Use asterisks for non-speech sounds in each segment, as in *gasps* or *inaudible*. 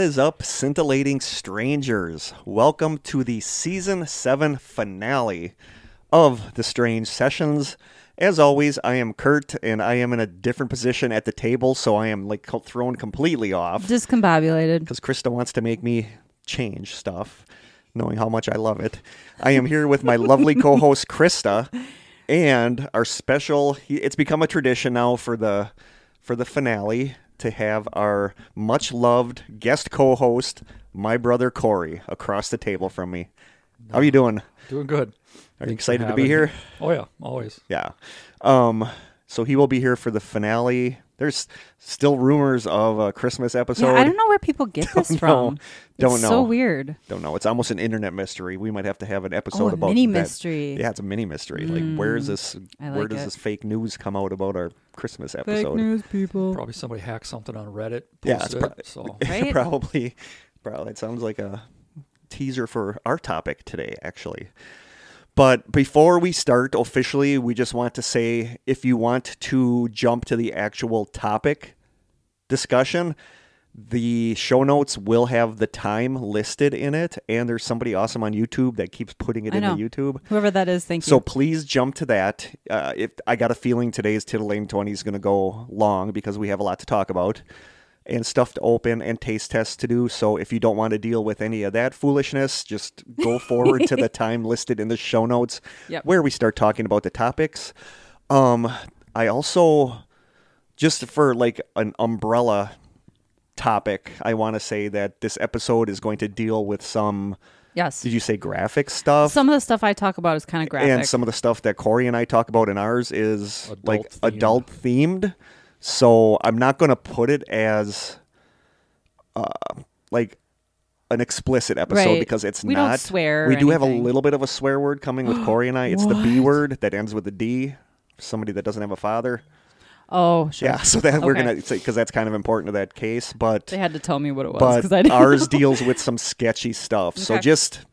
What is up, scintillating strangers? Welcome to the season 7 finale of The Strange Sessions. As always, I am Kurt and I am in a different position at the table, so I am like thrown completely off Discombobulated. because Krista wants to make me change stuff, knowing how much I love it. I am here with my lovely *laughs* co host, Krista, and our special, it's become a tradition now for the for the finale to have our much loved guest co-host, my brother Kory, across the table from me. How are you doing? Doing good. Are you Thanks excited to be here? me. Oh yeah, always. Yeah. Um. So he will be here for the finale. There's still rumors of a Christmas episode. Yeah, I don't know where people get *laughs* this know. from. Don't it's know. So weird. Don't know. It's almost an internet mystery. We might have to have an episode Oh, a about mini that. mystery. Mm. Yeah, it's a mini mystery. Like, where is this? I where does it. this fake news come out about our Christmas episode? Fake news, people. Probably somebody hacked something on Reddit. Yeah, posted it's it, so *laughs* Right? probably. Probably. It sounds like a teaser for our topic today, actually. But before we start officially, we just want to say if you want to jump to the actual topic discussion, the show notes will have the time listed in it, and there's somebody awesome on YouTube that keeps putting it I into know. YouTube. Whoever that is, thank So you. So please jump to that. Uh, if I got a feeling today's Titillating 20 is going to go long because we have a lot to talk about and stuff to open and taste tests to do. So if you don't want to deal with any of that foolishness, just go *laughs* forward to the time listed in the show notes Yep. where we start talking about the topics. Um, I also just for like an umbrella topic, I want to say that this episode is going to deal with some. Yes. Did you say graphic stuff? Some of the stuff I talk about is kind of graphic. And some of the stuff that Kory and I talk about in ours is Adult like themed. adult themed. So I'm not going to put it as uh, like an explicit episode Right. because it's We not. swear We do have a little bit of a swear word coming with *gasps* Kory and I. It's the B word that ends with a D. Somebody that doesn't have a father. oh, sure. Yeah, so that we're gonna because that's kind of important to that case. But They had to tell me what it was but because I didn't. ours deals with some sketchy stuff. So just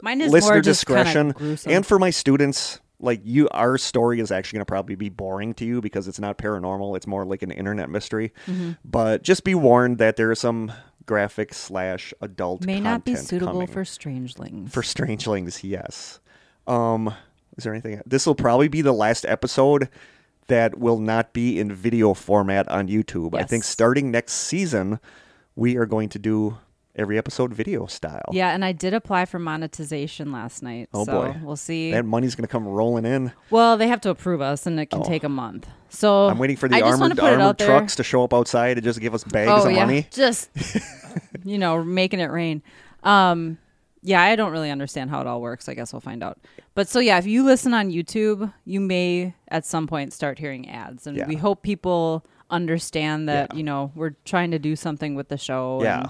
Mine is listener more just kinda discretion and for my students like you our story is actually going to probably be boring to you because it's not paranormal it's more like an internet mystery Mm-hmm. but just be warned that there are some graphic slash adult may not be suitable coming. for strangelings. for strangelings yes um is there anything this will probably be the last episode that will not be in video format on youtube i think starting next season we are going to do every episode video style yeah, and I did apply for monetization last night. Oh, so boy. we'll see. that money's going to come rolling in well, they have to approve us, and it can Oh. take a month. So I'm waiting for the I armored, armored trucks to show up outside and just give us bags oh of yeah, money. just *laughs* you know, making it rain. Um, yeah, I don't really understand how it all works. I guess we'll find out. But so yeah, if you listen on YouTube, you may at some point start hearing ads, and Yeah. we hope people understand that Yeah. you know we're trying to do something with the show. Yeah.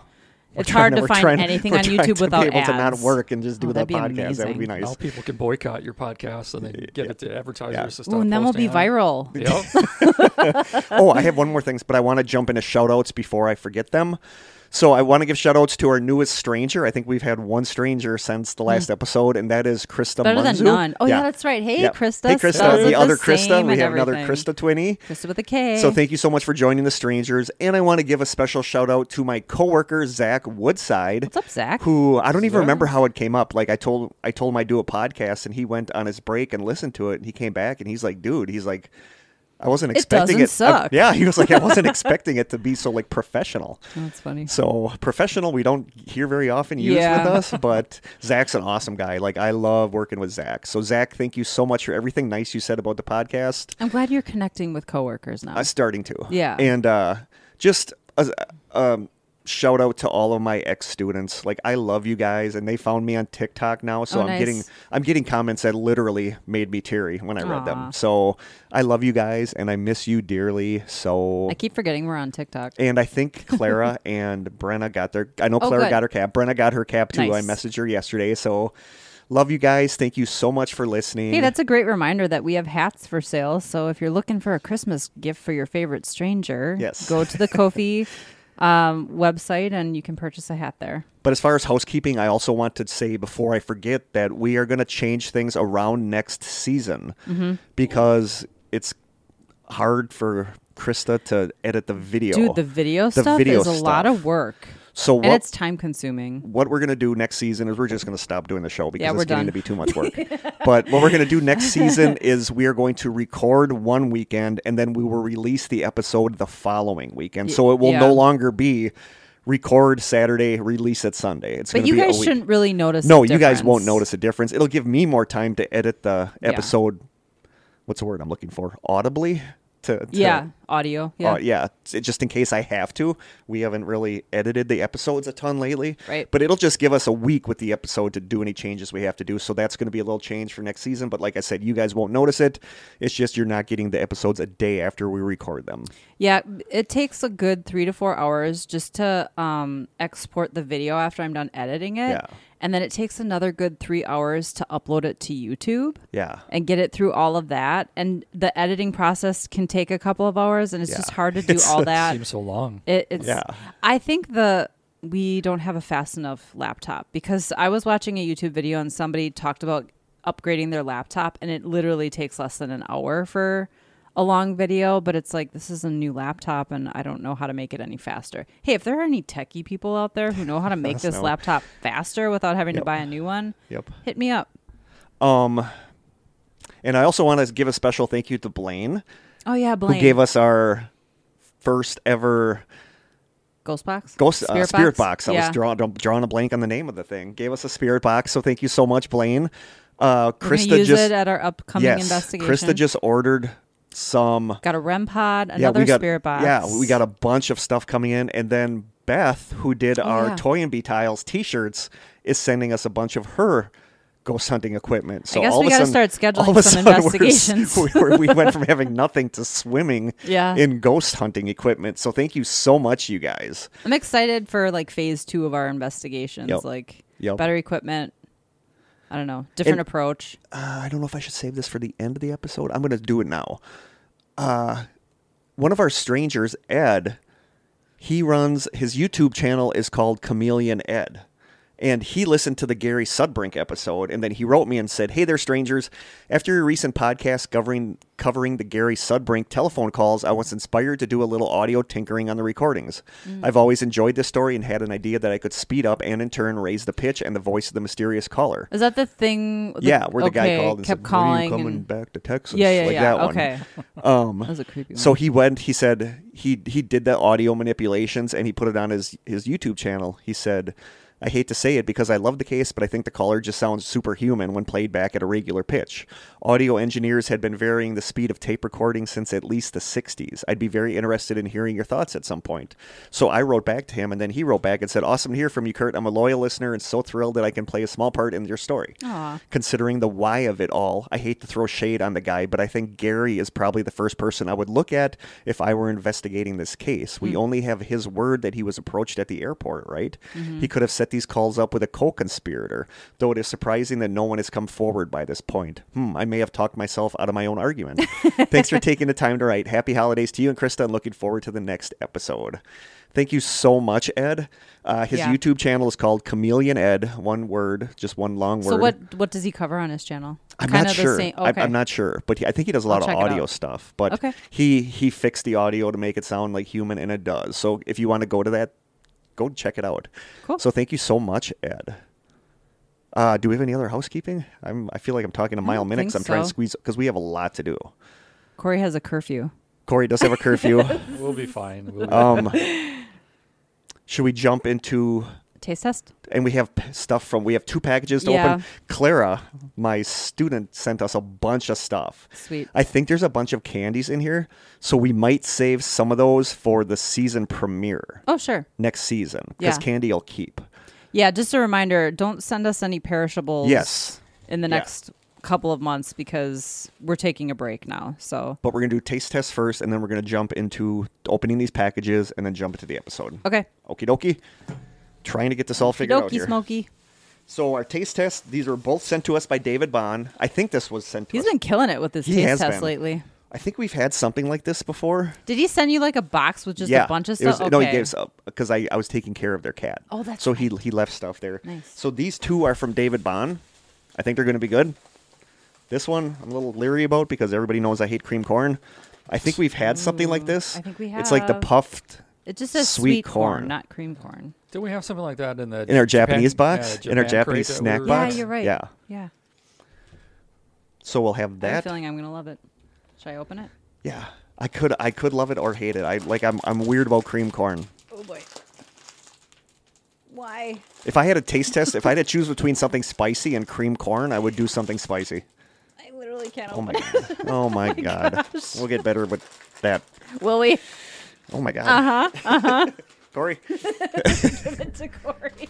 And We're it's trying hard to we're find trying- anything on YouTube to without be able ads. to not work and just do Oh, that'd be podcast. That would be nice. now people can boycott your podcast and then give it to advertisers Yeah. to Ooh, and then we'll be posting on it. viral. Yep. *laughs* oh, I have one more thing, but I want to jump into shout outs before I forget them. So I want to give shout outs to our newest stranger. I think we've had one stranger since the last episode, and that is Krista Hmm. Better Munzu. than none. Oh yeah. that's right. Hey, Yeah. Krista. Hey, Krista. The other Krista. We have another. Krista Twinney. Krista with a K. So thank you so much for joining the strangers, and I want to give a special shout out to my coworker Zach Woodside. What's up, Zach? who I don't even remember how it came up. Like I told I told him I do a podcast and he went on his break and listened to it and he came back and he's like, dude, he's like I wasn't It expecting doesn't it. I- yeah, he was like, I wasn't *laughs* expecting it to be so like professional. That's funny. So professional, we don't hear very often used Yeah. with us, but Zach's an awesome guy. Like I love working with Zach. So Zach, thank you so much for everything nice you said about the podcast. I'm glad you're connecting with coworkers now. I'm starting to. Yeah. And uh, just a um, shout out to all of my ex students. Like I love you guys, and they found me on TikTok now. So Oh, I'm nice. getting I'm getting comments that literally made me teary when I read Aw. them. So I love you guys, and I miss you dearly. So. I keep forgetting we're on TikTok. and I think *laughs* Clara and Brenna got their. I know Oh, Clara good. got her cap. Brenna got her cap too. I messaged her yesterday. So, love you guys. Thank you so much for listening. Hey, that's a great reminder that we have hats for sale. So if you're looking for a Christmas gift for your favorite stranger, Yes. go to the Kofi *laughs* um, website and you can purchase a hat there. But as far as housekeeping, I also want to say before I forget that we are going to change things around next season Mm-hmm. because it's hard for Krista to edit the video. Dude, the video The stuff video is a lot of work. So and it's time consuming. what we're gonna do next season is we're just gonna stop doing the show because Yeah, it's getting done. to be too much work. *laughs* but what we're gonna do next *laughs* season is we are going to record one weekend and then we will release the episode the following weekend. Y- So it will yeah. no longer be record Saturday, release it Sunday. It's But you be guys shouldn't really notice. No, you guys won't notice a difference. It'll give me more time to edit the Yeah. episode. What's the word I'm looking for? Audibly. To, to Yeah, audio. Yeah. uh, yeah, just in case I have to. We haven't really edited the episodes a ton lately. Right. But it'll just give us a week with the episode to do any changes we have to do. So that's going to be a little change for next season. But like I said, you guys won't notice it. It's just you're not getting the episodes a day after we record them. Yeah, it takes a good three to four hours just to um, export the video after I'm done editing it. Yeah. And then it takes another good three hours to upload it to YouTube Yeah. and get it through all of that. And the editing process can take a couple of hours, and it's Yeah. just hard to do *laughs* It's- all that. It seems so long. It, it's. Yeah. I think the we don't have a fast enough laptop because I was watching a YouTube video and somebody talked about upgrading their laptop, and it literally takes less than an hour for a long video. But it's like this is a new laptop, and I don't know how to make it any faster. Hey, if there are any techie people out there who know how to make *laughs* this know. laptop faster without having Yep. to buy a new one, Yep. hit me up. Um, and I also want to give a special thank you to Blaine, Oh yeah, Blaine. who gave us our first ever Ghost Box. Ghost uh, spirit box. I yeah. was drawing drawing a blank on the name of the thing. Gave us a spirit box, so thank you so much, Blaine. Uh, Krista use just it at our upcoming yes, investigation. Krista just ordered some. got a REM pod, yeah, another we got spirit box. yeah, we got a bunch of stuff coming in, and then Beth, who did Oh, our yeah. Toy and Bee Tiles T-shirts, is sending us a bunch of her ghost hunting equipment. So I guess all we of a gotta sudden, start all scheduling some sudden we're s- investigations. *laughs* we, we went from having nothing to swimming *laughs* Yeah. in ghost hunting equipment. So thank you so much, you guys. I'm excited for like phase two of our investigations, Yep. like Yep. better equipment. I don't know, different And- approach. uh, I don't know if I should save this for the end of the episode. I'm going to do it now. Uh, one of our strangers, Ed, he runs his YouTube channel is called Chameleon Ed. And he listened to the Gary Sudbrink episode, and then he wrote me and said, "Hey there, strangers! After your recent podcast covering covering the Gary Sudbrink telephone calls, I was inspired to do a little audio tinkering on the recordings. I've always enjoyed this story and had an idea that I could speed up and in turn raise the pitch and the voice of the mysterious caller. Is that the thing? the- yeah, where the guy called and kept said, "When are calling. coming and, back to Texas?" yeah, yeah, like yeah. that one. okay, *laughs* Um, that was a creepy. One. so he went. He said he he did the audio manipulations and he put it on his his YouTube channel. He said, "I hate to say it because I love the case, but I think the caller just sounds superhuman when played back at a regular pitch. Audio engineers had been varying the speed of tape recording since at least the '60s. I'd be very interested in hearing your thoughts at some point." So I wrote back to him, and then he wrote back and said, "Awesome to hear from you, Kurt. I'm a loyal listener and so thrilled that I can play a small part in your story." Aw. considering the why of it all. I hate to throw shade on the guy, but I think Gary is probably the first person I would look at if I were investigating this case. We hmm. only have his word that he was approached at the airport, right? Mm-hmm. He could have set these calls up with a co conspirator, though it is surprising that no one has come forward by this point. Hmm, I may have talked myself out of my own argument. *laughs* Thanks for taking the time to write. Happy holidays to you and Krista, and looking forward to the next episode. Thank you so much, Ed. Uh, his Yeah. YouTube channel is called Chameleon Ed, one word, just one long word. So what what does he cover on his channel? I'm Kinda not sure. same- okay. I'm not sure, but he, I think he does a lot I'll of audio stuff. But Okay. he he fixed the audio to make it sound like human, and it does. So if you want to go to that, go check it out. Cool. So thank you so much, Ed. Uh, do we have any other housekeeping? I'm I feel like I'm talking a mile don't minutes. I'm trying to squeeze because we have a lot to do. Kory has a curfew. Kory does have a curfew. *laughs* We'll be fine. We'll be um, should we jump into Taste test. and we have stuff from we have two packages to Yeah. open. Clara, my student, sent us a bunch of stuff. Sweet. I think there's a bunch of candies in here, so we might save some of those for the season premiere Oh sure. next season because Yeah. candy will keep. Yeah, just a reminder, don't send us any perishables Yes, in the Yeah. next couple of months because we're taking a break now. So but we're gonna do taste test first, and then we're gonna jump into opening these packages, and then jump into the episode. Okay. Okie dokie. Trying to get this all figured out Dokie here. Smoky. So our taste tests, these were both sent to us by David Bond. I think this was sent to He's us. been killing it with his He taste test been. lately. I think we've had something like this before. Did he send you like a box with just a bunch of it was- stuff? No, he Okay. gave us because I, I was taking care of their cat. Oh, that's so he he left stuff there. Nice. So these two are from David Bond. I think they're going to be good. This one I'm a little leery about because everybody knows I hate cream corn. I think we've had something like mm, this. I think we It's like the have. puffed It just says Sweet sweet, corn, corn. not cream corn. Did we have something like that in the In our Japan- Japanese yeah, box, the in our Japanese snack we box. Yeah, you're right. Yeah. Yeah. So we'll have that. I have a feeling I'm gonna love it. Should I open it? Yeah. I could I could love it or hate it. I like I'm I'm weird about cream corn. Oh boy. Why? If I had a taste test, if I had to choose between something spicy and cream corn, I would do something spicy. I literally can't Oh open oh my god. *laughs* Oh my, god. We'll get better with that. Will we? Oh my god. Uh huh. Uh huh. *laughs* Kory, Give it to Kory.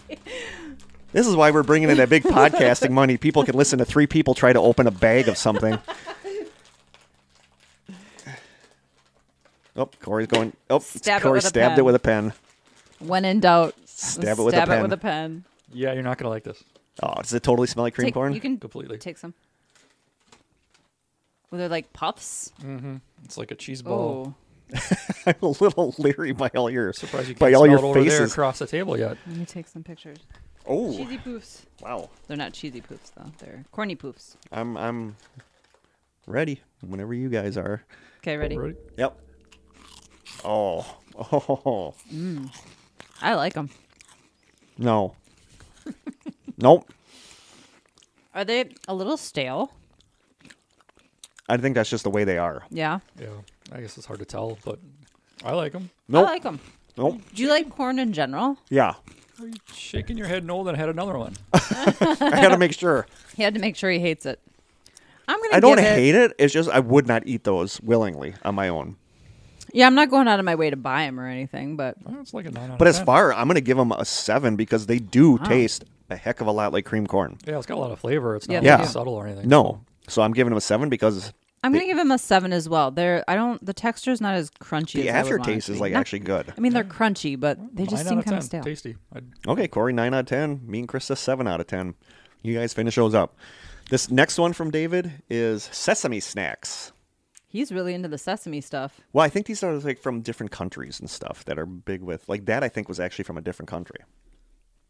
this is why we're bringing in that big podcasting money. People can listen to three people try to open a bag of something. Oh, Kory's going. Oh, Stab it Kory with a stabbed it pen. with a pen. When in doubt, Stab it with a stab pen. it with a pen. Yeah, you're not gonna like this Oh, does it totally smell like cream Take- corn? You can completely. take some. Were there like puffs? Mm-hmm. It's like a cheese ball. Oh, *laughs* I'm a little leery by all your Surprised you by can't all smell your it over there across the table yet. let me take some pictures. Oh, Cheesy poofs. wow. They're not cheesy poofs though. They're corny poofs. I'm I'm ready whenever you guys are. Okay, ready? Ready? Yep. Oh. Oh. *laughs* I like them. No. nope. Are they a little stale? I think that's just the way they are. Yeah. Yeah, I guess it's hard to tell, but I like them. Nope. I like them. nope. Do you like corn in general? Yeah. Are you shaking your head no? Then I had another one. *laughs* I had to make sure. *laughs* He had to make sure he hates it. I'm gonna. I don't give it- hate it. It's just I would not eat those willingly on my own. Yeah, I'm not going out of my way to buy them or anything, but Oh, it's like a nine out But of as 10. far, I'm going to give them a seven because they do taste a heck of a lot like cream corn. yeah, it's got a lot of flavor. It's not they like do. subtle or anything. No. So I'm giving them a seven because I'm gonna give him a seven as well. They're I don't the texture's not as crunchy. the as I would want aftertaste is like Not- actually good. I mean, they're crunchy, but they just seem kind of stale. Tasty. I'd, Okay, Kory, nine out of ten. Me and Krista, seven out of ten. You guys finish those up. This next one from David is sesame snacks. He's really into the sesame stuff. Well, I think these are like from different countries and stuff that are big with like that. I think was actually from a different country.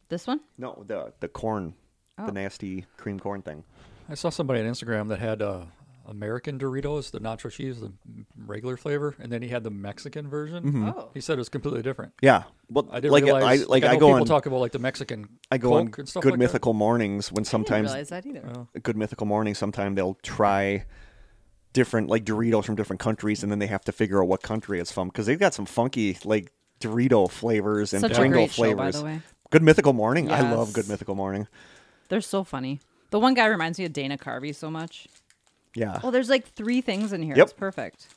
This one? No, the the corn, Oh. the nasty cream corn thing. I saw somebody on Instagram that had uh, American Doritos, the nacho cheese, the regular flavor, and then he had the Mexican version. Mm-hmm. Oh. He said it was completely different. Yeah, well, I didn't like realize. I like I, I go people on talk about like the Mexican. I go on and stuff Good like Mythical Mornings when I didn't sometimes realize that either. Oh. Good Mythical Morning. Sometime they'll try different like Doritos from different countries, and then they have to figure out what country it's from because they've got some funky like Dorito flavors and Such Pringle great show, by flavors. the way. Good Mythical Morning. I love Good Mythical Morning. They're so funny. The one guy reminds me of Dana Carvey so much. Yeah. Well, there's like three things in here. Yep. It's perfect.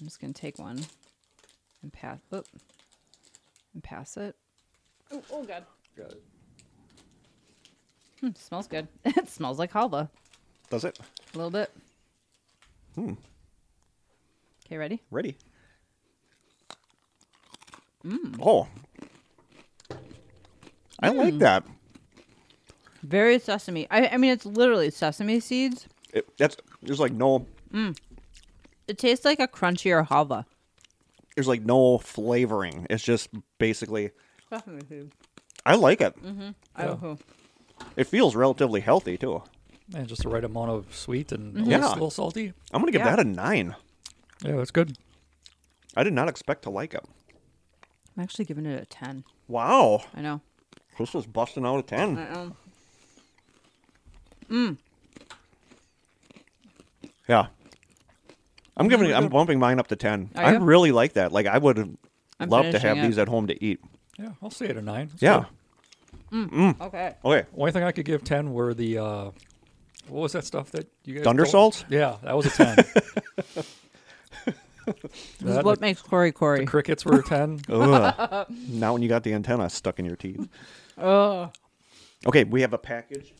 I'm just gonna take one and pass. Oop, and pass it. Oh, oh god. Got it. Hmm, smells good. *laughs* it smells like halva. Does it? A little bit. Hmm. Okay, ready? Ready. Mm. Oh. I like that. Very sesame. I, I mean, it's literally sesame seeds. It, that's there's like no mm. It tastes like a crunchier halva. there's like no flavoring. It's just basically Sesame seeds. I like it. Mm-hmm. I don't Yeah. know. It feels relatively healthy too. And just the right amount of sweet and mm-hmm. a Yeah. little, little salty. I'm gonna give Yeah. that a nine. Yeah, that's good. I did not expect to like it. I'm actually giving it a 10. Wow, I know. this was busting out a ten. I know. Mm. Yeah. I'm giving I'm bumping mine up to 10. Are I you? really like that. Like I would I'm love to finishing have it. these at home to eat. Yeah, I'll say it a nine. It's Yeah. good. Okay. Okay. Only thing I could give ten were the uh, what was that stuff that you guys Thunder told- salts? Yeah, that was a ten. *laughs* This is That- what makes Kory Kory. the crickets were a ten. *laughs* Ugh. *laughs* now when you got the antenna stuck in your teeth. Oh. Okay, we have a package.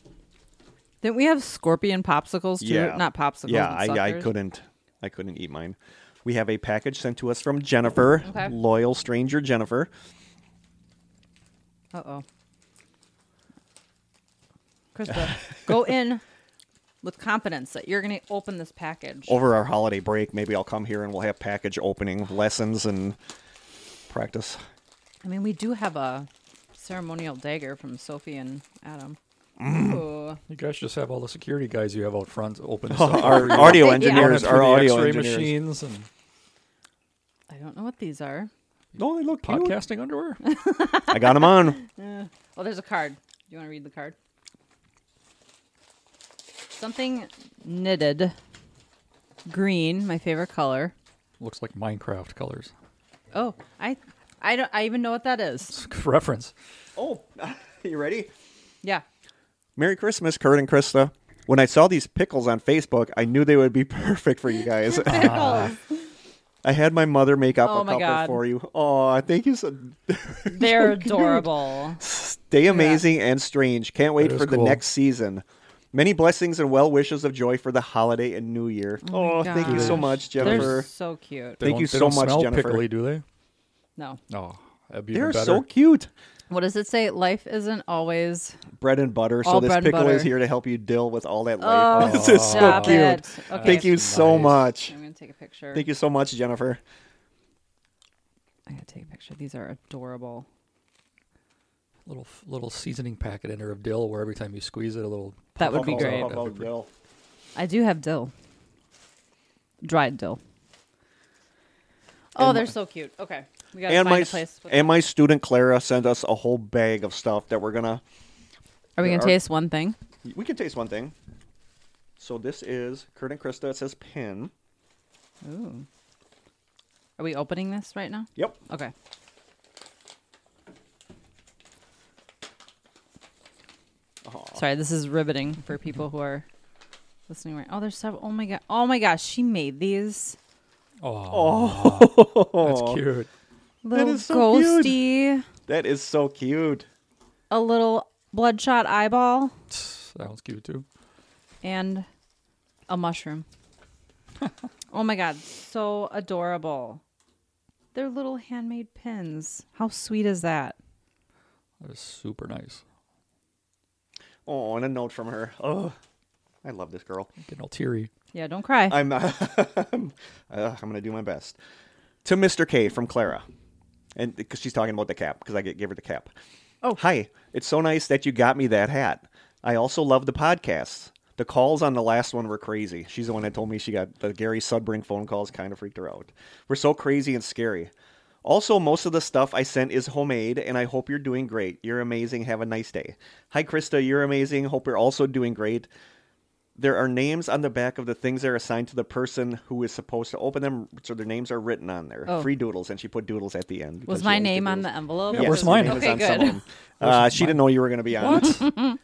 Didn't we have scorpion popsicles too? Yeah. Not popsicles. Yeah, I, I couldn't I couldn't eat mine. We have a package sent to us from Jennifer, Okay. loyal stranger Jennifer. Uh oh. Krista, go *laughs* in with confidence that you're going to open this package. Over our holiday break, maybe I'll come here and we'll have package opening lessons and practice. I mean, we do have a ceremonial dagger from Sophie and Adam. Mm. You guys just have all the security guys you have out front open our stuff. audio engineers, Running our audio X-ray engineers. machines and I don't know what these are. Oh, they look cute. Podcasting underwear? I got them on. *laughs* Oh, there's a card. Do you want to read the card? Something knitted. Green, my favorite color. Looks like Minecraft colors. Oh, I I don't I even know what that is. Reference. Oh, *laughs* you ready? Yeah. Merry Christmas, Kurt and Krista. When I saw these pickles on Facebook, I knew they would be *laughs* perfect for you guys. Pickles. *laughs* I had my mother make up Oh a my couple God. for you. Oh, thank you so. *laughs* They're adorable. Stay amazing and strange. Can't wait That is for the cool. next season. Many blessings and well wishes of joy for the holiday and New Year. Oh Oh, my thank you so gosh. much, They're Jennifer. so cute. They Thank don't- you they so don't much, smell Jennifer. pickly, do they? No. No, that'd be They're even better. so cute. What does it say? Life isn't always. Bread and butter. so this bread and pickle is here to help you deal with all that Oh, life. *laughs* this is so cute. Okay. Thank you That's so nice. much. I'm gonna take a picture. Thank you so much, Jennifer. I gotta take a picture. These are adorable. little little seasoning packet in there of dill, where every time you squeeze it, a little. That would be great. That'd How be about pretty- Bill? I do have dill. Dried dill. Oh, And they're my- so cute. Okay, we gotta And my a place. with- and my student Clara sent us a whole bag of stuff that we're gonna. Are we gonna are- taste one thing? We can taste one thing. So this is Kurt and Krista. It says pin. Ooh. Are we opening this right now? Yep. Okay. Aw. Sorry, this is riveting for people who are listening right. Oh, there's several. Oh my god. Oh my gosh, she made these Oh, that's cute. Little is so cute. ghosty, That is so cute. a little bloodshot eyeball, Sounds cute too. and a mushroom. *laughs* oh my god, so adorable. They're little handmade pins. How sweet is that? That is super nice. Oh, and a note from her. Oh, I love this girl. Getting all teary. Yeah, don't cry. I'm *laughs* uh, I'm gonna do my best. To Mr. K from Clara, and because she's talking about the cap, because I gave her the cap. Oh. hi! It's so nice that you got me that hat. I also love the podcasts. The calls on the last one were crazy. She's the one that told me she got the Gary Sudbrink phone calls. Kind of freaked her out. We're so crazy and scary. Also, most of the stuff I sent is homemade, and I hope you're doing great. You're amazing. Have a nice day. Hi, Krista. You're amazing. Hope you're also doing great. There are names on the back of the things that are assigned to the person who is supposed to open them, so their names are written on there. Oh. Free doodles, and she put doodles at the end. Was my name on the envelope? Yeah, Yes, where's mine? name Okay, on some of good. them. Uh, she didn't know you were going to be on it. *laughs*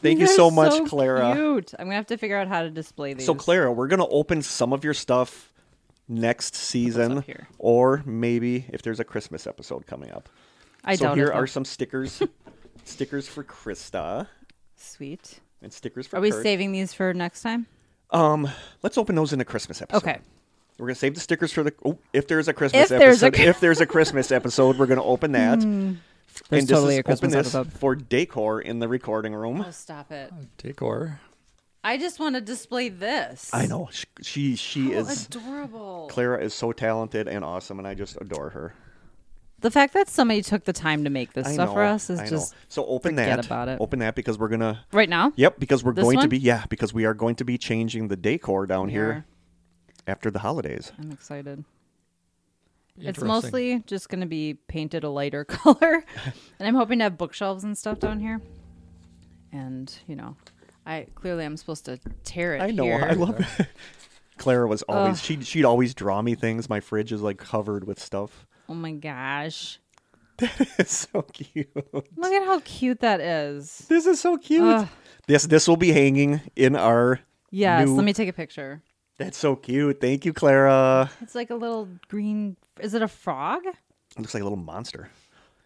Thank you They're so much, so Clara. Cute. I'm gonna have to figure out how to display these. So, Clara, we're going to open some of your stuff next season, or maybe if there's a Christmas episode coming up. I don't know. so doubt here it. are some stickers, *laughs* stickers for Krista, Sweet. And stickers for. Are we Kurt. saving these for next time? Um, let's open those in a Christmas episode. Okay. We're gonna save the stickers for the. Oh, if there's a Christmas If there's a episode, if there's a Christmas *laughs* episode, we're gonna open that. There's and this totally is- a Christmas open this episode. for decor in the recording room. Oh, stop it. Decor. I just want to display this. I know she she, she How is. adorable. Clara is so talented and awesome, and I just adore her. The fact that somebody took the time to make this I stuff know, for us is I know. just so open forget that. about it. Open that because we're gonna. right now. Yep, because we're This going to one? be yeah because we are going to be changing the decor down We here after the holidays. I'm excited. It's Interesting. mostly just going to be painted a lighter *laughs* color, and I'm hoping to have bookshelves and stuff down here. And you know, I clearly I'm supposed to tear it. I know. here. I love it. *laughs* Clara was always Ugh. she she'd always draw me things. My fridge is like covered with stuff. Oh my gosh! That *laughs* is so cute. Look at how cute that is. This is so cute. Ugh. This this will be hanging in our. Yes, new- let me take a picture. That's so cute. Thank you, Clara. It's like a little green. Is it a frog? It looks like a little monster.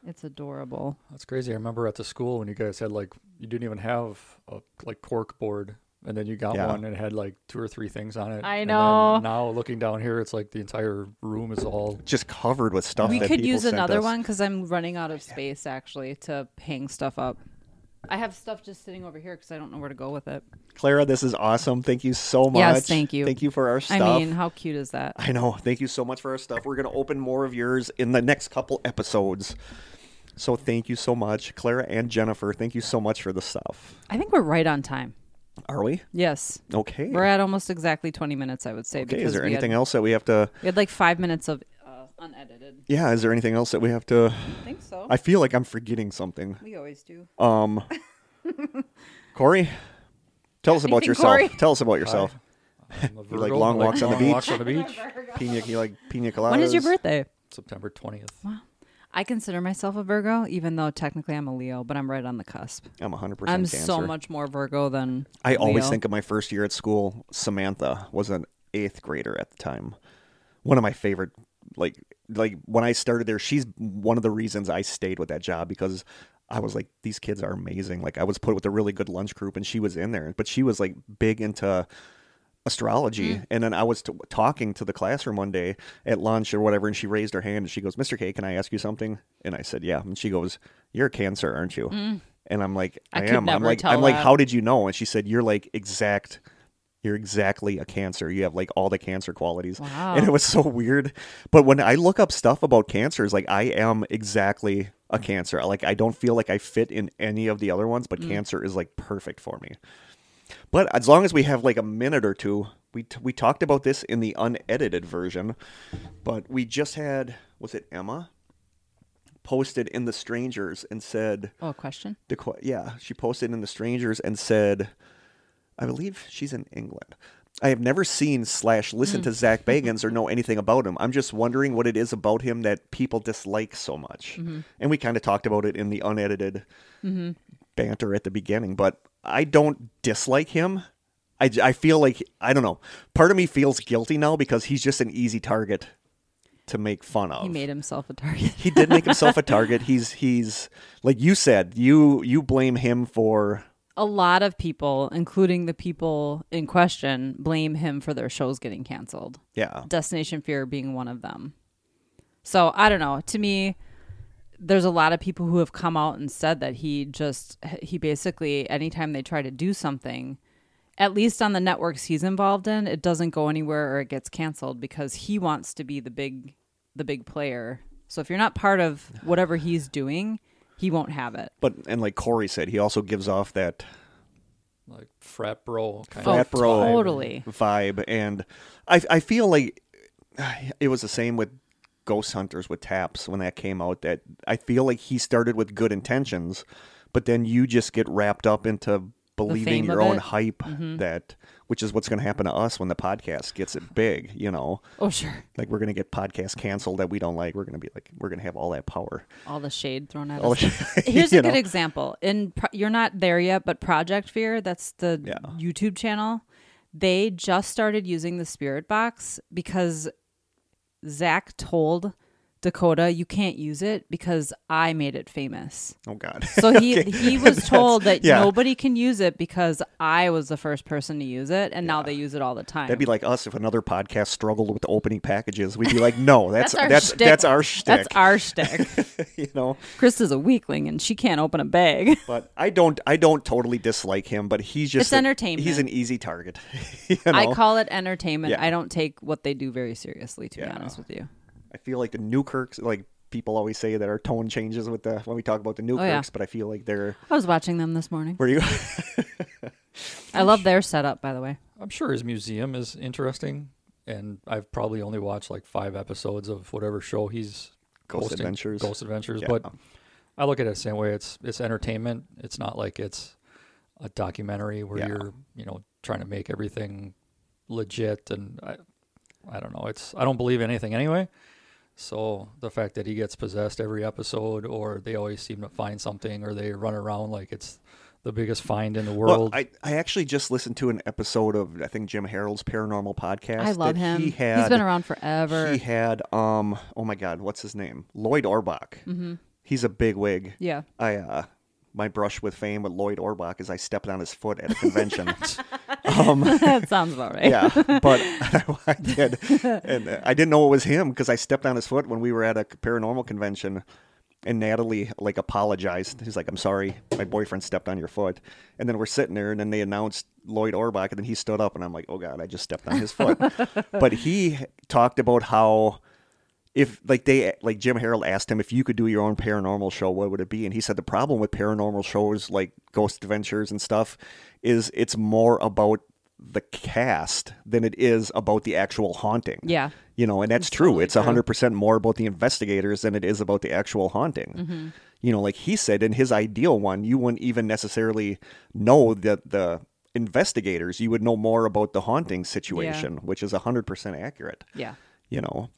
It's adorable. That's crazy. I remember at the school when you guys had like you didn't even have a like cork board, and then you got Yeah. one and it had like two or three things on it. I and then know. now looking down here, it's like the entire room is all. Just covered with stuff. we that could people use sent another us. one because I'm running out of space actually to hang stuff up. I have stuff just sitting over here because I don't know where to go with it. Clara, this is awesome. Thank you so much. Yes, thank you. Thank you for our stuff. I mean, how cute is that? I know. Thank you so much for our stuff. We're going to open more of yours in the next couple episodes. So thank you so much, Clara and Jennifer. Thank you so much for the stuff. I think we're right on time. Are we? Yes, Okay. we're at almost exactly 20 minutes. I would say. okay. Is there anything had, else that we have to? We had like five minutes of uh, unedited. Yeah, is there anything else that we have to? I think so. I feel like I'm forgetting something. we always do. Um, *laughs* Kory, tell us about *laughs* Anything, yourself. Kory? Tell us about yourself. I'm *laughs* You like long I walks on the beach? Walks on the beach. Pina, you like pina coladas? When is your birthday? September 20th. I consider myself a Virgo, even though technically I'm a Leo, but I'm right on the cusp. I'm 100% I'm Cancer. so much more Virgo than I always think of my first year at school. Samantha was an eighth grader at the time. One of my favorite, like, like when I started there, she's one of the reasons I stayed with that job because I was like, these kids are amazing. Like, I was put with a really good lunch group, and she was in there, but she was like big into astrology. And then I was t- talking to the classroom one day at lunch or whatever, and she raised her hand and she goes, "Mr. K, can I ask you something?" And I said, "Yeah." And she goes, "You're a Cancer, aren't you?" And I'm like, I "I, am." I'm like, I'm like, "How did you know?" And she said, "You're like exact." You're exactly a cancer. You have like all the cancer qualities. Wow. And it was so weird. But when I look up stuff about cancers, like I am exactly a cancer. Like I don't feel like I fit in any of the other ones, Mm. but cancer is like perfect for me. But as long as we have like a minute or two, we t- we talked about this in the unedited version, but we just had was it Emma posted in the strangers and said Oh, question. the qu- yeah she posted in the strangers and said I believe she's in England. I have never seen slash listened to hmm. Zak *laughs* Bagans or know anything about him. I'm just wondering what it is about him that people dislike so much. Mm-hmm. And we kind of talked about it in the unedited mm-hmm. banter at the beginning, but I don't dislike him. I, I feel like, I don't know. Part of me feels guilty now because he's just an easy target to make fun of. He made himself a target. he did make himself a *laughs* target. He's he's like you said, you you blame him for a lot of people, including the people in question, blame him for their shows getting canceled. yeah. Destination Fear being one of them. So I don't know. To me, there's a lot of people who have come out and said that he just he basically anytime they try to do something, at least on the networks he's involved in, it doesn't go anywhere or it gets canceled because he wants to be the big the big player. So if you're not part of whatever he's *sighs* doing, he won't have it. But and like Kory said, he also gives off that Like frat bro kind Frat of bro. Totally. vibe, and I I feel like *sighs* it was the same with Ghost Hunters with Taps when that came out. That I feel like he started with good intentions, but then you just get wrapped up into believing your own it. hype mm-hmm. that which is what's going to happen to us when the podcast gets it big you know Oh sure. like we're going to get podcast canceled that we don't like we're going to be like we're going to have all that power All the shade thrown at All us. *laughs* Here's *laughs* a good know? example. In pro- you're not there yet, but Project Fear, that's the Yeah. YouTube channel. They just started using the Spirit Box because Zak told Dakota, "You can't use it because I made it famous." oh god So *laughs* he Okay. he was *laughs* told that yeah. nobody can use it because I was the first person to use it, and now they use it all the time. That'd be like us if another podcast struggled with opening packages. We'd be like, no, that's *laughs* That's our that's our shtick. That's our shtick. you know. Chris is a weakling and she can't open a bag. But I don't I don't totally dislike him, but he's just It's a- entertainment. He's an easy target. you know? I call it entertainment. Yeah. I don't take what they do very seriously, to Yeah. be honest with you. I feel like the Newkirks like people always say that our tone changes with the when we talk about the Newkirks, Oh, yeah. but I feel like they're I was watching them this morning. where you I love their setup, by the way. I'm sure his museum is interesting, and I've probably only watched like five episodes of whatever show he's Ghost hosting, Adventures. Ghost Adventures, Yeah. but I look at it the same way. It's it's entertainment. It's not like it's a documentary where Yeah. you're you know trying to make everything legit. And I I don't know. It's I don't believe anything anyway. So the fact that he gets possessed every episode, or they always seem to find something, or they run around like it's the biggest find in the Well, world. I, I actually just listened to an episode of I think Jim Harold's Paranormal podcast. I love him. He had, He's been around forever. He had um oh my god, what's his name? Lloyd Auerbach. Mm-hmm. He's a big wig. yeah. I uh my brush with fame with Lloyd Auerbach is I stepped on his foot at a convention. *laughs* *laughs* um, *laughs* that sounds about right. yeah, but *laughs* *laughs* I did, and I didn't know it was him because I stepped on his foot when we were at a paranormal convention, and Natalie like apologized. He's like, "I'm sorry, my boyfriend stepped on your foot," and then we're sitting there, and then they announced Lloyd Auerbach, and then he stood up, and I'm like, "Oh God, I just stepped on his foot," but he talked about how if like they like Jim Harold asked him if you could do your own paranormal show, what would it be? And he said the problem with paranormal shows like Ghost Adventures and stuff is it's more about the cast than it is about the actual haunting. Yeah. You know, and that's true. totally it's true. hundred percent more about the investigators than it is about the actual haunting. Mm-hmm. You know, like he said in his ideal one, you wouldn't even necessarily know that the investigators. You would know more about the haunting situation, which is hundred percent accurate. Yeah. You know.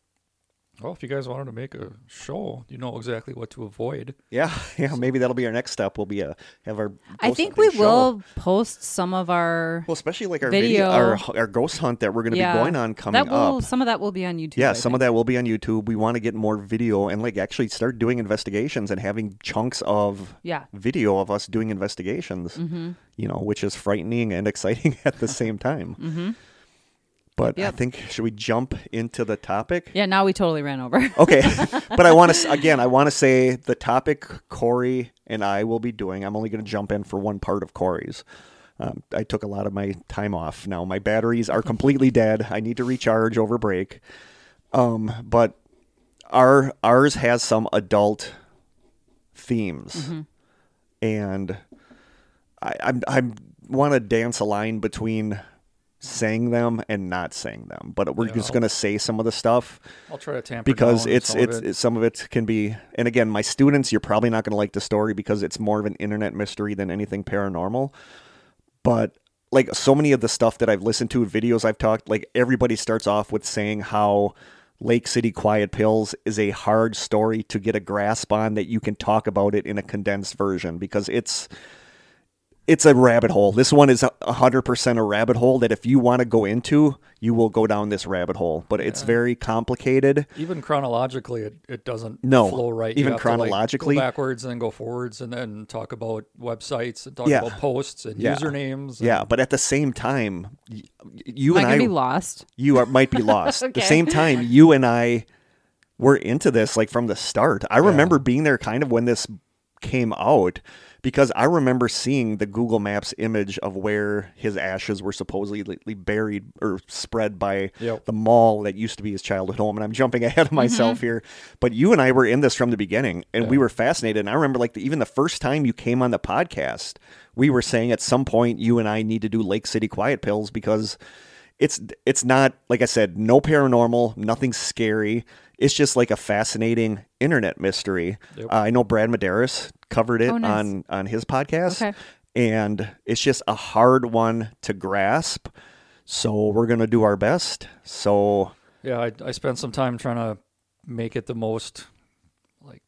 Well, if you guys wanted to make a show, you know exactly what to avoid. Yeah, *laughs* yeah. Maybe that'll be our next step. We'll be a have our. I think we show. will post some of our Well, especially like our Video. video, our our ghost hunt that we're going to yeah, be going on coming that will, up. Some of that will be on YouTube. Yeah, I some of that will be on YouTube. We want to get more video and like actually start doing investigations and having chunks of Yeah. video of us doing investigations. Mm-hmm. You know, which is frightening and *laughs* exciting at the same time. Mm-hmm. But I think should we jump into the topic? Yeah. Now we totally ran over. *laughs* Okay, but I want to again. I want to say the topic Kory and I will be doing. I'm only going to jump in for one part of Kory's. Um, I took a lot of my time off. Now my batteries are completely dead. I need to recharge over break. Um, but our ours has some adult themes, and I I'm I'm want to dance a line between saying them and not saying them. But we're Yeah. just going to say some of the stuff I'll try to tamper because it's some of it. it's some of it can be and again my students you're probably not going to like the story because it's more of an internet mystery than anything paranormal but like so many of the stuff that I've listened to videos I've talked like everybody starts off with saying how Lake City Quiet Pills is a hard story to get a grasp on that you can talk about it in a condensed version because it's it's a rabbit hole. This one is a hundred percent a rabbit hole that if you want to go into, you will go down this rabbit hole. But it's very complicated. even chronologically, it, it doesn't No, flow right. You even have to, like, chronologically- go backwards and then go forwards, and then talk about websites and talk Yeah. about posts and Yeah. usernames. Yeah, but at the same time, you Am and gonna I, be lost? you are, might be *laughs* lost. At the same time, you and I were into this like from the start. I remember being there kind of when this came out because I remember seeing the Google Maps image of where his ashes were supposedly buried or spread by Yep. the mall that used to be his childhood home. And I'm jumping *laughs* ahead of myself mm-hmm. here, but you and I were in this from the beginning, and we were fascinated. And I remember like the, even the first time you came on the podcast, we were saying at some point you and I need to do Lake City Quiet Pills because it's it's not like I said, no paranormal, nothing scary. It's just like a fascinating internet mystery. Yep. Uh, I know Brad Medeiros covered it Oh, nice. on on his podcast, Okay. and it's just a hard one to grasp. So we're gonna do our best. So yeah. I, I spent some time trying to make it the most like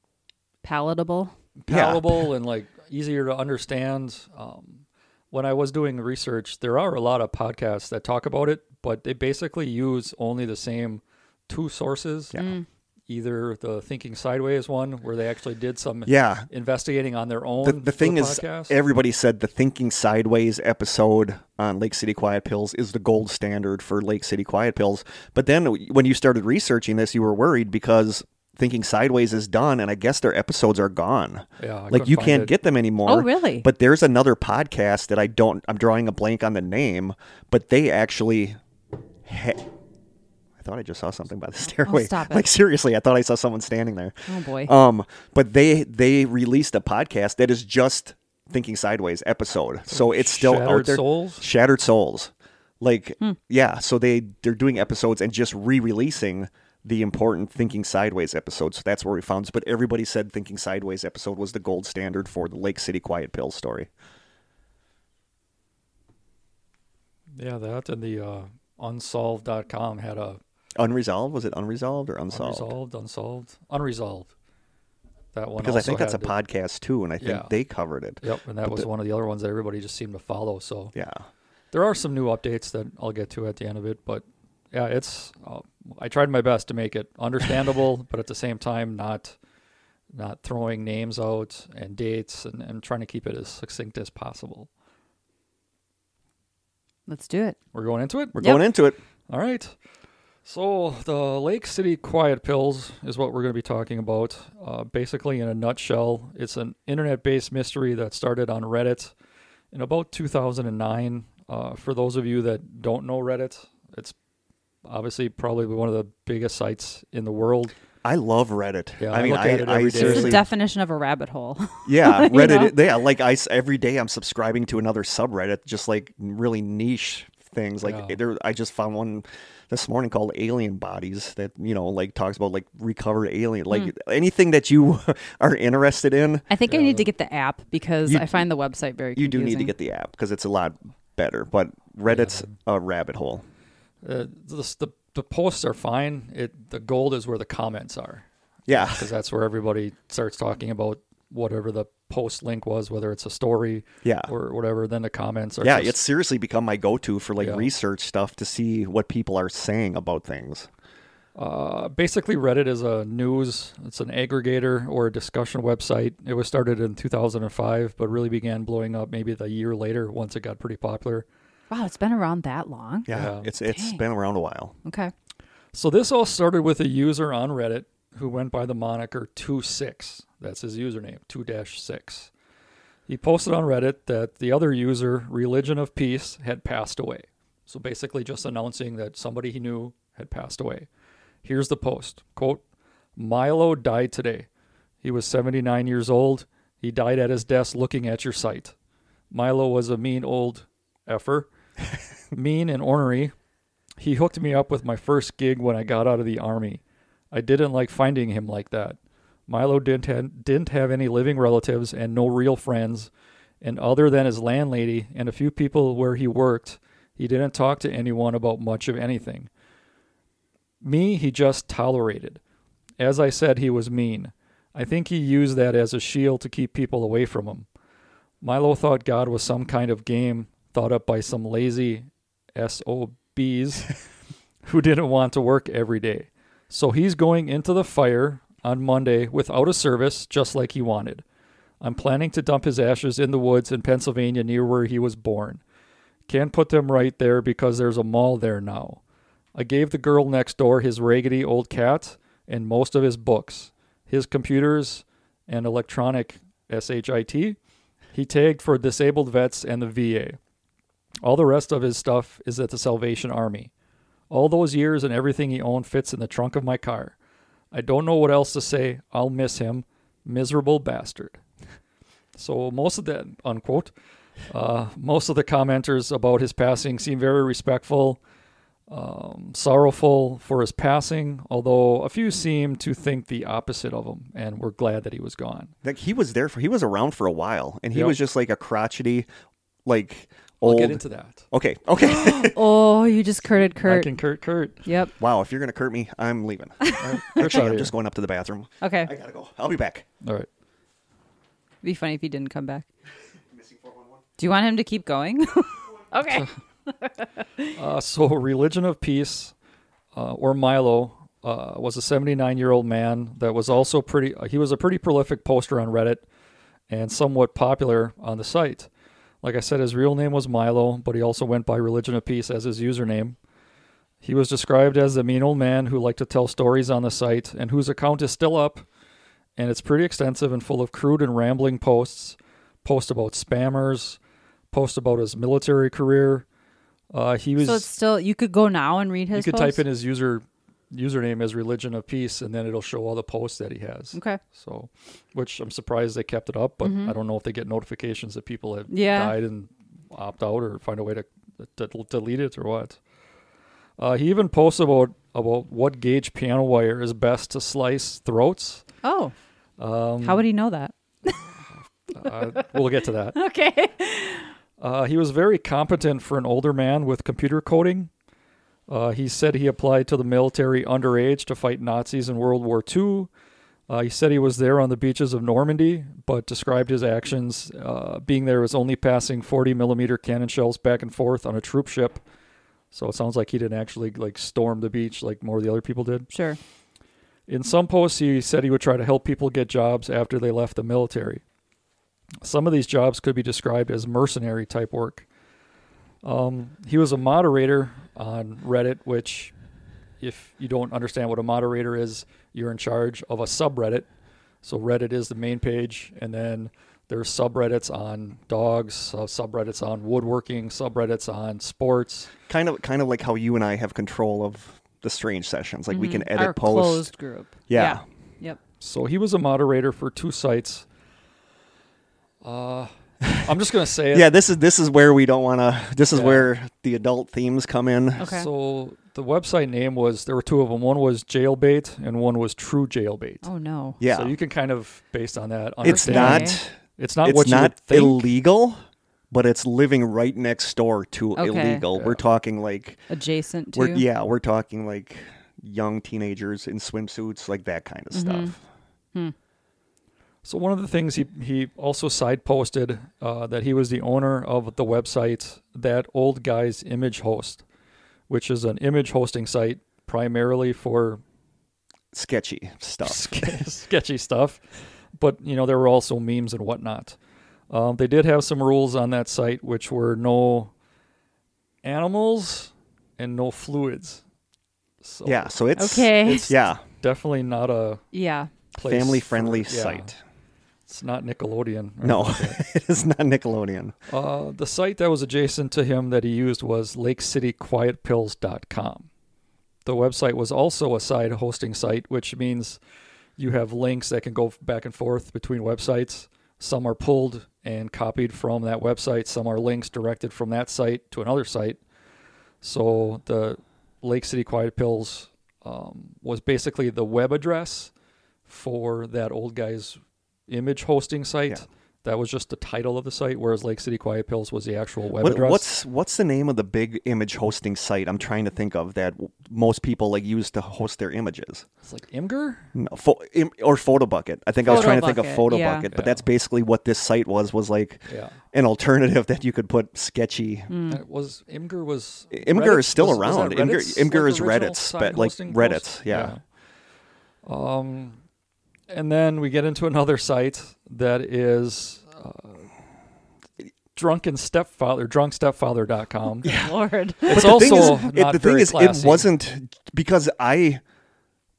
Palatable. Yeah. palatable *laughs* and like easier to understand. Um, when I was doing research, there are a lot of podcasts that talk about it, but they basically use only the same two sources. Yeah. Mm. Either the Thinking Sideways one, where they actually did some yeah, investigating on their own. the, the for thing is, podcast. everybody said the Thinking Sideways episode on Lake City Quiet Pills is the gold standard for Lake City Quiet Pills. But then when you started researching this, you were worried because Thinking Sideways is done, and I guess their episodes are gone. yeah, I like you find can't it. get them anymore. Oh, really? But there's another podcast that I don't. I'm drawing a blank on the name, but they actually. Ha- I thought I just saw something by the stairway. Oh, stop *laughs* it. Like seriously, I thought I saw someone standing there. Oh boy. Um, but they they released a podcast that is just Thinking Sideways episode, so it's still out Shattered there. Souls? Shattered Souls, like Hmm. yeah. So they they're doing episodes and just re-releasing the important Thinking Sideways episode. So that's where we found. This. But everybody said Thinking Sideways episode was the gold standard for the Lake City Quiet Pill story. Yeah, that and the uh, unsolved.com had a Unresolved was it unresolved or unsolved? unresolved, unsolved, unresolved. That one Because I think that's a had the- podcast too, and I think Yeah. they covered it. Yep, and that but was the- one of the other ones that everybody just seemed to follow. So Yeah. there are some new updates that I'll get to at the end of it, but yeah, it's uh, I tried my best to make it understandable, *laughs* but at the same time not not throwing names out and dates and, and trying to keep it as succinct as possible. Let's do it. We're going into it. We're Yep. going into it. All right. So the Lake City Quiet Pills is what we're going to be talking about. Uh, basically, in a nutshell, it's an internet-based mystery that started on Reddit in about 2009. Uh, for those of you that don't know Reddit, it's obviously probably one of the biggest sites in the world. I love Reddit. Yeah, I I mean, look I, at it I every day. It's the seriously, definition of a rabbit hole. *laughs* yeah, You Reddit. know? Yeah, like I s- every day I'm subscribing to another subreddit, just like really niche things. Like Yeah. there, I just found one this morning called Alien Bodies that you know like talks about like recovered alien, like Hmm. anything that you *laughs* are interested in. I think I need to get the app because You- I find the website very You do need to get the app because it's a lot better. But Reddit's a rabbit hole. Uh, the, the the posts are fine. It the gold is where the comments are Yeah, because that's where everybody starts talking about whatever the post link was, whether it's a story yeah. or whatever. Then the comments are Yeah, just- it's seriously become my go-to for like Yeah. research stuff to see what people are saying about things. Uh, basically, Reddit is a news, it's an aggregator or a discussion website. It was started in 2005, but really began blowing up maybe the year later once it got pretty popular. Wow, it's been around that long. Yeah, Yeah. it's it's Dang. been around a while. Okay. So this all started with a user on Reddit who went by the moniker 26. That's his username, 2-6. He posted on Reddit that the other user, Religion of Peace, had passed away. So basically just announcing that somebody he knew had passed away. Here's the post. Quote, Milo died today. He was 79 years old. He died at his desk looking at your site. Milo was a mean old effer, *laughs* mean and ornery, he hooked me up with my first gig when I got out of the army. I didn't like finding him like that. Milo didn't have, didn't have any living relatives and no real friends, and other than his landlady and a few people where he worked, he didn't talk to anyone about much of anything. Me, he just tolerated. As I said, he was mean. I think he used that as a shield to keep people away from him. Milo thought God was some kind of game thought up by some lazy SOBs *laughs* who didn't want to work every day. So he's going into the fire on Monday without a service, just like he wanted. I'm planning to dump his ashes in the woods in Pennsylvania near where he was born. Can't put them right there because there's a mall there now. I gave the girl next door his raggedy old cat and most of his books, his computers and electronic SHIT. He tagged for disabled vets and the VA. All the rest of his stuff is at the Salvation Army. All those years and everything he owned fits in the trunk of my car. I don't know what else to say. I'll miss him. Miserable bastard. So most of that unquote. Uh, most of the commenters about his passing seem very respectful, um, sorrowful for his passing, although a few seem to think the opposite of him and were glad that he was gone. Like he was there for he was around for a while, and he Yep. was just like a crotchety, like I'll get into that. okay, okay. *gasps* *laughs* Oh, you just curted I Kurt. can Kurt Kurt. Yep. wow, if you're gonna curt me, I'm leaving. *laughs* All right, Kurt's Actually, I'm just going up to the bathroom. Okay. I gotta go. I'll be back. All right. It'd Be funny if he didn't come back. *laughs* Do you want him to keep going? okay. Uh, so, Religion of Peace, uh, or Milo, uh, was a 79 year old man that was also pretty, uh, he was a pretty prolific poster on Reddit and somewhat popular on the site. Like I said, his real name was Milo, but he also went by Religion of Peace as his username. He was described as a mean old man who liked to tell stories on the site and whose account is still up, and it's pretty extensive and full of crude and rambling posts. Post about spammers, post about his military career. Uh, he was so it's still you could go now and read his. you could posts? type in his user username is religion of peace and then it'll show all the posts that he has Okay. so which i'm surprised they kept it up but i don't know if they get notifications that people have Mm-hmm. Yeah. died and opt out or find a way to, to delete it or what uh, he even posts about about what gauge piano wire is best to slice throats Oh, um, how would he know that? *laughs* uh, we'll get to that *laughs* Okay. Uh, he was very competent for an older man with computer coding. Uh, he said he applied to the military underage to fight Nazis in World War II. Uh, he said he was there on the beaches of Normandy, but described his actions uh, being there as only passing 40 millimeter cannon shells back and forth on a troop ship. So it sounds like he didn't actually like storm the beach like more of the other people did. Sure. In some posts, he said he would try to help people get jobs after they left the military. Some of these jobs could be described as mercenary type work. Um, he was a moderator on Reddit, which, if you don't understand what a moderator is, you're in charge of a subreddit. So Reddit is the main page, and then there's subreddits on dogs, uh, subreddits on woodworking, subreddits on sports. Kind of, kind of like how you and I have control of the strange sessions. Like we can edit Mm-hmm. Our posts. closed group. Yeah. Yep. So he was a moderator for two sites. Uh, I'm just gonna say it. Yeah, this is this is where we don't want to. This is Yeah. where the adult themes come in. Okay. So the website name was there were two of them. One was Jailbait and one was True Jailbait. oh no. Yeah, So you can kind of based on that. it's Understand. not. Okay. It's not it's what you not would think. illegal, but it's living right next door to Okay. illegal. Yeah. We're talking like Adjacent to. we're yeah, we're talking like young teenagers in swimsuits, like that kind of Mhm. stuff. So one of the things he he also side posted uh, that he was the owner of the website that old guy's image host, which is an image hosting site primarily for Sketchy stuff. *laughs* ske- sketchy stuff, but you know there were also memes and whatnot. Um, they did have some rules on that site, which were no animals and no fluids. So Yeah, so it's Okay. it's yeah, definitely not a yeah. family friendly yeah, site. It's not Nickelodeon. No, anything like that. it is not Nickelodeon. Uh, the site that was adjacent to him that he used was lakecityquietpills.com. The website was also a side hosting site, which means you have links that can go back and forth between websites. Some are pulled and copied from that website, some are links directed from that site to another site. So the Lake City Quiet Pills um, was basically the web address for that old guy's image hosting site. Yeah. That was just the title of the site, whereas Lake City Quiet Pills was the actual web What, address. what's what's the name of the big image hosting site? I'm trying to think of that most people like use to host their images. it's like Imgur? No, pho- im, or PhotoBucket. I think I was trying to think of PhotoBucket, PhotoBucket, yeah. but Yeah. that's basically what this site was. Was like Yeah. an alternative that you could put sketchy. Mm. It was Imgur was Imgur Reddit's- is still was- was around. that Imgur, Imgur like, is Reddit's, but like hosting Reddit's, post? yeah. Yeah. Um, and then we get into another site that is uh, drunken stepfather, drunkstepfather.com. *laughs* Lord. It's But the thing also is, it- the thing is, classy. it wasn't because I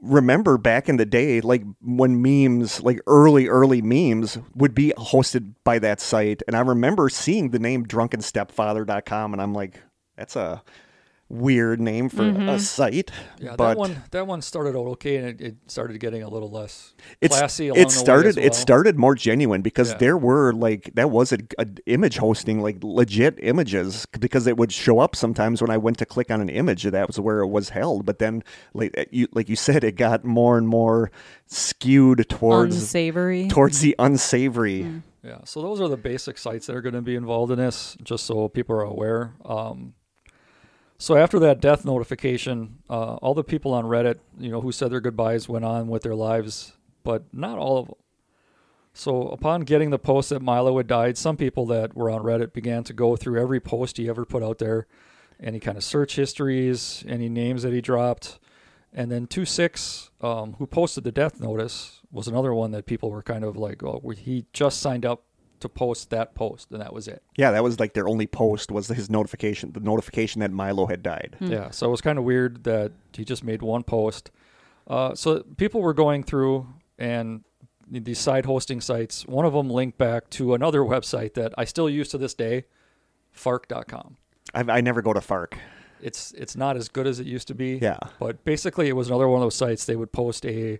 remember back in the day, like when memes, like early, early memes, would be hosted by that site, and I remember seeing the name drunkenstepfather.com, and I'm like, that's a weird name for a site. Yeah, but that one that one started out okay, and it, it started getting a little less it's, classy. Along it the way started as well. it started more genuine because Yeah. there were like that was a, a image hosting like legit images because it would show up sometimes when I went to click on an image that was where it was held but then like uh, you like you said it got more and more skewed towards Unsavory. towards the unsavory Yeah, so those are the basic sites that are going to be involved in this, just so people are aware. Um, so after that death notification, uh, all the people on Reddit, you know, who said their goodbyes went on with their lives, but not all of them. So upon getting the post that Milo had died, some people that were on Reddit began to go through every post he ever put out there, any kind of search histories, any names that he dropped, and then two six, um, who posted the death notice, was another one that people were kind of like, oh, he just signed up to post that post, and that was it. yeah that was like their only post was his notification the notification that Milo had died Yeah, so it was kind of weird that he just made one post. Uh, so people were going through and these side hosting sites. One of them linked back to another website that I still use to this day, Fark.com. I, I never go to Fark. It's it's not as good as it used to be. yeah But basically, it was another one of those sites. They would post a,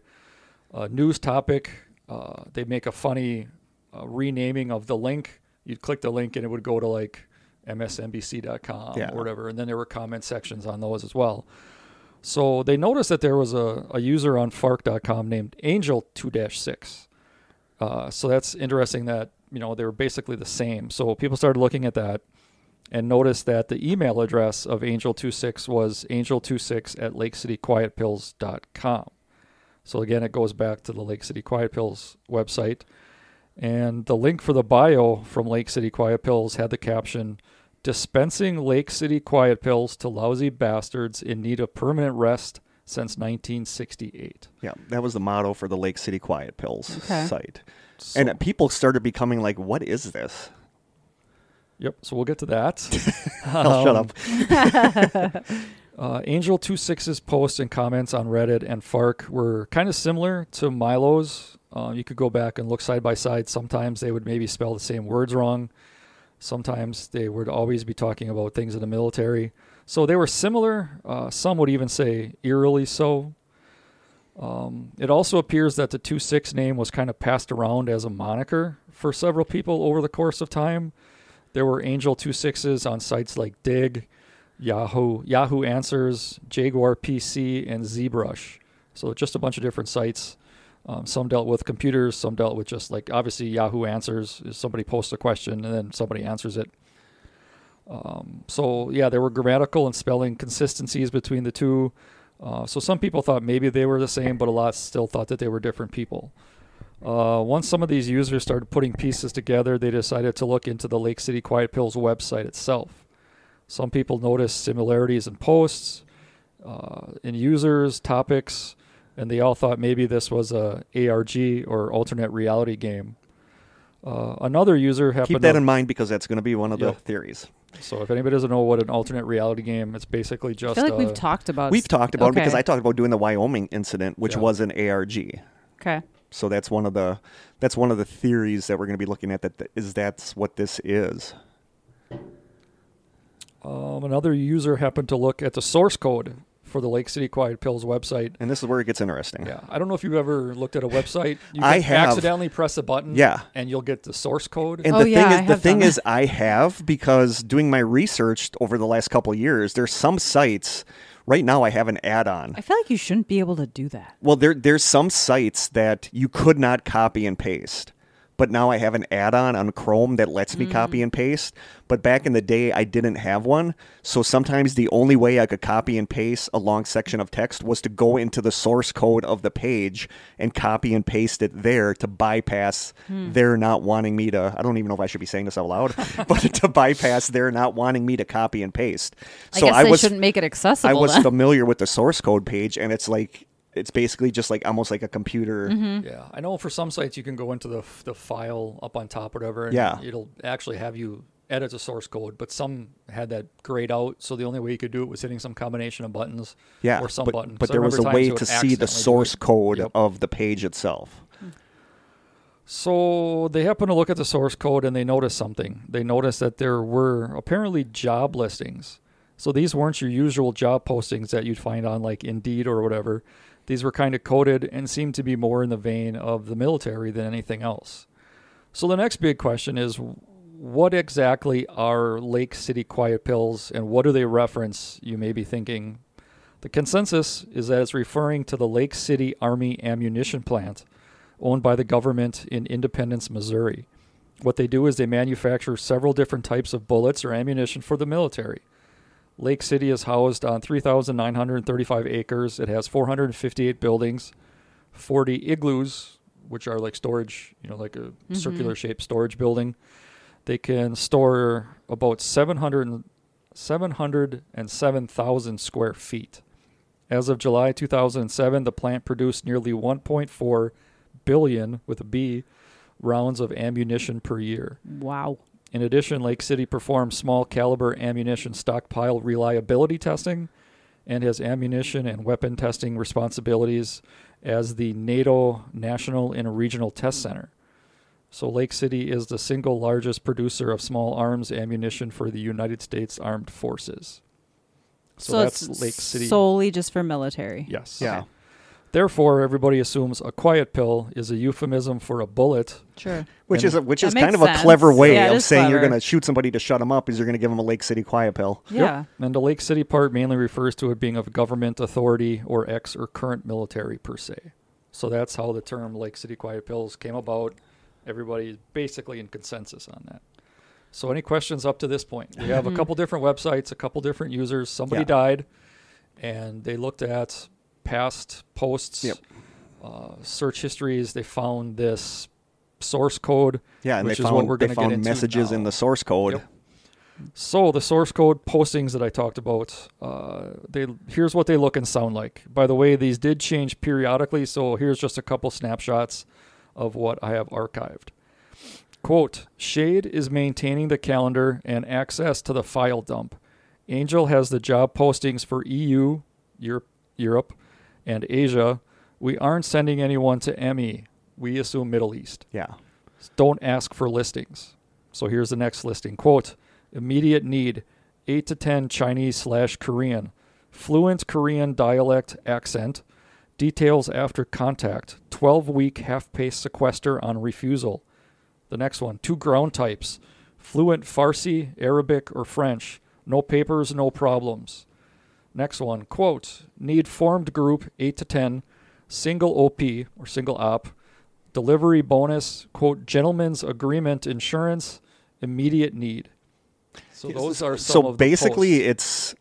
a news topic. Uh, they make a funny uh, renaming of the link. You'd click the link, and it would go to like MSNBC.com Yeah. or whatever. And then there were comment sections on those as well. So they noticed that there was a, a user on Fark.com named Angel 2-6. Uh, so that's interesting that you know they were basically the same. So people started looking at that and noticed that the email address of Angel 2 6 was angel26 at lakecityquietpills.com. So again, it goes back to the Lake City Quiet Pills website. And the link for the bio from Lake City Quiet Pills had the caption Dispensing Lake City Quiet Pills to lousy bastards in need of permanent rest since 1968. yeah that was the motto for the Lake City Quiet Pills Okay. site So, and people started becoming like what is this yep, so we'll get to that. *laughs* I'll shut Um, up *laughs* *laughs* Uh, Angel 26's posts and comments on Reddit and Fark were kind of similar to Milo's. Uh, you could go back and look side by side. Sometimes they would maybe spell the same words wrong. Sometimes they would always be talking about things in the military. So they were similar. Uh, some would even say eerily so. Um, it also appears that the 2.6 name was kind of passed around as a moniker for several people over the course of time. There were Angel 2.6s on sites like Digg, Yahoo, Yahoo Answers, Jaguar PC, and ZBrush. So just a bunch of different sites. Um, some dealt with computers, some dealt with just like obviously Yahoo Answers. is Somebody posts a question and then somebody answers it. Um, so yeah, there were grammatical and spelling consistencies between the two. Uh, so some people thought maybe they were the same, but a lot still thought that they were different people. Uh, once some of these users started putting pieces together, they decided to look into the Lake City Quiet Pills website itself. Some people noticed similarities in posts, uh, in users, topics, and they all thought maybe this was a ARG or alternate reality game. Uh, another user happened Keep that to, in mind because that's going to be one of the theories. so if anybody doesn't know what an alternate reality game, it's basically just. I feel like uh, we've talked about. We've talked about it because. I talked about doing the Wyoming incident, which Yeah. was an ARG. Okay. So that's one of the that's one of the theories that we're going to be looking at. That th- is that's what this is. Um, another user happened to look at the source code for the Lake City Quiet Pills website. And this is where it gets interesting. Yeah, I don't know if you've ever looked at a website. *laughs* You I have. accidentally press a button. Yeah. and you'll get the source code. And Oh, the yeah, I thing is, the thing is, I have because doing my research over the last couple of years, there's some sites. Right now, I have an add-on. I feel like you shouldn't be able to do that. Well, there there's some sites that you could not copy and paste. But now I have an add-on on Chrome that lets me copy mm. and paste. But back in the day I didn't have one. So sometimes the only way I could copy and paste a long section of text was to go into the source code of the page and copy and paste it there to bypass hmm. their not wanting me to I don't even know if I should be saying this out loud, *laughs* but to bypass their not wanting me to copy and paste. I So guess I was shouldn't make it accessible. I was then. familiar with the source code page, and it's like it's basically just like almost like a computer. Mm-hmm. Yeah, I know for some sites you can go into the the file up on top, or whatever. And Yeah. it'll actually have you edit the source code, but some had that grayed out, so the only way you could do it was hitting some combination of buttons. Yeah, or some but, button. but 'Cause I there was a way to see the source code Yep. of the page itself. So they happened to look at the source code and they noticed something. They noticed that there were apparently job listings. So these weren't your usual job postings that you'd find on like Indeed or whatever. These were kind of coded and seemed to be more in the vein of the military than anything else. So the next big question is what exactly are Lake City Quiet Pills and what do they reference? You may be thinking. The consensus is that it's referring to the Lake City Army ammunition plant owned by the government in Independence, Missouri. What they do is they manufacture several different types of bullets or ammunition for the military. Lake City is housed on 3,935 acres. It has 458 buildings, 40 igloos, which are like storage, you know, like a mm-hmm. circular shaped storage building. They can store about 700, and- 707,000 square feet. As of July 2007, the plant produced nearly 1.4 billion with a B rounds of ammunition per year. wow. In addition, Lake City performs small caliber ammunition stockpile reliability testing and has ammunition and weapon testing responsibilities as the NATO National and Regional Test Center. So, Lake City is the single largest producer of small arms ammunition for the United States Armed Forces. So, that's it's Lake City. solely just for military. yes. Yeah. Therefore, everybody assumes a quiet pill is a euphemism for a bullet. Sure. Which And- is a, which That is kind makes of a clever way Yeah, of is saying you're going to shoot somebody to shut them up. Is you're going to give them a Lake City quiet pill. Yeah. And the Lake City part mainly refers to it being of government authority or ex or current military per se. So that's how the term Lake City Quiet Pills came about. Everybody is basically in consensus on that. So any questions up to this point? We have a mm-hmm. couple different websites, a couple different users. Somebody Yeah. died, and they looked at past posts, Yep. uh, search histories. They found this source code. Yeah, and which they is found what we're they going to get found into messages in the source code. Yep. So the source code postings that I talked about, uh, they here's what they look and sound like. By the way, these did change periodically, so here's just a couple snapshots of what I have archived. Quote: Shade is maintaining the calendar and access to the file dump. Angel has the job postings for EU, Europe, Europe, and Asia. We aren't sending anyone to ME. We assume Middle East. Yeah. Don't ask for listings. So here's the next listing. Quote, immediate need, 8 to 10 Chinese slash Korean, fluent Korean dialect accent, details after contact. 12 week half pace sequester on refusal. The next one, two ground types fluent Farsi, Arabic, or French. No papers, no problems. Next one, quote, need formed group 8 to 10, single OP or single op, delivery bonus, quote, gentleman's agreement insurance, immediate need. So those are some so of the basically posts.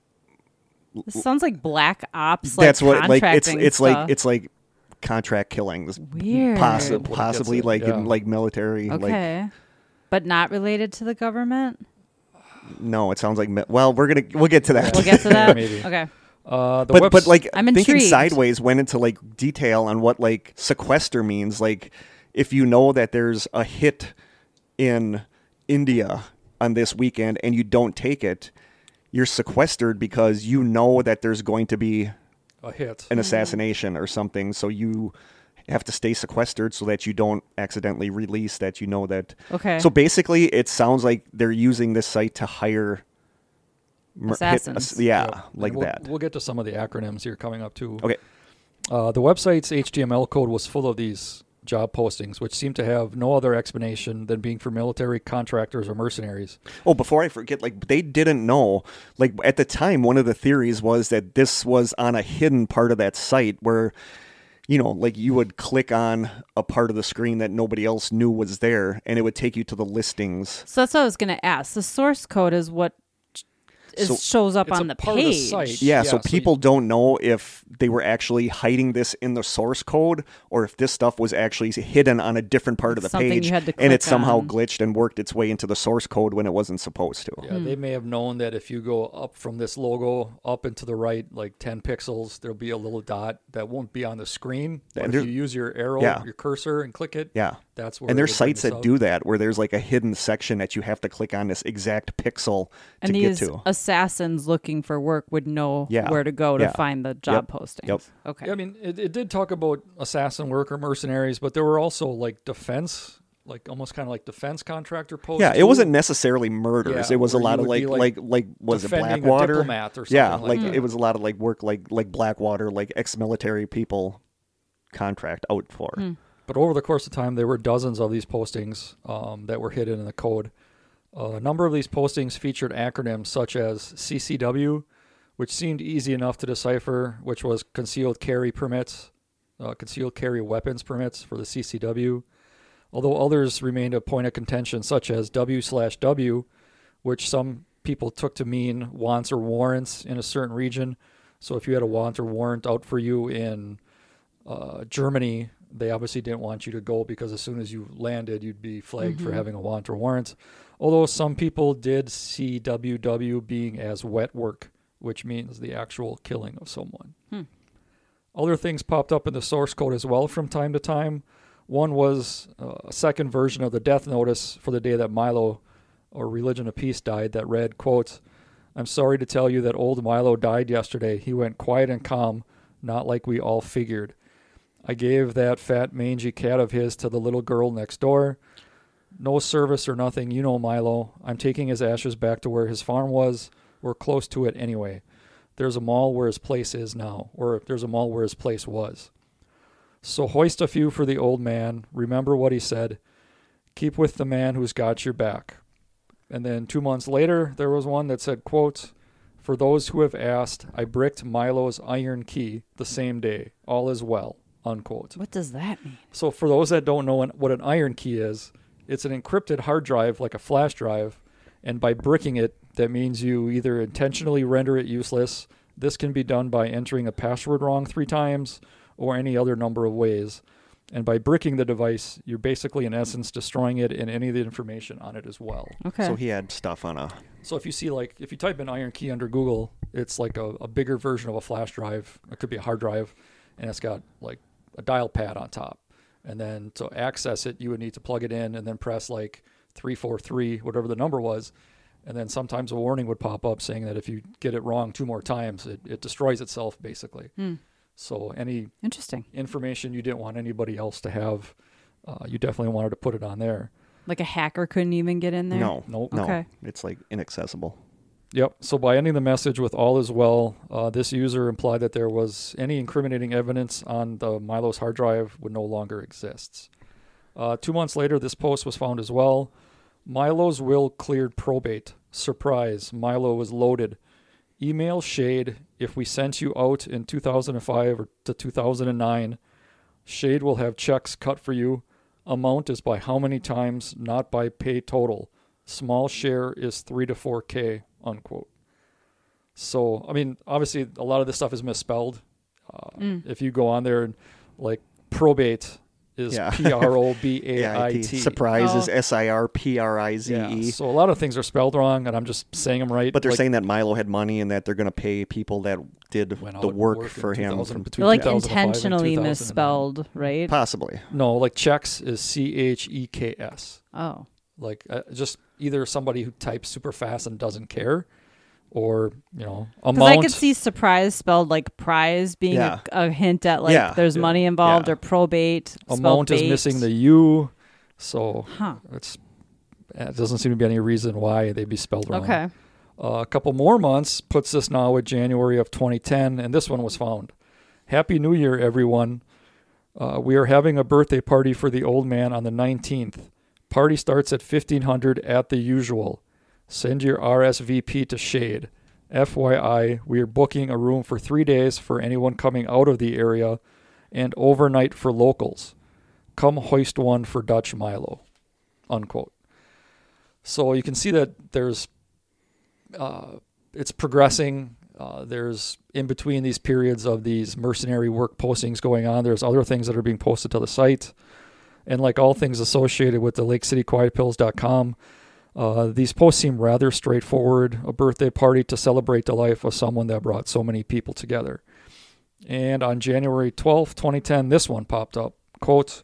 it's This sounds like black ops. Like that's what like it's it's stuff. like it's like contract killings Weird. possi- What it gets possibly like yeah. in like military like okay, but not related to the government. No it sounds like mi- well we're gonna we'll get to that We'll get to Yeah, *laughs* that. maybe. Okay. Uh, the but webs- but like I'm thinking intrigued. sideways went into like detail on what like sequester means like if you know that there's a hit in India on this weekend and you don't take it you're sequestered because you know that there's going to be a hit. An assassination or something so you have to stay sequestered so that you don't accidentally release that you know that Okay. so basically it sounds like they're using this site to hire mer- hit- Assassins. yeah Yep. Like we'll, that We'll get to some of the acronyms here coming up too. okay Uh, the website's HTML code was full of these job postings, which seem to have no other explanation than being for military contractors or mercenaries. Oh, before I forget, like they didn't know. Like at the time, one of the theories was that this was on a hidden part of that site where, you know, like you would click on a part of the screen that nobody else knew was there, and it would take you to the listings. So that's what I was going to ask. The source code is what is, So- shows up It's on a the part of the page. site. Yeah, Yeah, so so you- people don't know if they were actually hiding this in the source code or if this stuff was actually hidden on a different part of the Something page you had to and it somehow on. glitched and worked its way into the source code when it wasn't supposed to. Yeah, they may have known that if you go up from this logo up and to the right, like 10 pixels, there'll be a little dot that won't be on the screen. But And if you use your arrow, Yeah. your cursor, and click it, Yeah. that's where. And there's sites that up. do that where there's like a hidden section that you have to click on this exact pixel And to get these to. Assassins looking for work would know Yeah. where to go to Yeah. find the job Yep. postings. Yep. Okay. Yeah, I mean, it, it did talk about assassin work or mercenaries, but there were also like defense, like almost kind of like defense contractor posts. Yeah, it too. wasn't necessarily murders. Yeah, it was a lot of like, like like, like was it defending a Blackwater? diplomat or something yeah, like like that. it was a lot of like work like like Blackwater, like ex-military people contract out for. Hmm. But over the course of time, there were dozens of these postings um, that were hidden in the code. Uh, a number of these postings featured acronyms such as CCW, which seemed easy enough to decipher, which was concealed carry permits, uh, concealed carry weapons permits for the CCW. Although others remained a point of contention, such as W slash W, which some people took to mean wants or warrants in a certain region. So if you had a want or warrant out for you in uh, Germany, they obviously didn't want you to go because as soon as you landed, you'd be flagged for having a want or warrant. Although some people did see WW being as wet work, which means the actual killing of someone. Hmm. Other things popped up in the source code as well from time to time. One was uh, a second version of the death notice for the day that Milo, or Religion of Peace, died that read, quote, I'm sorry to tell you that old Milo died yesterday. He went quiet and calm, not like we all figured. I gave that fat mangy cat of his to the little girl next door. No service or nothing, you know Milo. I'm taking his ashes back to where his farm was. We're close to it anyway. There's a mall where his place is now, or there's a mall where his place was. So hoist a few for the old man. Remember what he said. Keep with the man who's got your back. And then two months later, there was one that said, quote, For those who have asked, I bricked Milo's IronKey the same day. All is well, unquote. What does that mean? So for those that don't know what an IronKey is, it's an encrypted hard drive like a flash drive, and by bricking it, that means you either intentionally render it useless. This can be done by entering a password wrong three times or any other number of ways. And by bricking the device, you're basically in essence destroying it and any of the information on it as well. Okay. So he had stuff on a So if you see like if you type in IronKey under Google, it's like a, a bigger version of a flash drive. It could be a hard drive, and it's got like a dial pad on top. And then to access it, you would need to plug it in and then press like three four three, whatever the number was. And then sometimes a warning would pop up saying that if you get it wrong two more times, it, it destroys itself basically. Hmm. So any Interesting. information you didn't want anybody else to have, uh, you definitely wanted to put it on there. Like a hacker couldn't even get in there. no, Nope. no. Okay. It's like inaccessible. Yep. So by ending the message with all is well, uh, this user implied that there was any incriminating evidence on the Milo's hard drive would no longer exist. Uh, two months later, this post was found as well. Milo's will cleared probate. Surprise, Milo was loaded. Email Shade if we sent you out in 2005 or to 2009. Shade will have checks cut for you. Amount is by how many times, not by pay total. Small share is 3 to 4K, unquote. So, I mean, obviously, a lot of this stuff is misspelled. Uh, Mm. If you go on there and like probate is Yeah. *laughs* P R O B A I Surprise is Oh. S I R P R I Z Yeah, E. so a lot of things are spelled wrong, and I'm just saying them right. But they're like, saying that Milo had money and that they're going to pay people that did the out work for him. From, between like intentionally misspelled, right? possibly. No, like checks is C H E K S. Oh. Like uh, just either somebody who types super fast and doesn't care, or you know Because amount. I could see surprise spelled like prize being Yeah. a, a hint at like Yeah. there's Yeah. money involved Yeah. or probate. spelled amount is missing the U, so Huh. it's it doesn't seem to be any reason why they'd be spelled wrong. Okay. Uh, a couple more months puts us now at January of 2010, and this one was found. Happy New Year, everyone. Uh, we are having a birthday party for the old man on the 19th. Party starts at 1500 at the usual. Send your RSVP to Shade. FYI, we are booking a room for three days for anyone coming out of the area and overnight for locals. Come hoist one for Dutch Milo. Unquote. So you can see that there's uh, it's progressing. Uh, there's in between these periods of these mercenary work postings going on. There's other things that are being posted to the site, and like all things associated with the LakeCityQuietPills.com, uh, these posts seem rather straightforward. A birthday party to celebrate the life of someone that brought so many people together. And on January 12th, 2010, this one popped up. Quote,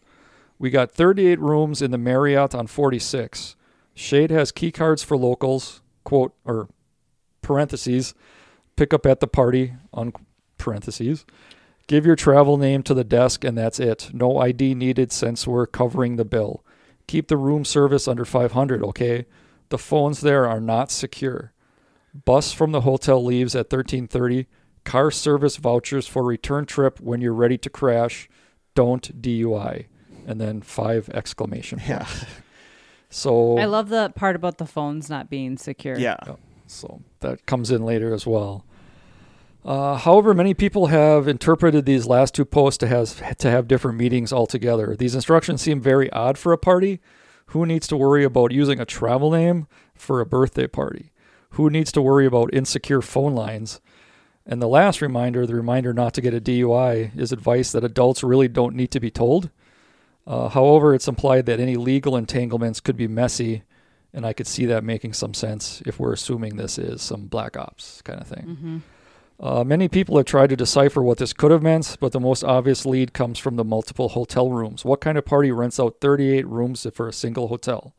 we got 38 rooms in the Marriott on 46. Shade has key cards for locals, quote, or parentheses, pick up at the party, on parentheses. Give your travel name to the desk and that's it. No ID needed since we're covering the bill. Keep the room service under 500, okay? The phones there are not secure. Bus from the hotel leaves at 13:30. Car service vouchers for return trip when you're ready to crash. Don't DUI. And then five exclamation Yeah. *laughs* So I love the part about the phones not being secure. Yeah. so that comes in later as well. Uh, however, many people have interpreted these last two posts to have to have different meanings altogether. These instructions seem very odd for a party. Who needs to worry about using a travel name for a birthday party? Who needs to worry about insecure phone lines? And the last reminder, the reminder not to get a DUI, is advice that adults really don't need to be told. Uh, however, it's implied that any legal entanglements could be messy, and I could see that making some sense if we're assuming this is some black ops kind of thing. Mm-hmm. Uh, many people have tried to decipher what this could have meant, but the most obvious lead comes from the multiple hotel rooms. What kind of party rents out 38 rooms for a single hotel?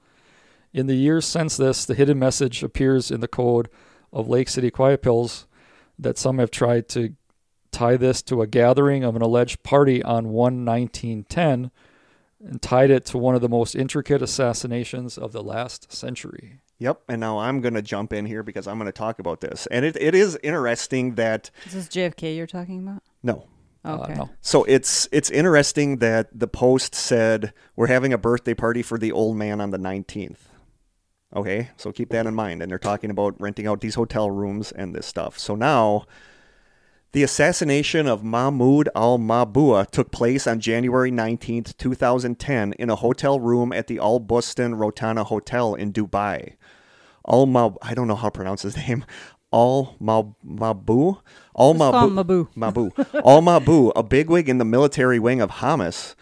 In the years since this, the hidden message appears in the code of Lake City Quiet Pills that some have tried to tie this to a gathering of an alleged party on 1 1910 and tied it to one of the most intricate assassinations of the last century. Yep. And now I'm going to jump in here because I'm going to talk about this. And it, it is interesting that Is this is JFK you're talking about? no. Uh, Okay. no. So it's it's interesting that the post said we're having a birthday party for the old man on the 19th. Okay? So keep that in mind and they're talking about renting out these hotel rooms and this stuff. So now the assassination of Mahmoud al-Mabua took place on January 19th, 2010 in a hotel room at the Al Bustan Rotana Hotel in Dubai. Al Mab I don't know how to pronounce his *laughs* name. Al Mab Mabu? Al Let's call him Mabu Mabu. Al Mabu, a bigwig in the military wing of Hamas,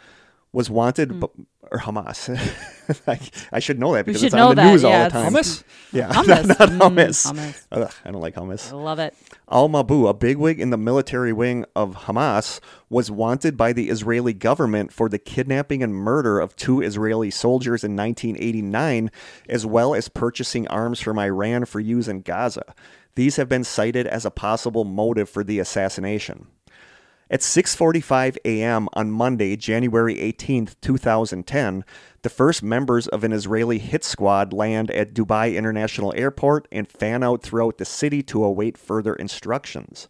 was wanted hmm. b- or Hamas. *laughs* I, I should know that because should it's know on the that, news all the it's- time. Hummus? Yeah, *laughs* Hummus. not, Mm, hummus. hummus. Ugh, I don't like hummus. I love it. Al Mabu, a bigwig in the military wing of Hamas, was wanted by the Israeli government for the kidnapping and murder of two Israeli soldiers in 1989, as well as purchasing arms from Iran for use in Gaza. These have been cited as a possible motive for the assassination. At 6:45 a.m. on Monday, January 18, 2010, the first members of an Israeli hit squad land at Dubai International Airport and fan out throughout the city to await further instructions.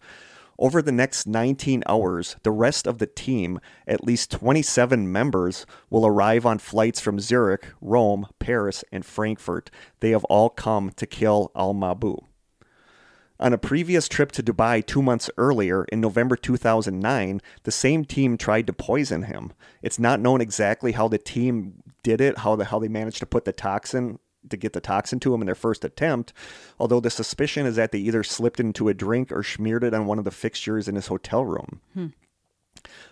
Over the next 19 hours, the rest of the team, at least 27 members, will arrive on flights from Zurich, Rome, Paris, and Frankfurt. They have all come to kill Al Mabu. On a previous trip to Dubai two months earlier, in November 2009, the same team tried to poison him. It's not known exactly how the team did it, how, the, how they managed to put the toxin to get the toxin to him in their first attempt, although the suspicion is that they either slipped into a drink or smeared it on one of the fixtures in his hotel room. Hmm.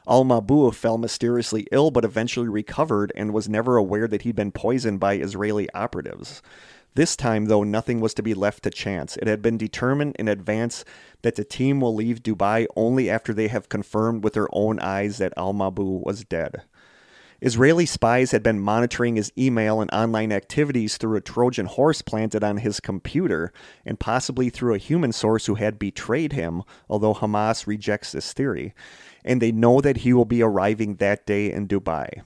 Al Mabou fell mysteriously ill but eventually recovered and was never aware that he'd been poisoned by Israeli operatives. This time, though, nothing was to be left to chance. It had been determined in advance that the team will leave Dubai only after they have confirmed with their own eyes that Al Mabou was dead. Israeli spies had been monitoring his email and online activities through a Trojan horse planted on his computer, and possibly through a human source who had betrayed him, although Hamas rejects this theory. And they know that he will be arriving that day in Dubai.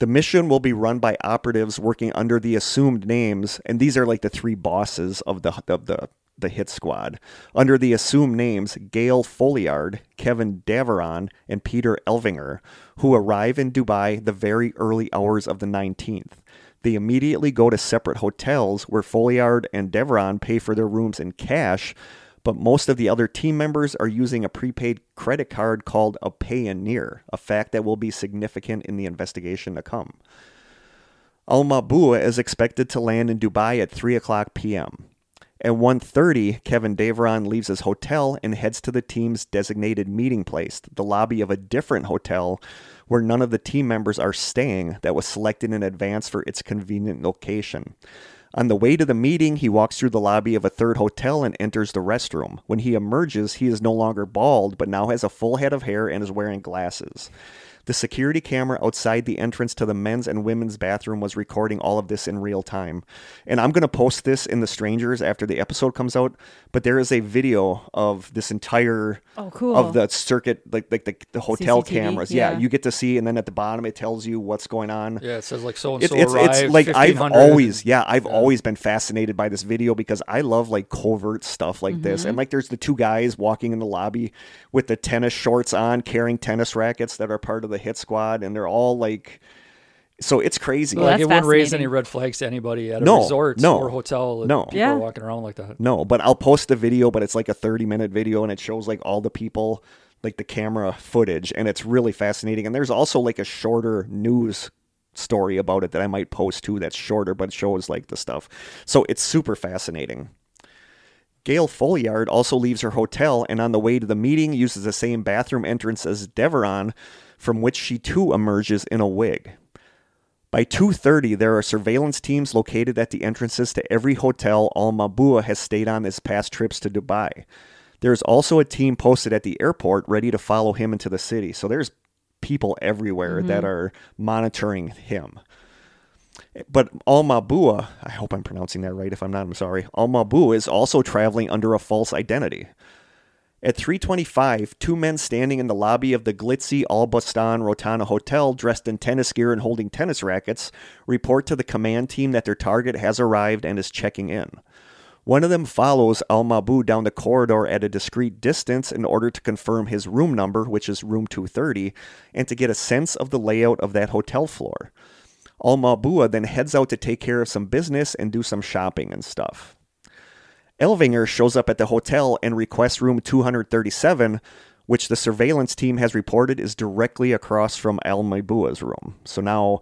The mission will be run by operatives working under the assumed names, and these are like the three bosses of the of the the hit squad. Under the assumed names Gail Folliard, Kevin Daveron, and Peter Elvinger, who arrive in Dubai the very early hours of the 19th. They immediately go to separate hotels where Folliard and Daveron pay for their rooms in cash, but most of the other team members are using a prepaid credit card called a Payoneer, a fact that will be significant in the investigation to come. Al Mabua is expected to land in Dubai at 3 o'clock p.m. At 1.30, Kevin Daveron leaves his hotel and heads to the team's designated meeting place, the lobby of a different hotel where none of the team members are staying that was selected in advance for its convenient location. On the way to the meeting, he walks through the lobby of a third hotel and enters the restroom. When he emerges, he is no longer bald, but now has a full head of hair and is wearing glasses. The security camera outside the entrance to the men's and women's bathroom was recording all of this in real time. And I'm going to post this in the Strangers after the episode comes out, but there is a video of this entire Oh, cool. of the circuit like like the, the hotel CCTV? cameras. Yeah. Yeah. you get to see and then at the bottom it tells you what's going on. Yeah, it says like so and so it's arrived. it's like I've always yeah I've always been fascinated by this video because I love like covert stuff like this Mm-hmm. and like there's the two guys walking in the lobby with the tennis shorts on carrying tennis rackets that are part of the hit squad and they're all like so it's crazy Well, like it wouldn't raise any red flags to anybody at a No, resort no, or hotel. no. people Yeah. are walking around like that. no but I'll post the video but it's like a 30 minute video and it shows like all the people like the camera footage and it's really fascinating and there's also like a shorter news story about it that I might post too that's shorter but shows like the stuff so it's super fascinating Gail Folliard also leaves her hotel and on the way to the meeting uses the same bathroom entrance as Daveron, from which she too emerges in a wig. By 2:30, there are surveillance teams located at the entrances to every hotel Al Mabua has stayed on his past trips to Dubai. There is also a team posted at the airport ready to follow him into the city. So there's people everywhere mm-hmm. that are monitoring him. But Al Mabua, I hope I'm pronouncing that right. If I'm not, I'm sorry. Al Mabua is also traveling under a false identity. At 3:25, two men standing in the lobby of the glitzy Al Bustan Rotana Hotel, dressed in tennis gear and holding tennis rackets, report to the command team that their target has arrived and is checking in. One of them follows Al Mabu down the corridor at a discreet distance in order to confirm his room number, which is room 230, and to get a sense of the layout of that hotel floor. Al Mabua then heads out to take care of some business and do some shopping and stuff. Elvinger shows up at the hotel and requests room 237, which the surveillance team has reported is directly across from Al Mabua's room. So now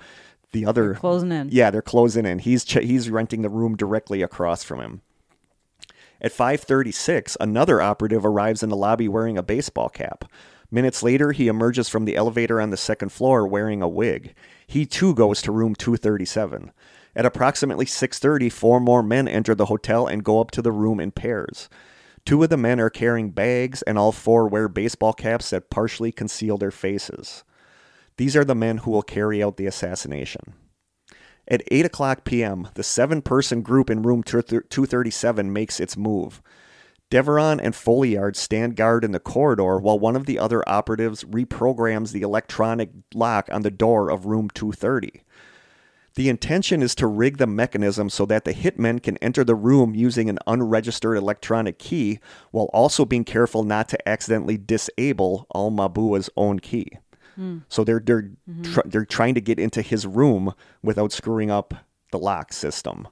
the other Closing in. yeah, they're closing in. He's ch- he's renting the room directly across from him. At 5:36, another operative arrives in the lobby wearing a baseball cap. Minutes later, he emerges from the elevator on the second floor wearing a wig. He too goes to room 237. At approximately 6:30, four more men enter the hotel and go up to the room in pairs. Two of the men are carrying bags and all four wear baseball caps that partially conceal their faces. These are the men who will carry out the assassination. At 8 o'clock p.m., the seven person group in room 237 makes its move. Daveron and Folliard stand guard in the corridor while one of the other operatives reprograms the electronic lock on the door of room 230. The intention is to rig the mechanism so that the hitmen can enter the room using an unregistered electronic key while also being careful not to accidentally disable Al Mabua's own key. Hmm. So they're they're mm-hmm. tr- they're trying to get into his room without screwing up the lock system.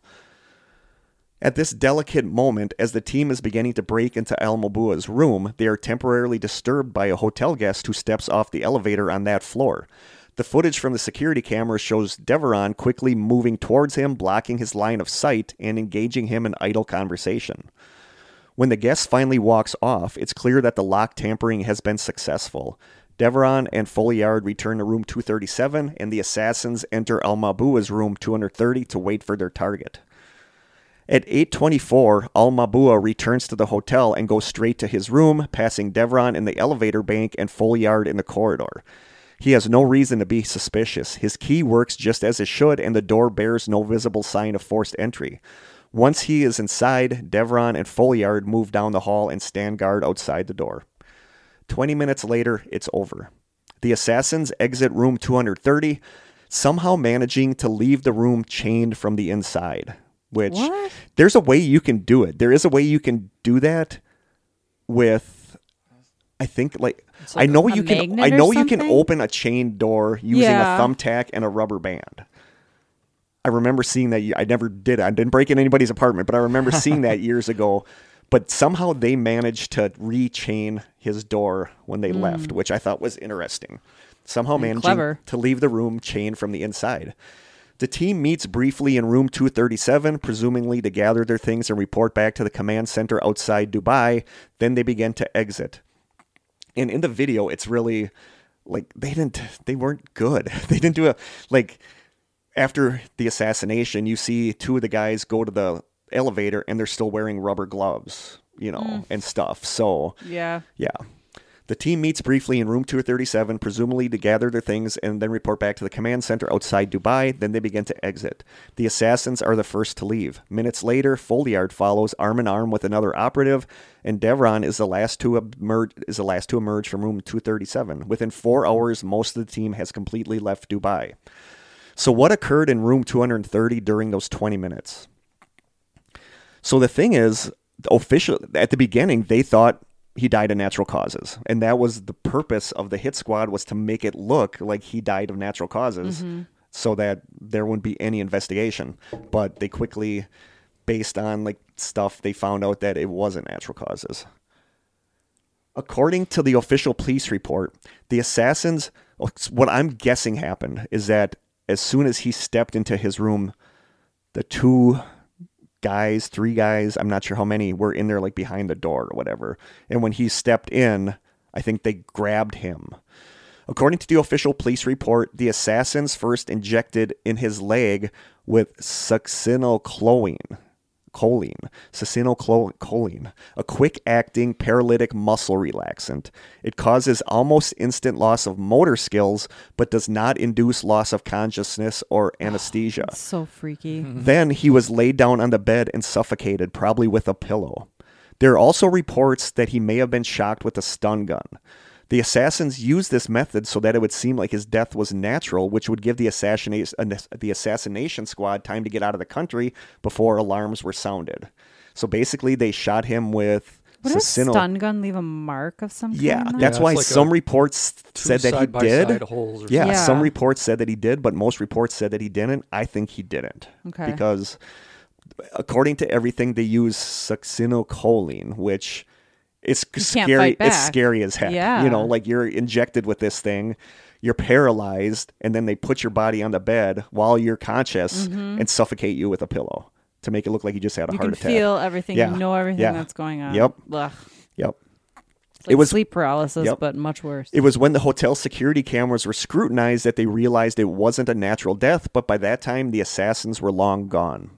At this delicate moment, as the team is beginning to break into Al Mabua's room, they are temporarily disturbed by a hotel guest who steps off the elevator on that floor. The footage from the security camera shows Daveron quickly moving towards him, blocking his line of sight, and engaging him in idle conversation. When the guest finally walks off, it's clear that the lock tampering has been successful. Daveron and Folliard return to room 237, and the assassins enter Al Mabhouh's room 230 to wait for their target. At 8:24, Al Mabhouh returns to the hotel and goes straight to his room, passing Daveron in the elevator bank and Folliard in the corridor. He has no reason to be suspicious. His key works just as it should, and the door bears no visible sign of forced entry. Once he is inside, Daveron and Folliard move down the hall and stand guard outside the door. 20 minutes later, it's over. The assassins exit room 230, somehow managing to leave the room chained from the inside. Which What? there's a way you can do it. There is a way you can do that with I think like, I know you can I know you can open a chain door using Yeah. a thumbtack and a rubber band. I remember seeing that. I never did. it. I didn't break in anybody's apartment, but I remember *laughs* seeing that years ago. But somehow they managed to rechain his door when they left, which I thought was interesting. Somehow managing clever. to leave the room chained from the inside. The team meets briefly in room 237, presumably to gather their things and report back to the command center outside Dubai. Then they begin to exit. And in the video, it's really like they didn't, they weren't good. *laughs* They didn't do a, like, after the assassination, you see two of the guys go to the elevator and they're still wearing rubber gloves, you know, mm. and stuff. So, Yeah. yeah. The team meets briefly in room 237, presumably to gather their things and then report back to the command center outside Dubai. Then they begin to exit. The assassins are the first to leave. Minutes later, Folliard follows arm in arm with another operative, and Daveron is the last to emerge. Is the last to emerge from room 237. Within four hours, most of the team has completely left Dubai. So, what occurred in room 230 during those 20 minutes? So the thing is, official at the beginning, they thought he died of natural causes, and that was the purpose of the hit squad was to make it look like he died of natural causes, mm-hmm. so that there wouldn't be any investigation. But they quickly, based on like stuff, they found out that it wasn't natural causes. According to the official police report, the assassins, what I'm guessing happened is that as soon as he stepped into his room, the two guys, three guys, I'm not sure how many, were in there like behind the door or whatever. And when he stepped in, I think they grabbed him. According to the official police report, the assassins first injected in his leg with succinylcholine, choline, succinylcholine, a quick-acting paralytic muscle relaxant. It causes almost instant loss of motor skills, but does not induce loss of consciousness or *sighs* anesthesia. So freaky. *laughs* Then he was laid down on the bed and suffocated, probably with a pillow. There are also reports that he may have been shocked with a stun gun. The assassins used this method so that it would seem like his death was natural, which would give the assassination the assassination squad time to get out of the country before alarms were sounded. So basically, they shot him with Would a stun gun leave a mark of some Yeah, kind? on that's? Yeah, why like some reports said that he did. holes or Yeah, something. some reports said that he did, but most reports said that he didn't. I think he didn't. Okay. Because according to everything, they use succinylcholine, which can't scary. It's scary as heck. Yeah. You know, like you're injected with this thing, you're paralyzed, and then they put your body on the bed while you're conscious and suffocate you with a pillow to make it look like you just had a Mm-hmm. you heart can attack. feel everything. Yeah. You know everything Yeah. that's going on. Yep. Ugh. Yep. Like It was- sleep paralysis, Yep. but much worse. It was when the hotel security cameras were scrutinized that they realized it wasn't a natural death, but by that time the assassins were long gone.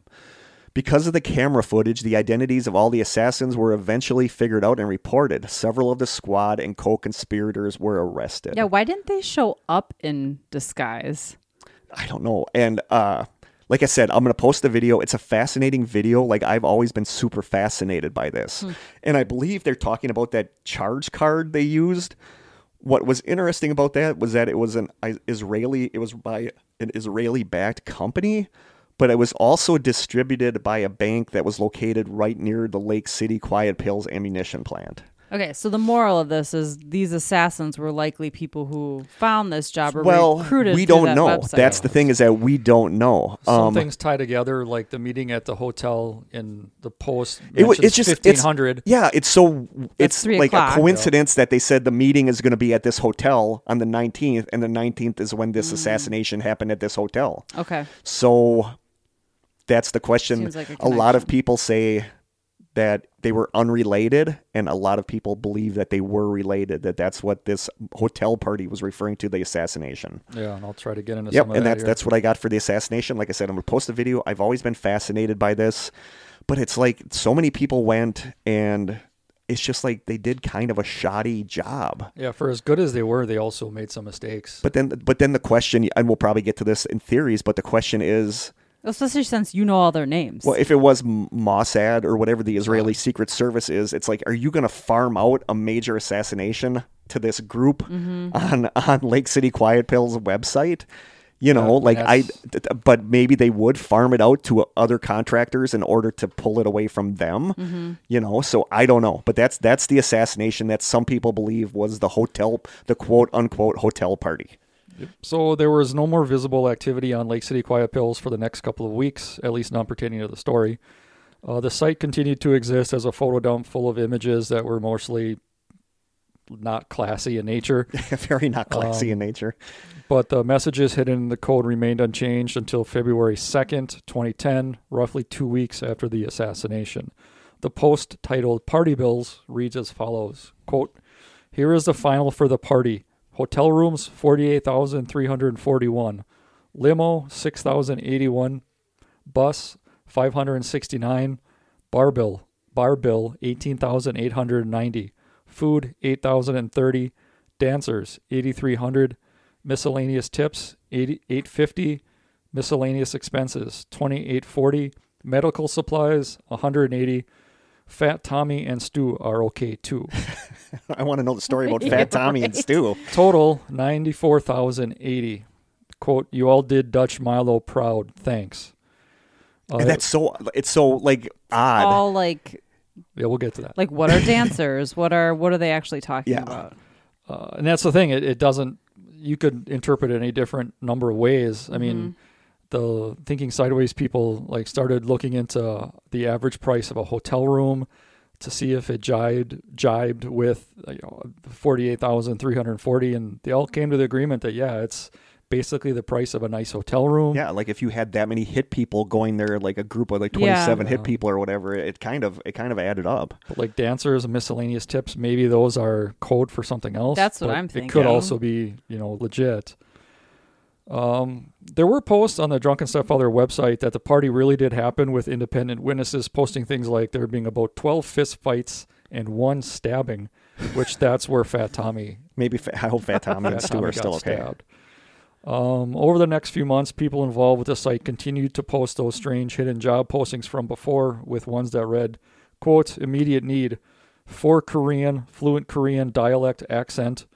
Because of the camera footage, the identities of all the assassins were eventually figured out and reported. Several of the squad and co conspirators were arrested. yeah. Why didn't they show up in disguise? I don't know. And uh, like I said, I'm going to post the video. It's a fascinating video. Like I've always been super fascinated by this. And I believe they're talking about that charge card they used. What was interesting about that was that it was an Israeli it was by an Israeli backed company, but it was also distributed by a bank that was located right near the Lake City Quiet Pills ammunition plant. Okay, so the moral of this is these assassins were likely people who found this job or well, recruited. we don't that know. website. That's the thing is that we don't know. Some Um, things tie together, like the meeting at the hotel in the post. It wa- mentions it's just- it's- 1500. Yeah, it's so it's like a coincidence that they said the meeting is going to be at this hotel on the 19th, and the 19th is when Mm. this assassination happened at this hotel. Okay. So that's the question. Like a a lot of people say that they were unrelated, and a lot of people believe that they were related. That that's what this hotel party was referring to the assassination. Yeah, and I'll try to get into Yep, some of and that that's here. that's what I got for the assassination. Like I said, I'm gonna post a video. I've always been fascinated by this, but it's like so many people went, and it's just like they did kind of a shoddy job. Yeah, for as good as they were, they also made some mistakes. But then, but then the question, and we'll probably get to this in theories, but the question is, Especially since you know all their names. well, if it was Mossad or whatever the Israeli Secret Service is, it's like, are you going to farm out a major assassination to this group Mm-hmm. on on Lake City Quiet Pills website? You know, Yeah, like I, th- th- but maybe they would farm it out to other contractors in order to pull it away from them. Mm-hmm. You know, so I don't know, but that's that's the assassination that some people believe was the hotel, the quote unquote hotel party. So there was no more visible activity on Lake City Quiet Pills for the next couple of weeks, at least not pertaining to the story. Uh, the site continued to exist as a photo dump full of images that were mostly not classy in nature, *laughs* Very not classy in Um, nature. but the messages hidden in the code remained unchanged until February 2nd, 2010, roughly two weeks after the assassination. The post titled Party Bills reads as follows quote, Here is the final for the party. Hotel rooms 48,341. Limo 6,081. Bus 569. Bar bill. Bar bill 18,890. Food 8,030. Dancers 8,300. Miscellaneous tips 80, 850. Miscellaneous expenses 2840. Medical supplies 180. Fat Tommy and Stu are okay too. *laughs* I want to know the story about *laughs* Yeah, Fat Tommy and right. Stu. Total 94,080. Quote, you all did Dutch Milo proud. Thanks. Uh, And that's so it's so like odd. all like yeah, we'll get to that. like what are dancers? what are what are they actually talking Yeah. about? Uh, and that's the thing. It, it doesn't, you could interpret it any different number of ways. I mean, the thinking sideways people like started looking into the average price of a hotel room to see if it jibed jibed with you know, 48,340 and they all came to the agreement that yeah, it's basically the price of a nice hotel room. Yeah, like if you had that many hit people going there, like a group of like Yeah. twenty seven hit people or whatever, it kind of it kind of added up. But like dancers and miscellaneous tips, maybe those are code for something else. That's what I'm thinking. It could also be, you know, legit. Um, there were posts on the Drunken Stepfather website that the party really did happen with independent witnesses posting things like there being about 12 fist fights and one stabbing, which *laughs* that's where Fat Tommy Maybe I hope Fat Tommy and Fat Stu Tommy are still okay. stabbed. Um, over the next few months, people involved with the site continued to post those strange hidden job postings from before, with ones that read, quote, immediate need, for Korean, fluent Korean dialect accent,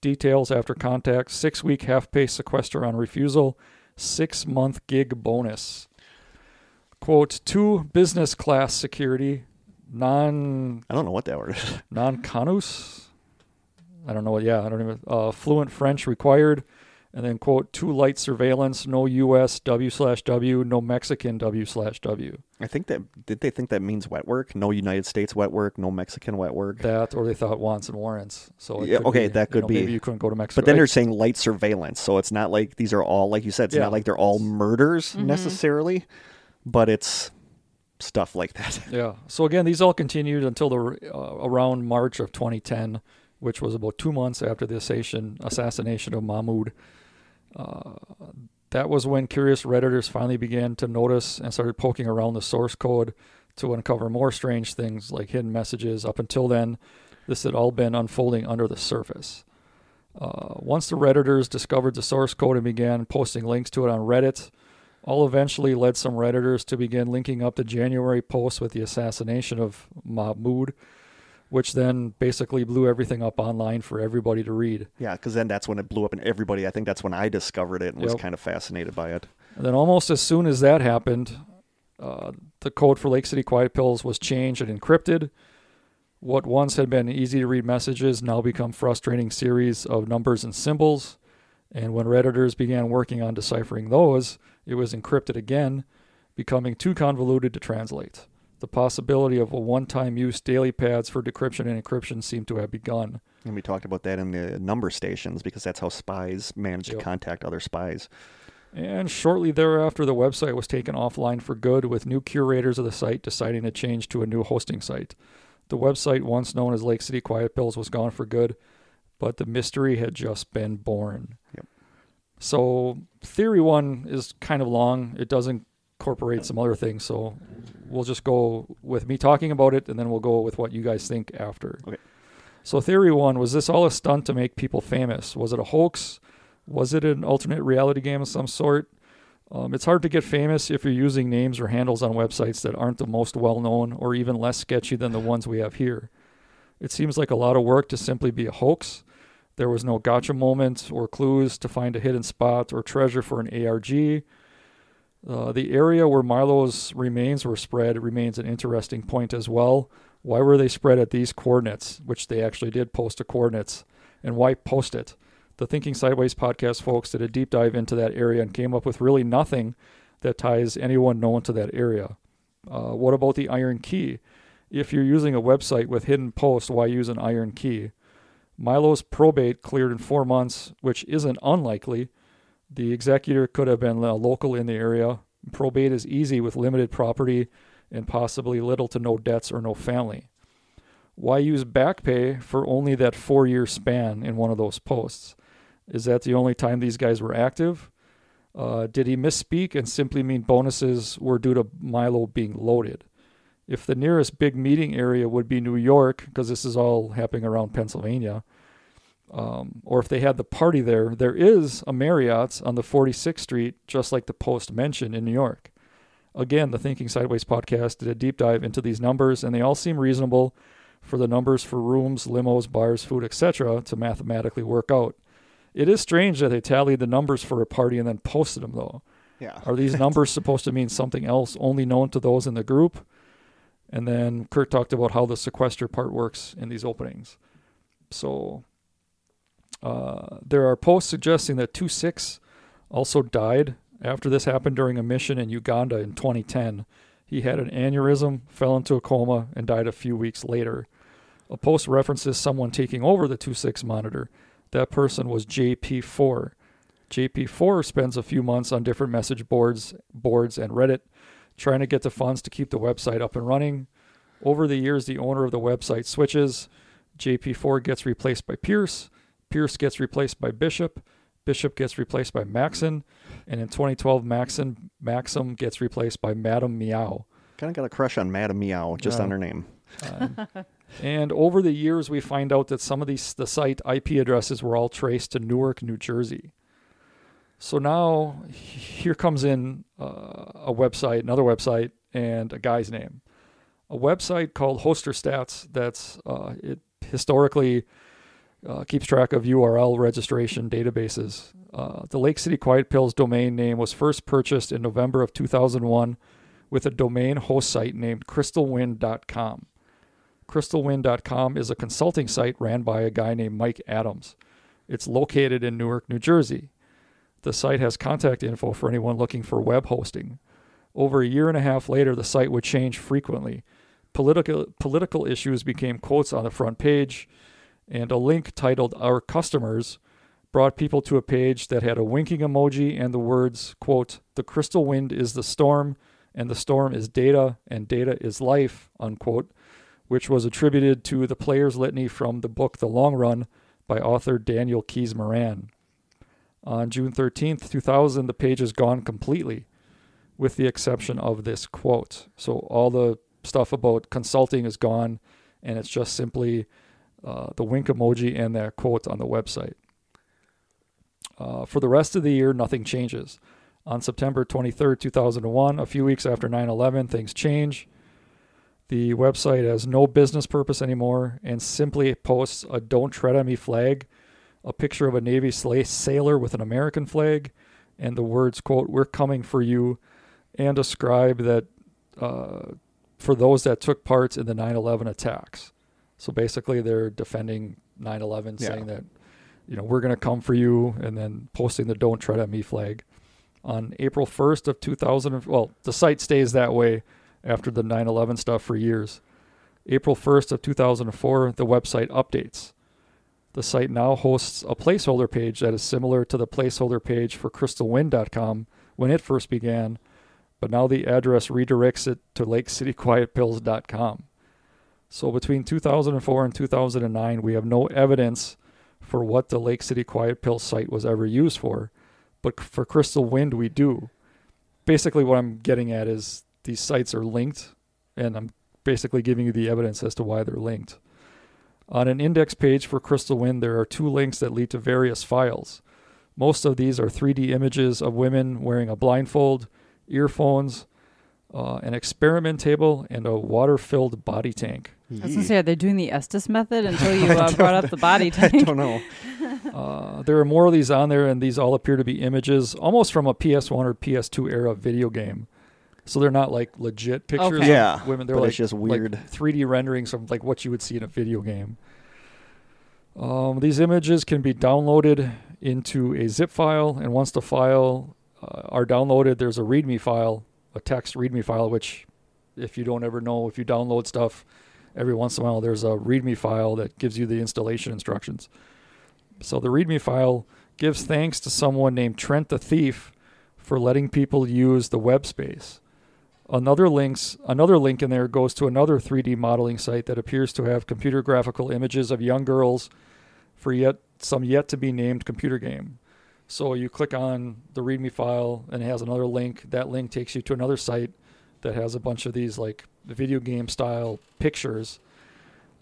details after contact, six week half pay sequester on refusal, six month gig bonus. Quote, two business class security, non I don't know what that word is. non canus. I don't know what. Yeah, I don't even. Uh, fluent French required, and then quote two light surveillance, no U.S. W slash W, no Mexican W slash W. I think that did they think that means wet work? No United States wet work, no Mexican wet work. That or they thought wants and warrants. So Yeah, okay, be, that you could know, be. Maybe you couldn't go to Mexico. But then I- they're saying light surveillance, so it's not like these are all like you said. It's Yeah, not like they're all it's- murders Mhm. necessarily, but it's stuff like that. *laughs* Yeah. So again, these all continued until the uh, around March of 2010, which was about two months after the assassination assassination of Mahmoud. Uh, that was when curious redditors finally began to notice and started poking around the source code to uncover more strange things like hidden messages. Up until then, this had all been unfolding under the surface. Uh, once the redditors discovered the source code and began posting links to it on Reddit, all eventually led some Redditors to begin linking up the January post with the assassination of Mahmoud, which then basically blew everything up online for everybody to read. Yeah, because then that's when it blew up, and everybody. I think that's when I discovered it and was kind of fascinated by it. And then almost as soon as that happened, uh, the code for Lake City Quiet Pills was changed and encrypted. What once had been easy to read messages now become frustrating series of numbers and symbols. And when Redditors began working on deciphering those, it was encrypted again, becoming too convoluted to translate. The possibility of a one-time use daily pads for decryption and encryption seemed to have begun. And we talked about that in the number stations because that's how spies manage Yep. to contact other spies. And shortly thereafter, the website was taken offline for good, with new curators of the site deciding to change to a new hosting site. The website, once known as Lake City Quiet Pills, was gone for good, but the mystery had just been born. Yep. So, theory one is kind of long. It does incorporate some other things, so we'll just go with me talking about it, and then we'll go with what you guys think after. Okay. So, theory one was this all a stunt to make people famous? Was it a hoax? Was it an alternate reality game of some sort? Um, it's hard to get famous if you're using names or handles on websites that aren't the most well known or even less sketchy than the ones we have here. It seems like a lot of work to simply be a hoax. There was no gotcha moment or clues to find a hidden spot or treasure for an ARG. Uh, the area where Milo's remains were spread remains an interesting point as well. Why were they spread at these coordinates, which they actually did post the coordinates, and why post it? The Thinking Sideways podcast folks did a deep dive into that area and came up with really nothing that ties anyone known to that area. Uh, what about the iron key? If you're using a website with hidden posts, why use an iron key? Milo's probate cleared in four months, which isn't unlikely. The executor could have been a local in the area. Probate is easy with limited property and possibly little to no debts or no family. Why use back pay for only that four year span in one of those posts? Is that the only time these guys were active? Uh, did he misspeak and simply mean bonuses were due to Milo being loaded? If the nearest big meeting area would be New York, because this is all happening around Pennsylvania, um, or if they had the party there, there is a Marriott's on the 46th Street, just like the Post mentioned in New York. Again, the Thinking Sideways podcast did a deep dive into these numbers, and they all seem reasonable for the numbers for rooms, limos, bars, food, etc., to mathematically work out. It is strange that they tallied the numbers for a party and then posted them, though. Yeah. Are these *laughs* numbers supposed to mean something else only known to those in the group? And then Kurt talked about how the sequester part works in these openings. So uh, there are posts suggesting that 2 6 also died after this happened during a mission in Uganda in 2010. He had an aneurysm, fell into a coma, and died a few weeks later. A post references someone taking over the 2 6 monitor. That person was JP4. JP4 spends a few months on different message boards, boards and Reddit, trying to get the funds to keep the website up and running. Over the years, the owner of the website switches. JP4 gets replaced by Pierce. Pierce gets replaced by Bishop. Bishop gets replaced by Maxon. And in 2012, Maxon, Maxim gets replaced by Madame Meow. Kind of got a crush on Madame Meow just Yeah. on her name. Um, and over the years, we find out that some of these the site IP addresses were all traced to Newark, New Jersey. So now here comes in uh, a website, another website, and a guy's name. A website called Hoster Stats. That's uh, it historically uh, keeps track of URL registration databases. Uh, the Lake City Quiet Pills domain name was first purchased in November of 2001 with a domain host site named crystalwind.com. Crystalwind.com is a consulting site ran by a guy named Mike Adams. It's located in Newark, New Jersey. The site has contact info for anyone looking for web hosting. Over a year and a half later, the site would change frequently. Political, political issues became quotes on the front page, and a link titled Our Customers brought people to a page that had a winking emoji and the words, quote, The crystal wind is the storm, and the storm is data, and data is life, unquote, which was attributed to the player's litany from the book The Long Run by author Daniel Keys Moran. On June 13th, 2000, the page is gone completely, with the exception of this quote. So all the stuff about consulting is gone, and it's just simply uh, the wink emoji and that quote on the website. Uh, for the rest of the year, nothing changes. On September 23rd, 2001, a few weeks after 9 11, things change. The website has no business purpose anymore and simply posts a Don't Tread on Me flag, a picture of a Navy sailor with an American flag, and the words, quote, We're coming for you, and describe that uh, for those that took part in the 9 11 attacks. So basically, they're defending 9 11, Yeah. saying that, you know, we're going to come for you, and then posting the Don't Tread on Me flag. On April 1st of 2000, well, the site stays that way after the 9 11 stuff for years. April 1st of 2004, the website updates. The site now hosts a placeholder page that is similar to the placeholder page for crystalwind.com when it first began, but now the address redirects it to lakecityquietpills.com. So between 2004 and 2009, we have no evidence for what the Lake City Quiet Pill site was ever used for, but for Crystal Wind, we do. Basically, what I'm getting at is these sites are linked, and I'm basically giving you the evidence as to why they're linked. On an index page for Crystal Wind, there are two links that lead to various files. Most of these are 3D images of women wearing a blindfold, earphones, uh, an experiment table, and a water filled body tank. I was gonna say, are they doing the Estes method until you *laughs* uh, brought up the body tank? *laughs* I don't know. *laughs* Uh, there are more of these on there, and these all appear to be images almost from a PS1 or PS2 era video game. So they're not like legit pictures Okay. of Yeah, women. They're like it's just like weird. 3D renderings of like what you would see in a video game. Um, these images can be downloaded into a zip file, and once the file uh, are downloaded, there's a README file, a text README file, which, if you don't ever know, if you download stuff, every once in a while there's a README file that gives you the installation instructions. So the README file gives thanks to someone named Trent the Thief for letting people use the web space. Another links another link in there goes to another 3D modeling site that appears to have computer graphical images of young girls for yet some yet to be named computer game. So you click on the README file and it has another link. That link takes you to another site that has a bunch of these like video game style pictures.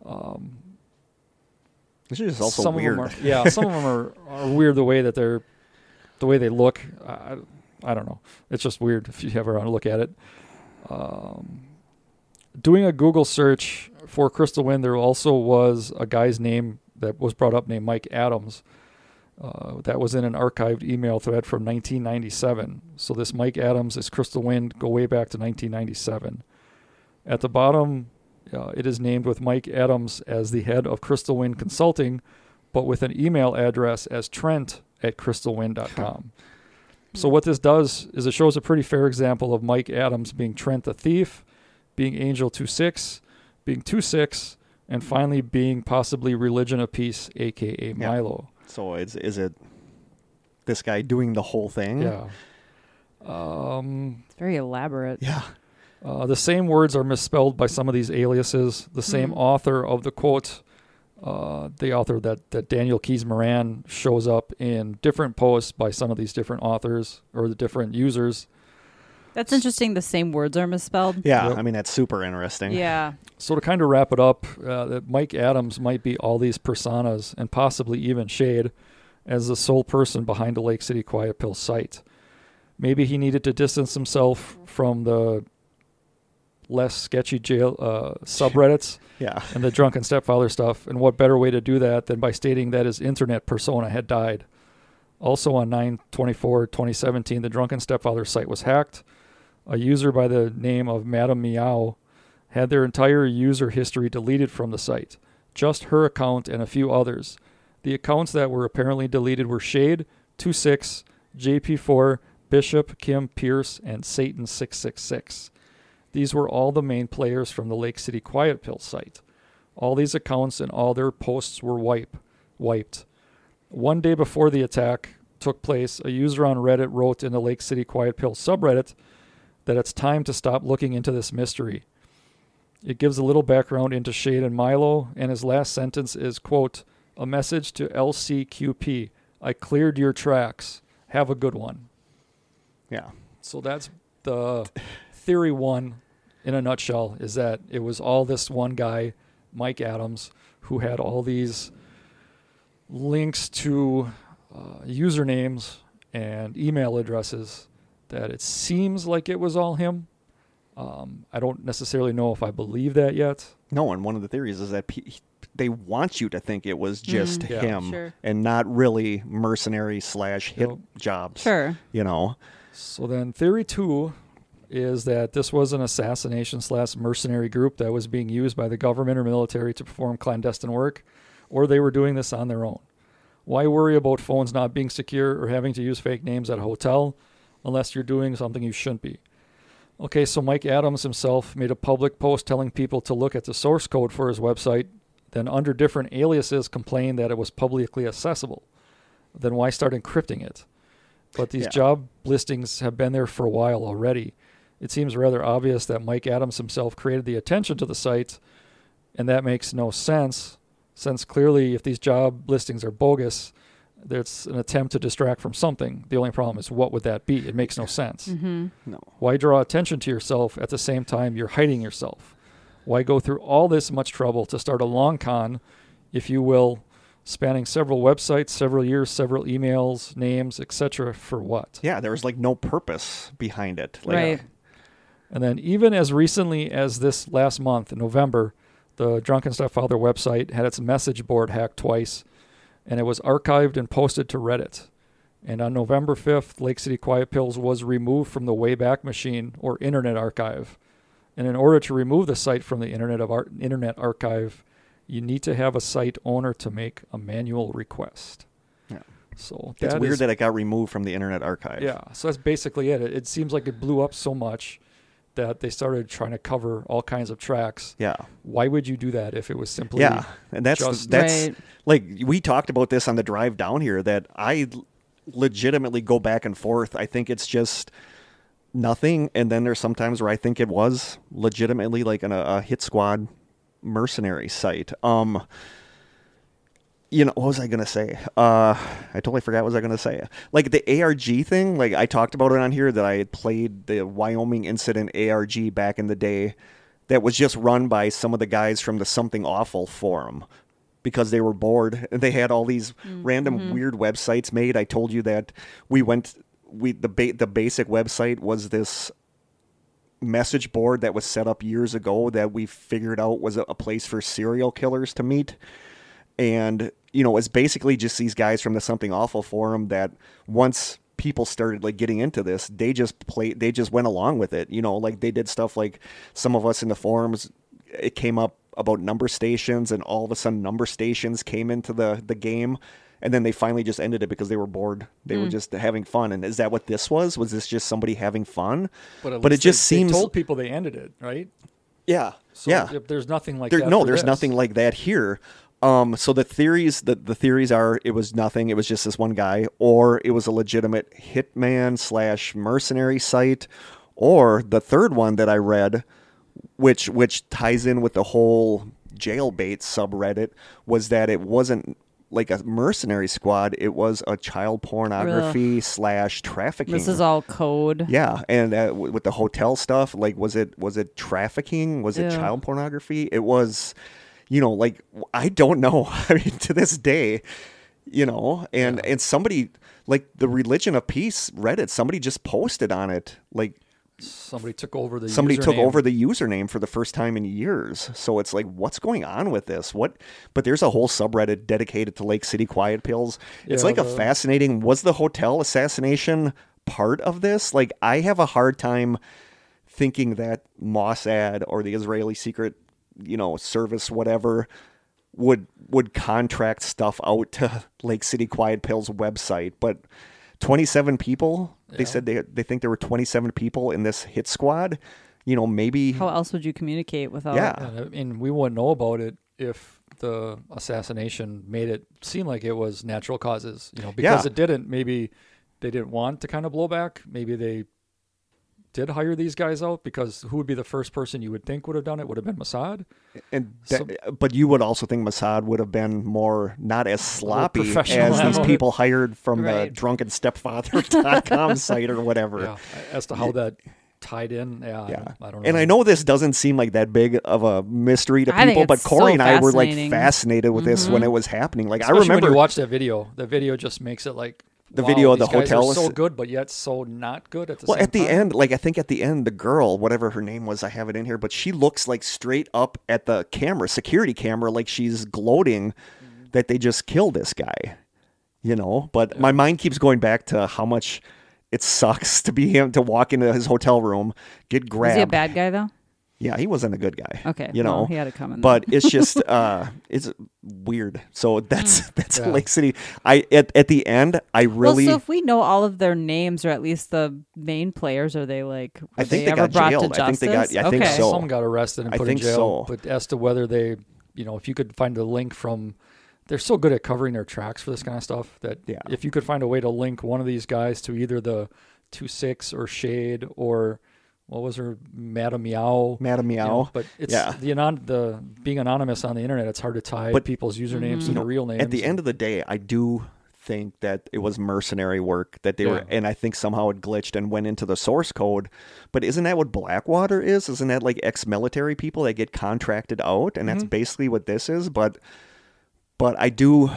Um, This is also some weird. Of them are, yeah, some of them are, *laughs* are weird the way that they're, the way they look. I, I don't know. It's just weird if you ever want to look at it. Um, doing a Google search for Crystal Wind, there also was a guy's name that was brought up named Mike Adams. Uh, that was in an archived email thread from 1997. So this Mike Adams is Crystal Wind go way back to 1997. At the bottom, uh, it is named with Mike Adams as the head of Crystal Wind Consulting, but with an email address as Trent at crystalwind.com. so what this does is it shows a pretty fair example of Mike Adams being Trent the thief, being Angel 26, being 26, and finally being possibly Religion of Peace, aka Yeah. Milo. So is is it this guy doing the whole thing? Yeah. Um, It's very elaborate. Yeah. Uh, the same words are misspelled by some of these aliases. The same Mhm. author of the quote, uh, the author that, that Daniel Keys Moran shows up in different posts by some of these different authors or the different users. That's interesting. The same words are misspelled. Yeah. Yep. I mean that's super interesting. Yeah. So to kind of wrap it up, uh, that Mike Adams might be all these personas and possibly even Shade as the sole person behind the Lake City Quiet Pill site. Maybe he needed to distance himself from the less sketchy jail uh, subreddits *laughs* Yeah. and the drunken stepfather stuff. And what better way to do that than by stating that his internet persona had died? Also on 9 24 2017, the drunken stepfather site was hacked. A user by the name of Madam Meow had their entire user history deleted from the site, just her account and a few others. The accounts that were apparently deleted were Shade, 26, JP4, Bishop, Kim, Pierce, and Satan666. These were all the main players from the Lake City Quiet Pill site. All these accounts and all their posts were wipe, wiped. One day before the attack took place, a user on Reddit wrote in the Lake City Quiet Pill subreddit that it's time to stop looking into this mystery. It gives a little background into Shade and Milo, and his last sentence is, quote, a message to LCQP. I cleared your tracks. Have a good one. Yeah. So that's the theory one in a nutshell is that it was all this one guy, Mike Adams, who had all these links to uh, usernames and email addresses that it seems like it was all him. Um, I don't necessarily know if I believe that yet. No, and one of the theories is that pe- they want you to think it was just Mm, Yeah. him Sure. and not really mercenary slash hit Yep. jobs. Sure. You know, So then, theory two is that this was an assassination slash mercenary group that was being used by the government or military to perform clandestine work, or they were doing this on their own. Why worry about phones not being secure or having to use fake names at a hotel unless you're doing something you shouldn't be? Okay, so Mike Adams himself made a public post telling people to look at the source code for his website, then under different aliases complained that it was publicly accessible. Then why start encrypting it? But these Yeah. job listings have been there for a while already. It seems rather obvious that Mike Adams himself created the attention to the site, and that makes no sense, since clearly, if these job listings are bogus, there's an attempt to distract from something. The only problem is what would that be? It makes no sense. Mm-hmm. no. Why draw attention to yourself at the same time you're hiding yourself? Why go through all this much trouble to start a long con, if you will, spanning several websites, several years, several emails, names, etc. for what? Yeah, there was like no purpose behind it. Like, Right. And then even as recently as this last month, in November, the Drunken Stepfather website had its message board hacked twice, and it was archived and posted to Reddit. And on November 5th, Lake City Quiet Pills was removed from the Wayback Machine or Internet Archive. And in order to remove the site from the Internet of Ar- Internet Archive, you need to have a site owner to make a manual request. Yeah. So It's that weird is- that it got removed from the Internet Archive. yeah, so that's basically it. it. It seems like it blew up so much that they started trying to cover all kinds of tracks. Yeah. Why would you do that if it was simply Yeah. And that's just- that's Right. like we talked about this on the drive down here that I legitimately go back and forth. I think it's just nothing and then there's sometimes where I think it was legitimately like an, a hit squad mercenary site. Um you know, what was I gonna say? Uh, I totally forgot what was I gonna say. Like the ARG thing, like I talked about it on here that I had played the Wyoming Incident ARG back in the day, that was just run by some of the guys from the Something Awful forum because they were bored and *laughs* they had all these random weird websites made. I told you that we went we the ba- the basic website was this message board that was set up years ago that we figured out was a, a place for serial killers to meet and you know it's basically just these guys from the something awful forum that once people started like getting into this they just played they just went along with it you know like they did stuff like some of us in the forums it came up about number stations and all of a sudden number stations came into the the game and then they finally just ended it because they were bored they were mm. just having fun and is that what this was was this just somebody having fun But, at but it just they, seems they told people they ended it, right? yeah So yeah there's nothing like there, that. no, there's this. nothing like that here. Um, so the theories, that the theories are it was nothing. It was just this one guy, or it was a legitimate hitman slash mercenary site, or the third one that I read, which which ties in with the whole jailbait subreddit, was that it wasn't like a mercenary squad. It was a child pornography slash trafficking. This is all code. Yeah, and uh, w- with the hotel stuff, like was it was it trafficking? Was it child pornography? It was, you know, like I don't know. *laughs* I mean, to this day, you know, and and somebody like the Religion of Peace Reddit, somebody just posted on it, like Somebody took over the. somebody took username. over the username for the first time in years. So it's like, what's going on with this? What? But there's a whole subreddit dedicated to Lake City Quiet Pills. It's Yeah, like a fascinating. Was the hotel assassination part of this? Like, I have a hard time thinking that Mossad or the Israeli secret, you know, service, whatever, would would contract stuff out to Lake City Quiet Pills website, but. 27 people. They said they they think there were 27 people in this hit squad. You know, maybe How else would you communicate without? Yeah. And, and we wouldn't know about it if the assassination made it seem like it was natural causes. You know, because Yeah. it didn't. Maybe they didn't want to kind of blow back. Maybe they did hire these guys out because who would be the first person you would think would have done it would have been Mossad. and that, but you would also think Mossad would have been more not as sloppy as these *laughs* people hired from Right. the drunkenstepfather.com *laughs* site or whatever. Yeah, as to how that tied in. Yeah, I Yeah. don't- I don't know. And I know this doesn't seem like that big of a mystery to I people, but Kory so and I were like fascinated with this when Mhm. it was happening. Like Especially I remember when you watch that video. The video just makes it like the wow, video of the hotel are so good, but yet so not good at the Well, same at the time. end, like I think at the end, the girl, whatever her name was, I have it in here, but she looks like straight up at the camera, security camera, like she's gloating Mm-hmm. that they just killed this guy. You know, but my mind keeps going back to how much it sucks *laughs* to be him to walk into his hotel room, get Was Is he a bad guy though? Yeah, he wasn't a good guy. Okay, you well, know, he had it coming then. But it's just *laughs* uh, it's weird. So that's that's Yeah. Lake City. I at at the end, I really. Well, so if we know all of their names or at least the main players, are they like? I think they ever got brought jailed. To I think they got- justice? I think okay. so. Some got arrested and I put think in jail. so. But as to whether they, you know, if you could find a link from, they're so good at covering their tracks for this kind of stuff that Yeah. if you could find a way to link one of these guys to either the two six or Shade or what was her Madam Meow. Madam you know, but it's Yeah. the anon- the being anonymous on the internet. It's hard to tie But- people's usernames to you their real names. At the end of the day, I do think that it was mercenary work that they were, and I think somehow it glitched and went into the source code. But isn't that what Blackwater is? Isn't that like ex-military people that get contracted out, and that's Mm-hmm. basically what this is? But, but I do.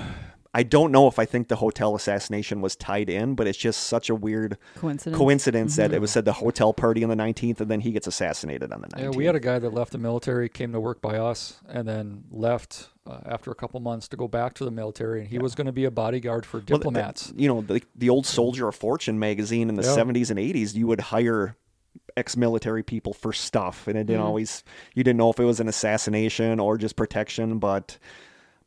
I don't know if I think the hotel assassination was tied in, but it's just such a weird Coincidence. coincidence that Mm-hmm. it was said the hotel party on the 19th and then he gets assassinated on the 19th. Yeah, we had a guy that left the military, came to work by us, and then left uh, after a couple months to go back to the military. And he was going to be a bodyguard for Well, th- diplomats. you know, the, the old Soldier of Fortune magazine in the Yeah. 70s and 80s, you would hire ex-military people for stuff and it Mm-hmm. didn't always you didn't know if it was an assassination or just protection but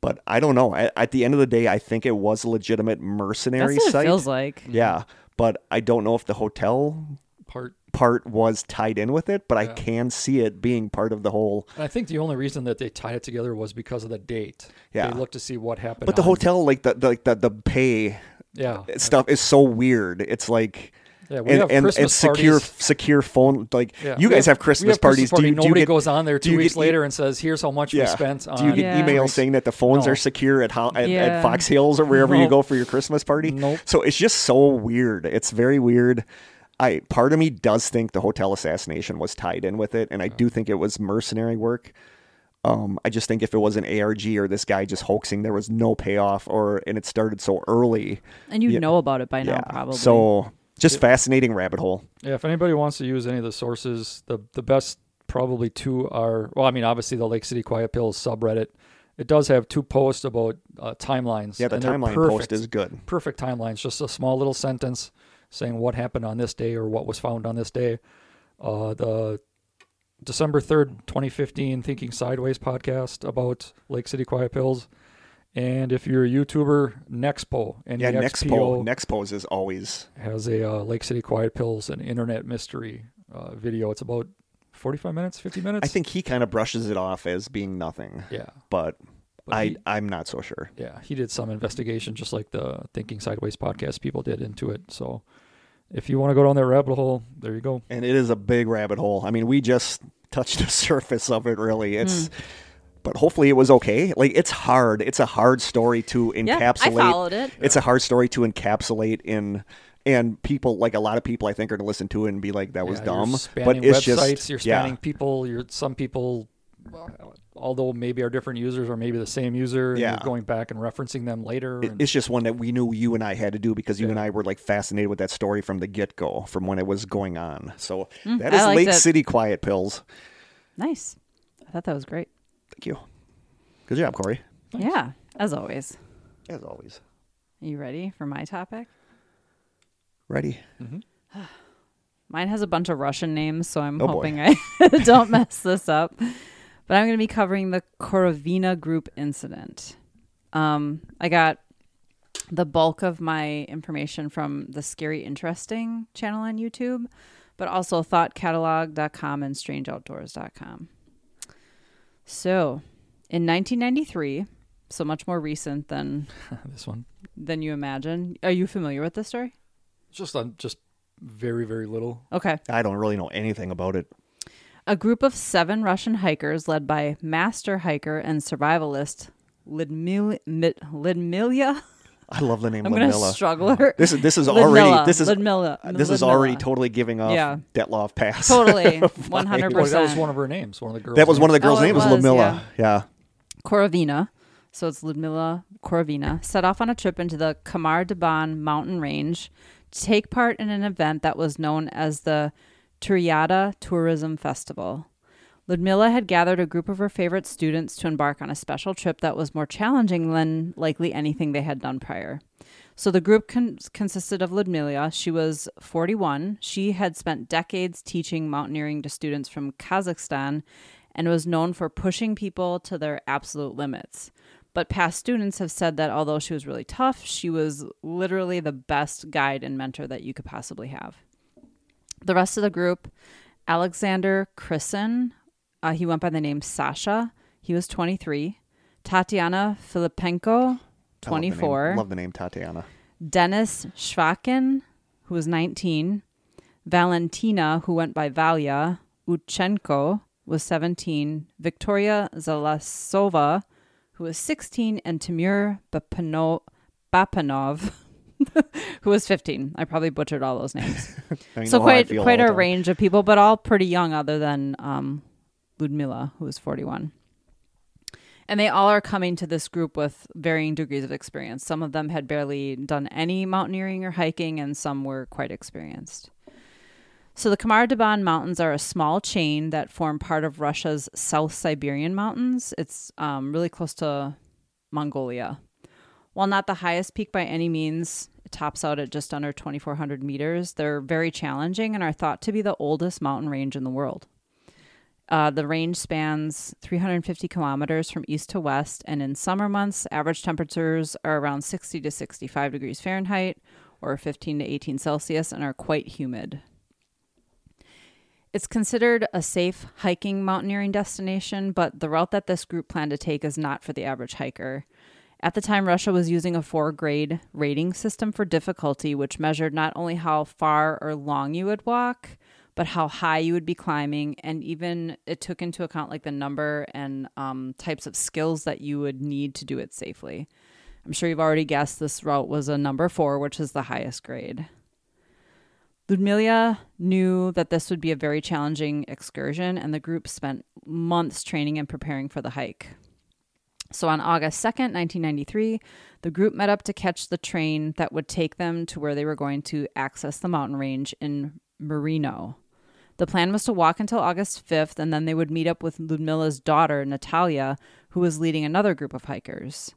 but I don't know at, at the end of the day I think it was a legitimate mercenary That's what site it feels like. yeah but I don't know if the hotel Part. part was tied in with it but I can see it being part of the whole And I think the only reason that they tied it together was because of the date. Yeah. They looked to see what happened. but the on- hotel like the the like the, the pay Yeah. stuff is so weird it's like Yeah, we and, have and, and secure parties. secure phone like Yeah. you We guys have, we Christmas have parties. party. Do you, do you Nobody get, goes on there two weeks get e- later and says, "Here's how much we spent on." Do you get Yeah. emails saying that the phones No. are secure at, how, at, Yeah. at Fox Hills or wherever you go for your Christmas party? Nope. So it's just so weird. It's very weird. I part of me does think the hotel assassination was tied in with it, and I do think it was mercenary work. Um, I just think if it was an ARG or this guy just hoaxing, there was no payoff, or and it started so early. And you Yeah. know about it by now, probably. So just fascinating rabbit hole. Yeah, if anybody wants to use any of the sources, the the best probably two are well, I mean, obviously the Lake City Quiet Pills subreddit. It does have two posts about uh, timelines. Yeah, the timeline perfect, post is good. perfect timelines. Just a small little sentence saying what happened on this day or what was found on this day. Uh, the December third, twenty fifteen, Thinking Sideways podcast about Lake City Quiet Pills. And if you're a YouTuber, Nexpo, Yeah, N-E-X-P-O, Nexpo Nexpos is always has a uh, Lake City Quiet Pills and internet mystery uh, video. It's about 45 minutes, 50 minutes. I think he kind of brushes it off as being nothing, Yeah. but, But I he- I'm not so sure. Yeah. He did some investigation just like the Thinking Sideways podcast people did into it. So if you want to go down that rabbit hole, there you go. And it is a big rabbit hole. I mean, we just touched the *laughs* surface of it. Really, it's. Hmm. But hopefully it was okay. Like it's hard. It's a hard story to yeah, I encapsulate. followed it. It's a hard story to encapsulate in, and people like a lot of people I think are going to listen to it and be like, "That was Yeah, dumb." You're But it's websites, just you're yeah. spanning people. You're some people, well, although maybe are different users or maybe the same user. And Yeah. You're going back and referencing them later. And- It's just one that we knew you and I had to do because you Yeah. and I were like fascinated with that story from the get go, from when it was going on. So that Hmm, I Lake it. City Quiet Pills. Nice. I thought that was great. Thank you. Good job, Kory. Yeah, as always. As always. Are you ready for my topic? Ready? *sighs* Mine has a bunch of Russian names, so I'm Oh, boy. hoping I *laughs* don't mess this up. But I'm going to be covering the Korovina Group incident. Um, I got the bulk of my information from the Scary Interesting channel on YouTube, but also thoughtcatalog.com and strangeoutdoors.com. So, in 1993, so much more recent than *laughs* this one. than you imagine. Are you familiar with this story? Just on just very, very little. Okay. I don't really know anything about it. A group of seven Russian hikers, led by master hiker and survivalist Lidmil- Mi- Lidmila. I love the name I'm going to Ludmilla. struggle. This is this is Lidmilla. already this is Lidmilla. this is already totally giving off Yeah. Dyatlov pass. totally *laughs* 100. Well, that was one of her names. One of the girls. That was one of the girls' Oh, it names was was, Ludmilla. Yeah. Korovina. so it's Ludmila Korovina, set off on a trip into the Khamar Daban mountain range to take part in an event that was known as the Turyada Tourism Festival. Ludmila had gathered a group of her favorite students to embark on a special trip that was more challenging than likely anything they had done prior. So the group con- consisted of Ludmila. She was 41. She had spent decades teaching mountaineering to students from Kazakhstan and was known for pushing people to their absolute limits. But past students have said that although she was really tough, she was literally the best guide and mentor that you could possibly have. The rest of the group, Alexander Chrisen, uh, he went by the name Sasha. He was 23. Tatiana Filipenko, I love the name- 24. Love the name Tatiana. Dennis Schwakin, who was 19. Valentina, who went by Valia. Uchenko was 17. Victoria Zalasova, who was 16. And Timur Bapano- Bapanov, *laughs* who was 15. I probably butchered all those names. *laughs* So know how I quite quite a range of people, but all pretty young, other than um, Ludmila, who was 41. And they all are coming to this group with varying degrees of experience. Some of them had barely done any mountaineering or hiking, and some were quite experienced. So the Khamar Daban Mountains are a small chain that form part of Russia's South Siberian Mountains. It's um, really close to Mongolia. While not the highest peak by any means, it tops out at just under 2,400 meters. They're very challenging and are thought to be the oldest mountain range in the world. Uh, the range spans 350 kilometers from east to west, and in summer months, average temperatures are around 60 to 65 degrees Fahrenheit or 15 to 18 Celsius and are quite humid. It's considered a safe hiking mountaineering destination, but the route that this group planned to take is not for the average hiker. At the time, Russia was using a four grade rating system for difficulty, which measured not only how far or long you would walk, but how high you would be climbing. And even it took into account like the number and um, types of skills that you would need to do it safely. I'm sure you've already guessed this route was a number four, which is the highest grade. Ludmila knew that this would be a very challenging excursion, and the group spent months training and preparing for the hike. So on August 2nd, 1993, the group met up to catch the train that would take them to where they were going to access the mountain range in Merino. The plan was to walk until August 5th, and then they would meet up with Ludmila's daughter, Natalia, who was leading another group of hikers.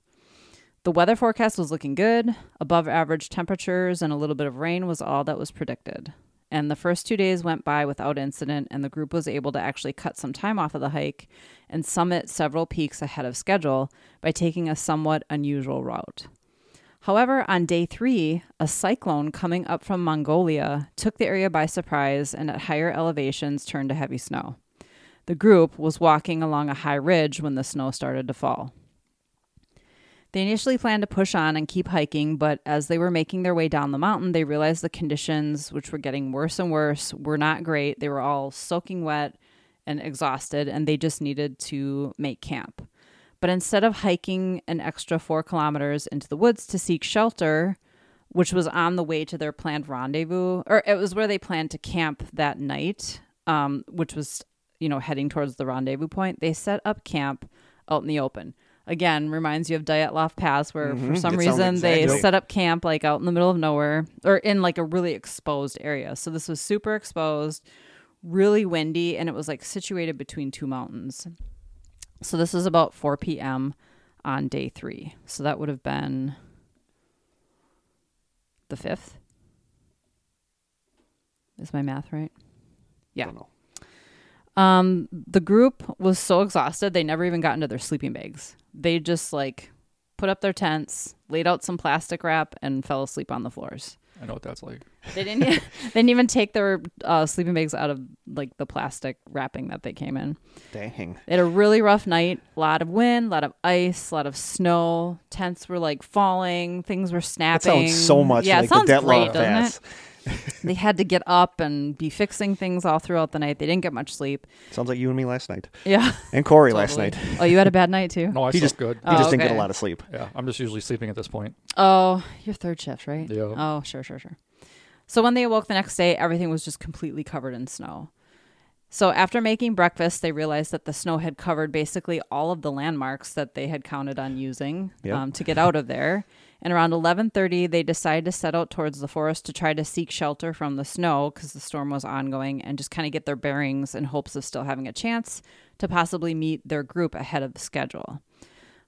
The weather forecast was looking good. Above average temperatures and a little bit of rain was all that was predicted. And the first two days went by without incident, and the group was able to actually cut some time off of the hike and summit several peaks ahead of schedule by taking a somewhat unusual route. However, on day three, a cyclone coming up from Mongolia took the area by surprise and at higher elevations turned to heavy snow. The group was walking along a high ridge when the snow started to fall. They initially planned to push on and keep hiking, but as they were making their way down the mountain, they realized the conditions, which were getting worse and worse, were not great. They were all soaking wet and exhausted, and they just needed to make camp. But instead of hiking an extra four kilometers into the woods to seek shelter, which was on the way to their planned rendezvous, or it was where they planned to camp that night, um, which was, you know, heading towards the rendezvous point, they set up camp out in the open. Again, reminds you of Dyatlov Pass, where for Mhm, some it reason they exactly- set up camp like out in the middle of nowhere or in like a really exposed area. So this was super exposed, really windy, and it was like situated between two mountains. So this is about 4 p.m. on day three. So that would have been the fifth. Is my math right? Yeah. Um, the group was so exhausted they never even got into their sleeping bags. They just like put up their tents, laid out some plastic wrap, and fell asleep on the floors. I know what that's like. They didn't. *laughs* they didn't even take their uh, sleeping bags out of like the plastic wrapping that they came in. Dang. They had a really rough night. A lot of wind, a lot of ice, a lot of snow. Tents were like falling. Things were That snapping. sounds so much yeah, like it sounds the Dyatlov great, doesn't it? They had to get up and be fixing things all throughout the night. They didn't get much sleep. Sounds like you and me last night. Yeah. And Kory last night. Oh, you had a bad night too. No, I He slept just- good. He Oh, just didn't get a lot of sleep. Yeah, I'm just usually sleeping at this point. Oh, your third shift, right? Yeah. Oh, sure, sure, sure. So when they awoke the next day, everything was just completely covered in snow. So after making breakfast, they realized that the snow had covered basically all of the landmarks that they had counted on using Yep. um, to get out of there. And around 11:30, they decided to set out towards the forest to try to seek shelter from the snow because the storm was ongoing, and just kind of get their bearings in hopes of still having a chance to possibly meet their group ahead of the schedule.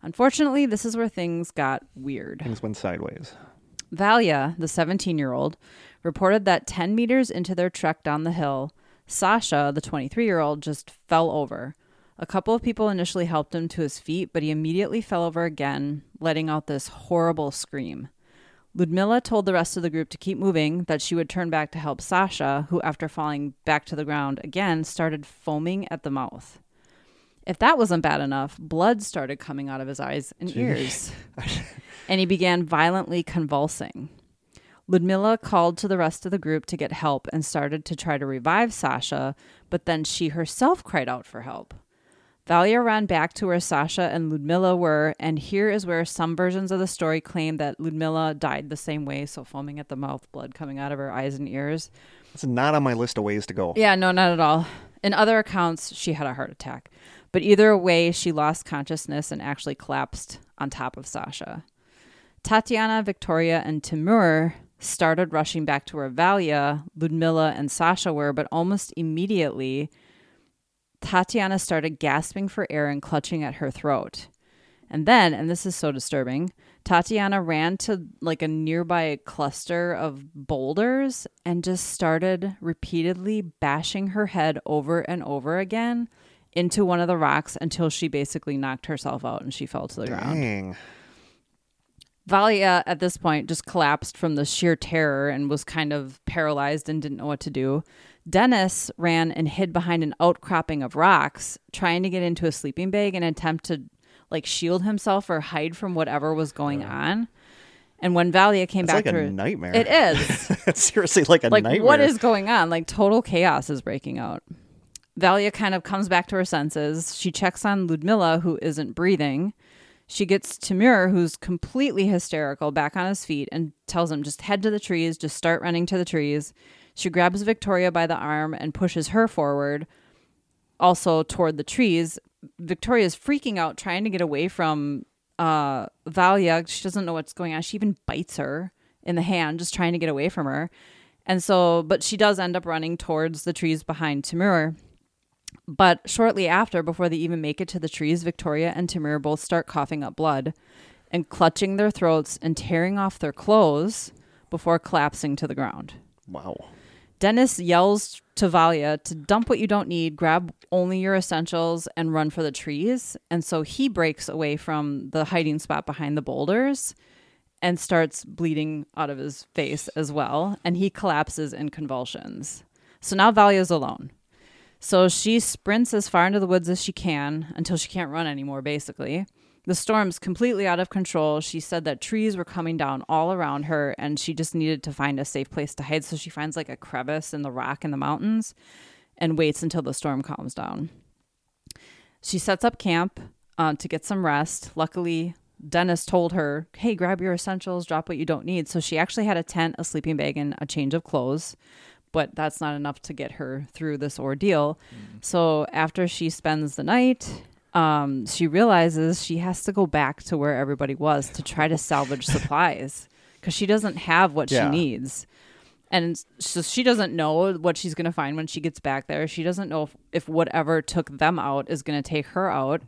Unfortunately, this is where things got weird. Things went sideways. Valia, the 17 year old, reported that 10 meters into their trek down the hill, Sasha, the 23 year old, just fell over. A couple of people initially helped him to his feet, but he immediately fell over again, letting out this horrible scream. Ludmilla told the rest of the group to keep moving, that she would turn back to help Sasha, who, after falling back to the ground again, started foaming at the mouth. If that wasn't bad enough, blood started coming out of his eyes and ears *laughs* and he began violently convulsing. Ludmilla called to the rest of the group to get help and started to try to revive Sasha, but then she herself cried out for help. Valia ran back to where Sasha and Ludmilla were, and here is where some versions of the story claim that Ludmilla died the same way, so foaming at the mouth, blood coming out of her eyes and ears. It's not on my list of ways to go. Yeah, no, not at all. In other accounts, she had a heart attack. But either way, she lost consciousness and actually collapsed on top of Sasha. Tatiana, Victoria, and Timur started rushing back to where Valia, Ludmilla, and Sasha were, but almost immediately, Tatiana started gasping for air and clutching at her throat. And then, and this is so disturbing, Tatiana ran to like a nearby cluster of boulders and just started repeatedly bashing her head over and over again into one of the rocks until she basically knocked herself out and she fell to the ground. Dang. Valia at this point just collapsed from the sheer terror and was kind of paralyzed and didn't know what to do. Dennis ran and hid behind an outcropping of rocks, trying to get into a sleeping bag and attempt to like shield himself or hide from whatever was going on. And when Valia came It's back like to a her, nightmare. it is. *laughs* It's seriously like a like nightmare. what is going on? Like total chaos is breaking out. Valia kind of comes back to her senses. She checks on ludmilla who isn't breathing. She gets Tamir, who's completely hysterical back on his feet and tells him just head to the trees. Just start running to the trees she grabs victoria by the arm and pushes her forward also toward the trees. Victoria's freaking out trying to get away from uh valia. She doesn't know what's going on. She even bites her in the hand just trying to get away from her. And so but she does end up running towards the trees behind timur but shortly after before they even make it to the trees victoria and timur both start coughing up blood and clutching their throats and tearing off their clothes before collapsing to the ground. Wow. Dennis yells to Valia to dump what you don't need, grab only your essentials, and run for the trees. And so he breaks away from the hiding spot behind the boulders and starts bleeding out of his face as well. And he collapses in convulsions. So now Valia's alone. So she sprints as far into the woods as she can until she can't run anymore, basically. The storm's completely out of control. She said that trees were coming down all around her and she just needed to find a safe place to hide. So she finds like a crevice in the rock in the mountains and waits until the storm calms down. She sets up camp uh, to get some rest. Luckily, Dennis told her, hey, grab your essentials, drop what you don't need. So she actually had a tent, a sleeping bag, and a change of clothes. But that's not enough to get her through this ordeal. So after she spends the night, um, she realizes she has to go back to where everybody was to try to salvage *laughs* supplies because she doesn't have what Yeah. she needs. And so she doesn't know what she's going to find when she gets back there. She doesn't know if, if whatever took them out is going to take her out.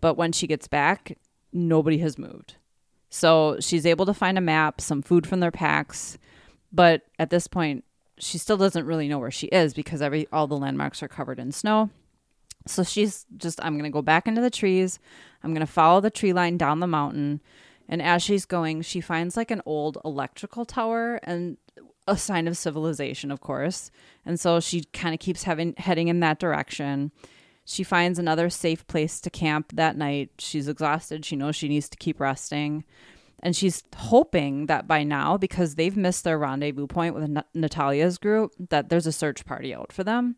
But when she gets back, nobody has moved. So she's able to find a map, some food from their packs. But at this point, she still doesn't really know where she is because every all the landmarks are covered in snow. So she's just, I'm going to go back into the trees. I'm going to follow the tree line down the mountain. And as she's going, she finds like an old electrical tower and a sign of civilization, of course. And so she kind of keeps having heading in that direction. She finds another safe place to camp that night. She's exhausted. She knows she needs to keep resting. And she's hoping that by now, because they've missed their rendezvous point with Natalia's group, that there's a search party out for them.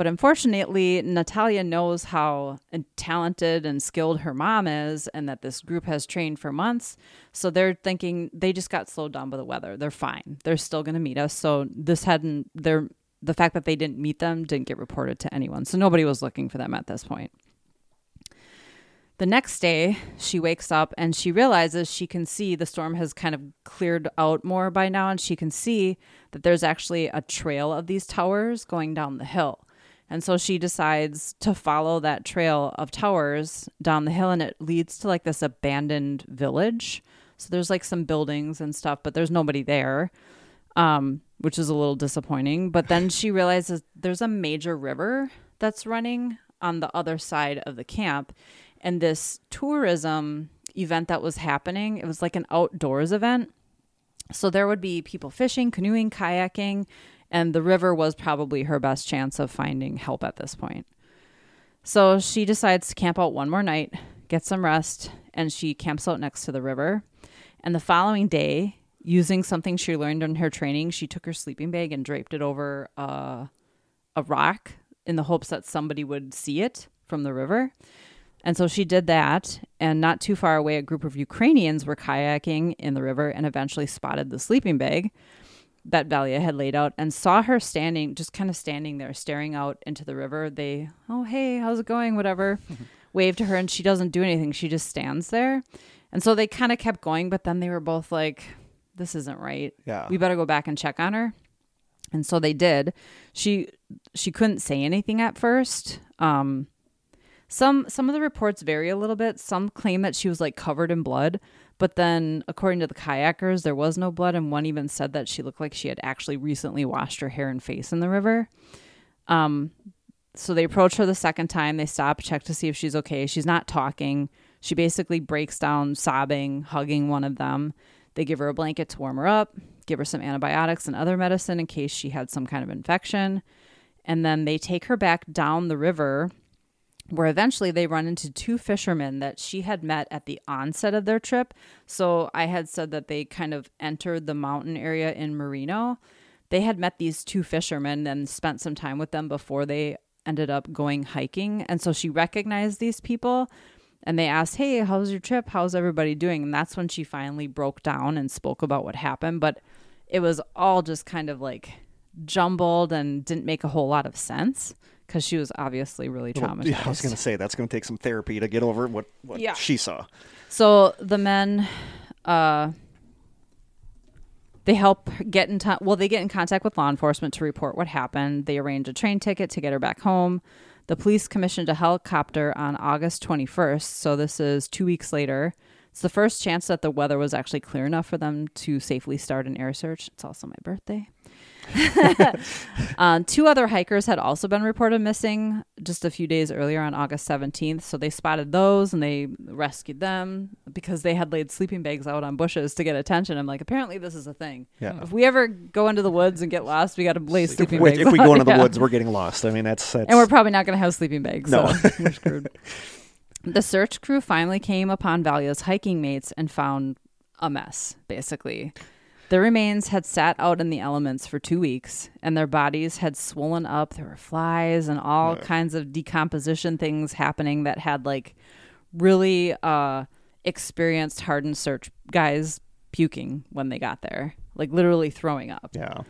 But unfortunately, Natalia knows how talented and skilled her mom is and that this group has trained for months. So they're thinking they just got slowed down by the weather. They're fine. They're still going to meet us. So this hadn't, they're the fact that they didn't meet them didn't get reported to anyone. So nobody was looking for them at this point. The next day, she wakes up and she realizes she can see the storm has kind of cleared out more by now, and she can see that there's actually a trail of these towers going down the hill. And so she decides to follow that trail of towers down the hill, and it leads to like this abandoned village. So there's like some buildings and stuff, but there's nobody there, um, which is a little disappointing. But then she realizes there's a major river that's running on the other side of the camp and this tourism event that was happening it was like an outdoors event so there would be people fishing canoeing kayaking and the river was probably her best chance of finding help at this point. So she decides to camp out one more night get some rest and she camps out next to the river. And the following day using something she learned in her training she took her sleeping bag and draped it over uh, a rock in the hopes that somebody would see it from the river. And so she did that. And not too far away, a group of Ukrainians were kayaking in the river and eventually spotted the sleeping bag that Valia had laid out and saw her standing, just kind of standing there, staring out into the river. They, oh, hey, how's it going? Whatever. *laughs* Wave to her, and she doesn't do anything. She just stands there. And so they kind of kept going, but then they were both like, this isn't right. Yeah. We better go back and check on her. And so they did. She she couldn't say anything at first. Um, some some of the reports vary a little bit. Some claim that she was like covered in blood, but then according to the kayakers, there was no blood, and one even said that she looked like she had actually recently washed her hair and face in the river. Um, so they approach her the second time. They stop, check to see if she's okay. She's not talking. She basically breaks down, sobbing, hugging one of them. They give her a blanket to warm her up, give her some antibiotics and other medicine in case she had some kind of infection. And then they take her back down the river where eventually they run into two fishermen that she had met at the onset of their trip. So I had said that they kind of entered the mountain area in Merino. They had met these two fishermen and spent some time with them before they ended up going hiking. And so she recognized these people and they asked, Hey, how's your trip? How's everybody doing? And that's when she finally broke down and spoke about what happened. But it was all just kind of like jumbled and didn't make a whole lot of sense because she was obviously really traumatized. yeah, I was going to say that's going to take some therapy to get over what, what Yeah. she saw. So the men, uh, they help get in touch. Well, they get in contact with law enforcement to report what happened. They arrange a train ticket to get her back home. The police commissioned a helicopter on August 21st. So this is two weeks later. It's the first chance that the weather was actually clear enough for them to safely start an air search. It's also my birthday. *laughs* uh, two other hikers had also been reported missing just a few days earlier on August 17th. So they spotted those and they rescued them because they had laid sleeping bags out on bushes to get attention. I'm like, apparently this is a thing. Yeah. If we ever go into the woods and get lost, we got to lay sleeping Wait, bags. if we go into the Yeah. woods, we're getting lost. I mean, that's, that's and we're probably not going to have sleeping bags. No. So *laughs* we're screwed. The search crew finally came upon Valia's hiking mates and found a mess, basically. Their remains had sat out in the elements for two weeks, and their bodies had swollen up. There were flies and all kinds of decomposition things happening that had like really uh, experienced hardened search guys puking when they got there, like literally throwing up. yeah.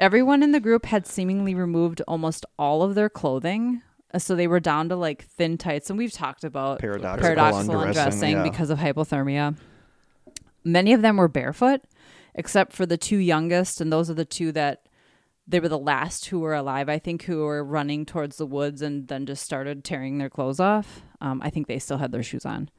Everyone in the group had seemingly removed almost all of their clothing. uh, So they were down to like thin tights. And we've talked about Paradoxical paradoxical undressing, undressing yeah. because of hypothermia. Many of them were barefoot, except for the two youngest. And those are the two that they were the last who were alive, I think, who were running towards the woods and then just started tearing their clothes off. Um, I think they still had their shoes on.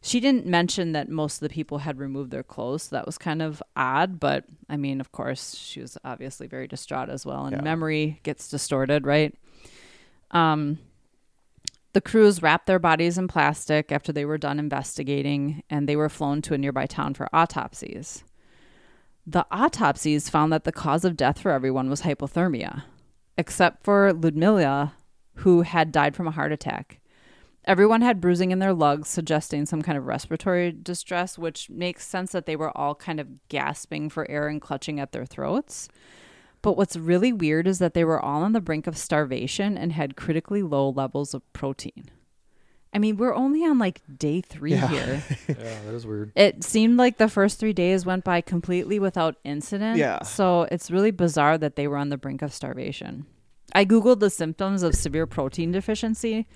She didn't mention that most of the people had removed their clothes, so that was kind of odd. But I mean, of course, she was obviously very distraught as well, and Yeah. memory gets distorted, right? Um, the crews wrapped their bodies in plastic after they were done investigating, and they were flown to a nearby town for autopsies. The autopsies found that the cause of death for everyone was hypothermia, except for Ludmilla, who had died from a heart attack. Everyone had bruising in their lugs, suggesting some kind of respiratory distress, which makes sense that they were all kind of gasping for air and clutching at their throats. But what's really weird is that they were all on the brink of starvation and had critically low levels of protein. I mean, we're only on like day three Yeah. here. *laughs* yeah, that is weird. It seemed like the first three days went by completely without incident. Yeah. So it's really bizarre that they were on the brink of starvation. I Googled the symptoms of severe protein deficiency,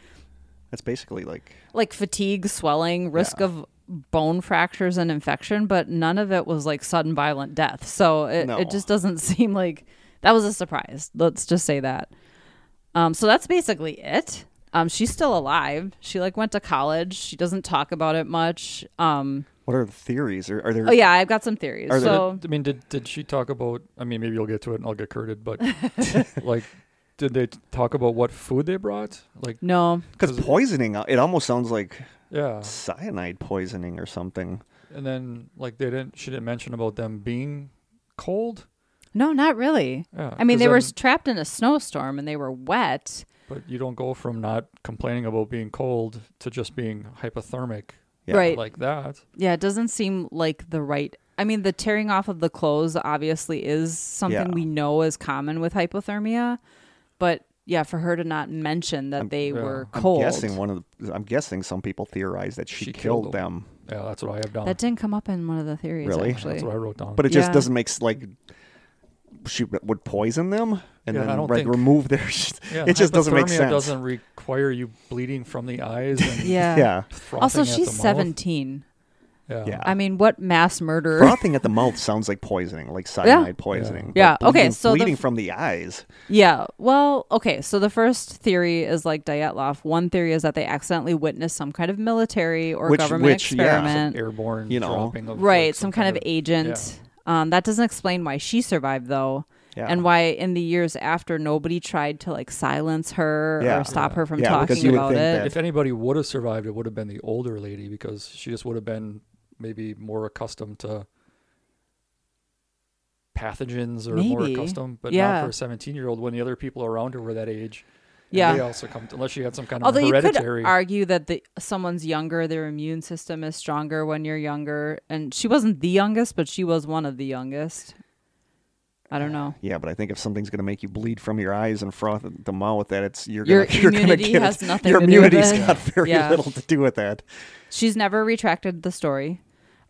That's basically like like fatigue, swelling, risk Yeah. of bone fractures and infection, but none of it was like sudden violent death. So it, No. it just doesn't *laughs* seem like that was a surprise. Let's just say that. Um, so that's basically it. Um, she's still alive. She like went to college. She doesn't talk about it much. Um, what are the theories? Are, are there? oh yeah, I've got some theories. Are there- So I mean, did did she talk about? I mean, maybe you'll get to it and I'll get curted, but *laughs* like, did they talk about what food they brought? Like, no, Because 'Cause- poisoning, uh, it almost sounds like yeah, cyanide poisoning or something. and then like they didn't. She didn't mention about them being cold. no, not really. Yeah, I mean, they were then- s trapped in a snowstorm and they were wet. But you don't go from not complaining about being cold to just being hypothermic Yeah. Right. like that. Yeah, it doesn't seem like the right. I mean, the tearing off of the clothes obviously is something Yeah. we know is common with hypothermia, but yeah, for her to not mention that I'm- they yeah. were I'm cold, guessing one of the, I'm guessing some people theorize that she, She killed, killed them. Yeah, that's what I have down. that didn't come up in one of the theories. Really? actually. That's what I wrote down. But it just Yeah. doesn't make like she would poison them and Yeah, I then don't like think- remove their. *laughs* yeah, it just doesn't make sense. doesn't require you bleeding from the eyes and yeah. *laughs* yeah, Also, she's seventeen. Yeah. Yeah. I mean, what mass murder? frothing at the mouth sounds like poisoning, like cyanide poisoning. Yeah, but okay, bleeding- so the bleeding f- from the eyes. Yeah. Well, okay. So the first theory is like Dyatlov. One theory is that they accidentally witnessed some kind of military or Which- government which, yeah. experiment. Airborne You know. dropping of right. like, some, kind, of, agent. Um, that doesn't explain why she survived, though. Yeah, and why in the years after nobody tried to like silence her Yeah. or stop her from Yeah, talking you about it. If anybody would have survived, it would have been the older lady because she just would have been maybe more accustomed to pathogens or more accustomed, but Yeah. not for a 17 year old when the other people around her were that age. And Yeah. They also come, to, unless she had some kind of Although you could argue that the someone's younger, their immune system is stronger when you're younger, and she wasn't the youngest, but she was one of the youngest. I don't know. Yeah, but I think if something's going to make you bleed from your eyes and froth at the mouth, that it's you're Your gonna, *laughs* you're gonna immunity get has it. nothing Your to do with immunity's it. got very Yeah. little to do with that. She's never retracted the story.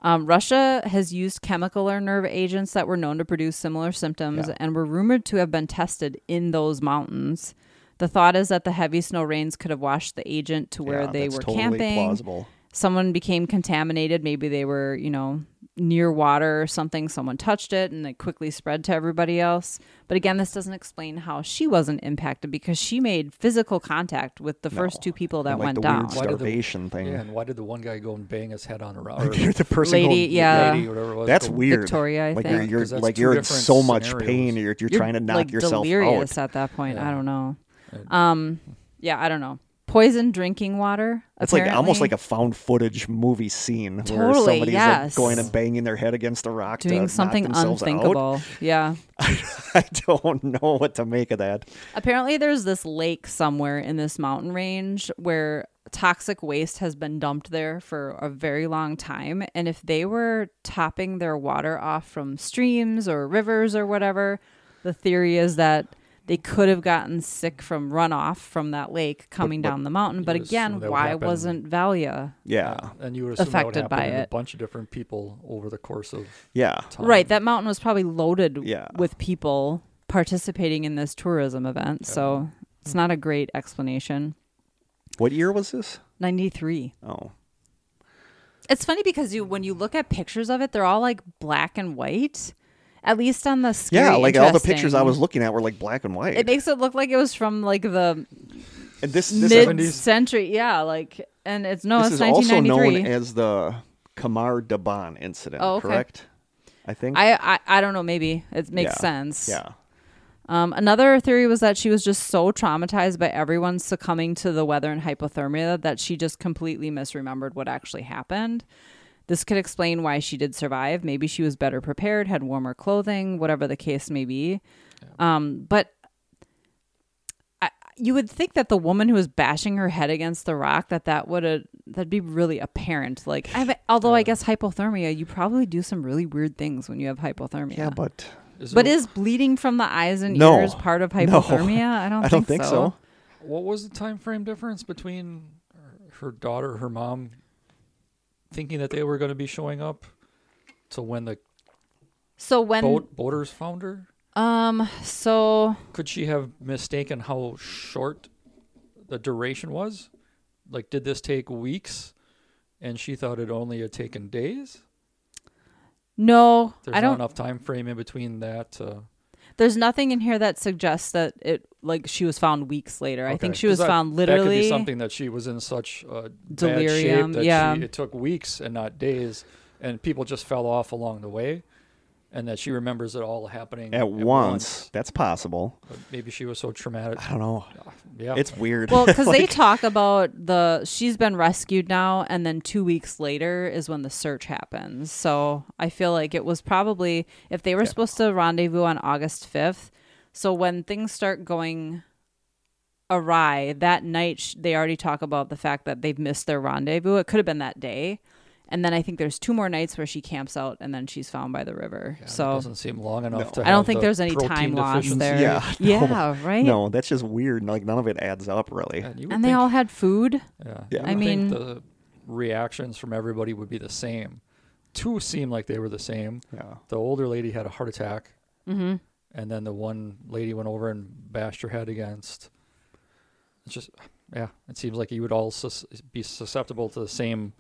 Um, Russia has used chemical or nerve agents that were known to produce similar symptoms Yeah. and were rumored to have been tested in those mountains. The thought is that the heavy snow rains could have washed the agent to where Yeah, they that's were totally camping. Plausible. Someone became contaminated. Maybe they were, you know, near water or something. Someone touched it and it quickly spread to everybody else. But again, this doesn't explain how she wasn't impacted because she made physical contact with the first No. two people that And, like went the down. weird Why the- starvation thing. yeah, and why did the one guy go and bang his head on a rock? *laughs* You're the person Lady, going- yeah. lady, whatever it was. That's weird. Victoria, I like think. you're, you're 'Cause that's like you're in different so much scenarios. pain. You're you're, You're, trying to knock like yourself delirious out. at that point. I don't know. Um, yeah, I don't know. Poison drinking water. It's like almost like a found footage movie scene where Totally, somebody's yes. like going and banging their head against a rock to doing knock something themselves out. unthinkable. *laughs* Yeah. I don't know what to make of that. Apparently, there's this lake somewhere in this mountain range where toxic waste has been dumped there for a very long time. And if they were topping their water off from streams or rivers or whatever, the theory is that they could have gotten sick from runoff from that lake coming but down the mountain. But would assume again, that would why happen- wasn't Valia? Yeah, and you would assume that would affected by happen it. a bunch of different people over the course of yeah. time. Right, that mountain was probably loaded Yeah. with people participating in this tourism event. So it's hmm. not a great explanation. What year was this? 93. Oh, It's funny because you when you look at pictures of it, they're all like black and white. At least on the scary yeah. Like all the pictures I was looking at were like black and white. It makes it look like it was from like the and this this, mid 70s? century. Yeah, like and it's no, this it's is also known as the Khamar Daban incident. Oh, okay. Correct. I think. I, I I don't know. Maybe it makes Yeah. sense. yeah. Um, another theory was that she was just so traumatized by everyone succumbing to the weather and hypothermia that she just completely misremembered what actually happened. This could explain why she did survive. Maybe she was better prepared, had warmer clothing, whatever the case may be. Um, but I, you would think that the woman who was bashing her head against the rock that that would have that'd be really apparent. Like, I *laughs* although I guess hypothermia, you probably do some really weird things when you have hypothermia. Yeah, but Is But there- is bleeding from the eyes and No. ears part of *laughs* No. hypothermia? I don't. *laughs* I don't think so. what was the time frame difference between her daughter, her mom, thinking that they were going to be showing up. So when the So when boat boaters found her, um so could she have mistaken how short the duration was? Like, did this take weeks, and she thought it only had taken days? no, There's I not don't enough time frame in between that. Uh, there's nothing in here that suggests that it like she was found weeks later. I think she was that- found That could literally be something that she was in such uh, Delirium, bad shape that yeah. she, it took weeks and not days, and people just fell off along the way, and that she remembers it all happening At once. That's possible. But maybe she was so traumatic. I don't know. Yeah, It's weird. Well, because *laughs* they talk about the she's been rescued now, and then two weeks later is when the search happens. So I feel like it was probably if they were Yeah. supposed to rendezvous on August fifth. So when things start going awry that night, sh- they already talk about the fact that they've missed their rendezvous. It could have been that day. And then I think there's two more nights where she camps out, and then she's found by the river. Yeah, that so doesn't seem long enough No. to. I don't think the there's any time loss deficiency. there. Yeah, *laughs* yeah, right. no, that's just weird. Like none of it adds up really. And, And they all had food. Yeah, Yeah. you I would think mean- the reactions from everybody would be the same. Two seemed like they were the same. Yeah. The older lady had a heart attack, Mm-hmm. and then the one lady went over and bashed her head against. It's just, yeah, it seems like you would all sus- be susceptible to the same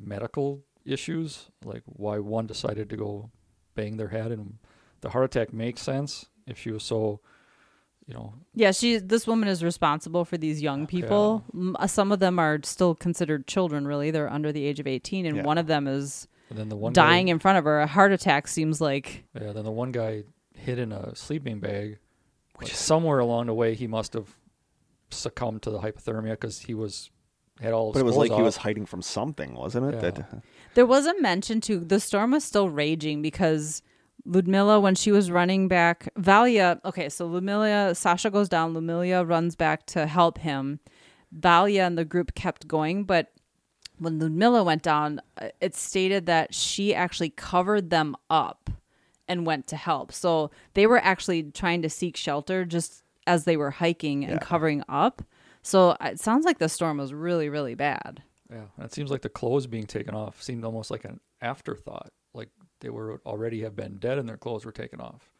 medical issues. Like why one decided to go bang their head, and the heart attack makes sense if she was so, you know, Yeah, she. This woman is responsible for these young people. Uh Some of them are still considered children. Really, they're under the age of eighteen, and Yeah. one of them is and then the one dying Guy, in front of her. A heart attack seems like yeah, then the one guy hid in a sleeping bag, which somewhere along the way he must have succumbed to the hypothermia because he was had all. But it was clothes like he was hiding from something, wasn't it? Yeah. That *laughs* there was a mention to the storm was still raging because Ludmilla, when she was running back, Valia. Okay, so Ludmilla, Sasha goes down. Ludmilla runs back to help him. Valia and the group kept going, but when Ludmilla went down, uh, it stated that she actually covered them up and went to help. So they were actually trying to seek shelter just as they were hiking and Yeah. covering up. So uh, it sounds like the storm was really, really bad. Yeah, and it seems like the clothes being taken off seemed almost like an afterthought. Like they were already have been dead and their clothes were taken off.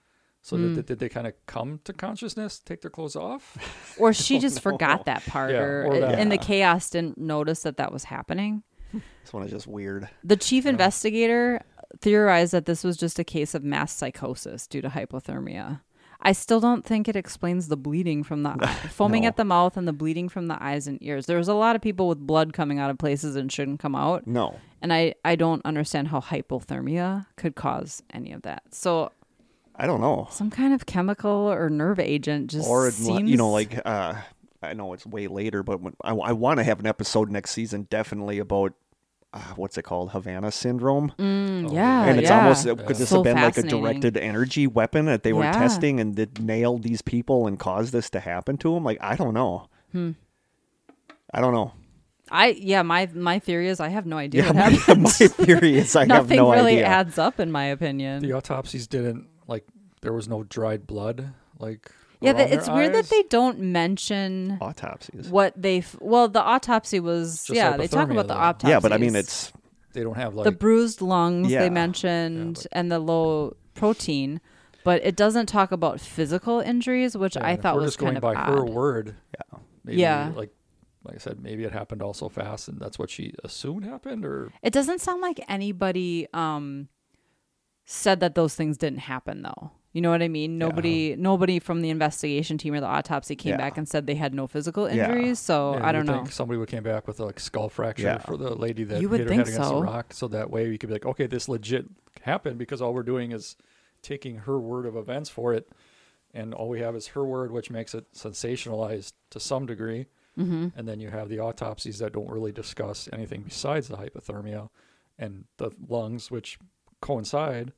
So Hmm. did, did they kind of come to consciousness, take their clothes off? Or she *laughs* just forgot that part, Yeah, or, or that. in the chaos didn't notice that that was happening. *laughs* this one is just weird. The chief investigator theorized that this was just a case of mass psychosis due to hypothermia. I still don't think it explains the bleeding from the *laughs* eye, foaming No. at the mouth and the bleeding from the eyes and ears. There was a lot of people with blood coming out of places and shouldn't come out, No. and I I don't understand how hypothermia could cause any of that. So I don't know. some kind of chemical or nerve agent just or it, seems you know like uh i know it's way later but when, i, I want to have an episode next season definitely about uh, what's it called havana syndrome Mm, Oh, yeah, and it's yeah. almost uh, could this So have been like a directed energy weapon that they were Yeah. testing and that nailed these people and caused this to happen to them like i don't know Hmm. i don't know I yeah, my my theory is I have no idea yeah what my, happened. *laughs* my *laughs* theory is i have Nothing no really idea adds up in my opinion. The autopsies didn't like there was no dried blood like yeah, around that, it's their weird that they don't mention autopsies what they f- well the autopsy was Just yeah they talk hypothermia, about the autopsy yeah but i mean it's they don't have like the bruised lungs Yeah. they mentioned but- and the low protein but it doesn't talk about physical injuries which yeah, I thought we're was just going kind of by odd. her word. Yeah. Maybe, Yeah. Like like I said, maybe it happened all so fast, and that's what she assumed happened, or It doesn't sound like anybody um said that those things didn't happen though. You know what I mean? Nobody nobody from the investigation team or the autopsy came Yeah. back and said they had no physical Yeah. injuries. So Yeah, I you don't would know. think somebody would came back with a like skull fracture Yeah. for the lady that You would hit her think head against so. the rock, so that way we could be like, okay, this legit happened because all we're doing is taking her word of events for it, and all we have is her word, which makes it sensationalized to some degree. Mm-hmm. And then you have the autopsies that don't really discuss anything besides the hypothermia and the lungs, which coincide.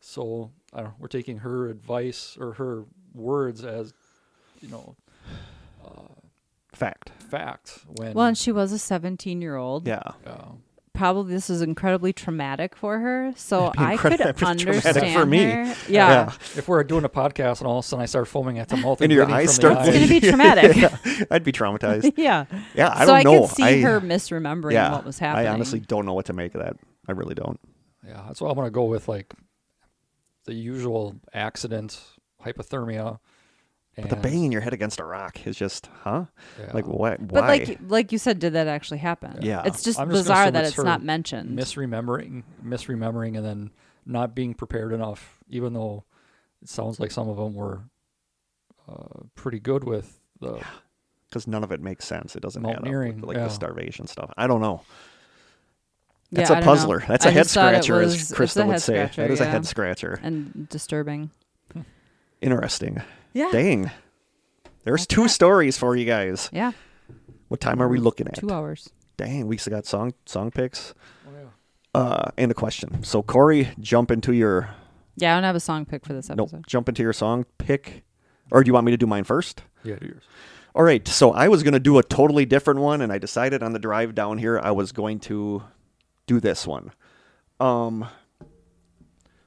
So I don't know. We're taking her advice or her words as, you know, fact fact. When Well, and she was a 17 year old. yeah uh, probably this is incredibly traumatic for her. So I could understand *laughs* for me. *laughs* her. Yeah. *laughs* If we're doing a podcast and all of a sudden I start foaming at the mouth And and your bleeding eyes from start the It's gonna be traumatic. Yeah, I'd be traumatized. yeah. Yeah, I so don't I know. could see I, her misremembering yeah, what was happening. I honestly don't know what to make of that. I really don't. Yeah, that's why I'm gonna go with like the usual accident, hypothermia. But the banging your head against a rock is just, huh? yeah, Like what? Why? But like like you said, did that actually happen? Yeah. It's just just bizarre that it's it's not mentioned. misremembering, misremembering, and then not being prepared enough. Even though it sounds like some of them were uh, pretty good with the because none of it makes sense. It doesn't add up. Mountaineering, like yeah. the starvation stuff. I don't know. Yeah, That's I a don't know. puzzler. That's I a head just thought it scratcher, was- as Krista would say. scratcher, that is a head scratcher. and disturbing. Interesting. Yeah. Dang. There's That's two that. stories for you guys. Yeah. What time are we looking at? Two hours. Dang, we still got song song picks. oh, yeah. Uh, and a question. So Kory, jump into your Yeah, I don't have a song pick for this episode. nope, jump into your song pick, or do you want me to do mine first? yeah, do yours. All right, so I was going to do a totally different one, and I decided on the drive down here I was going to do this one. Um,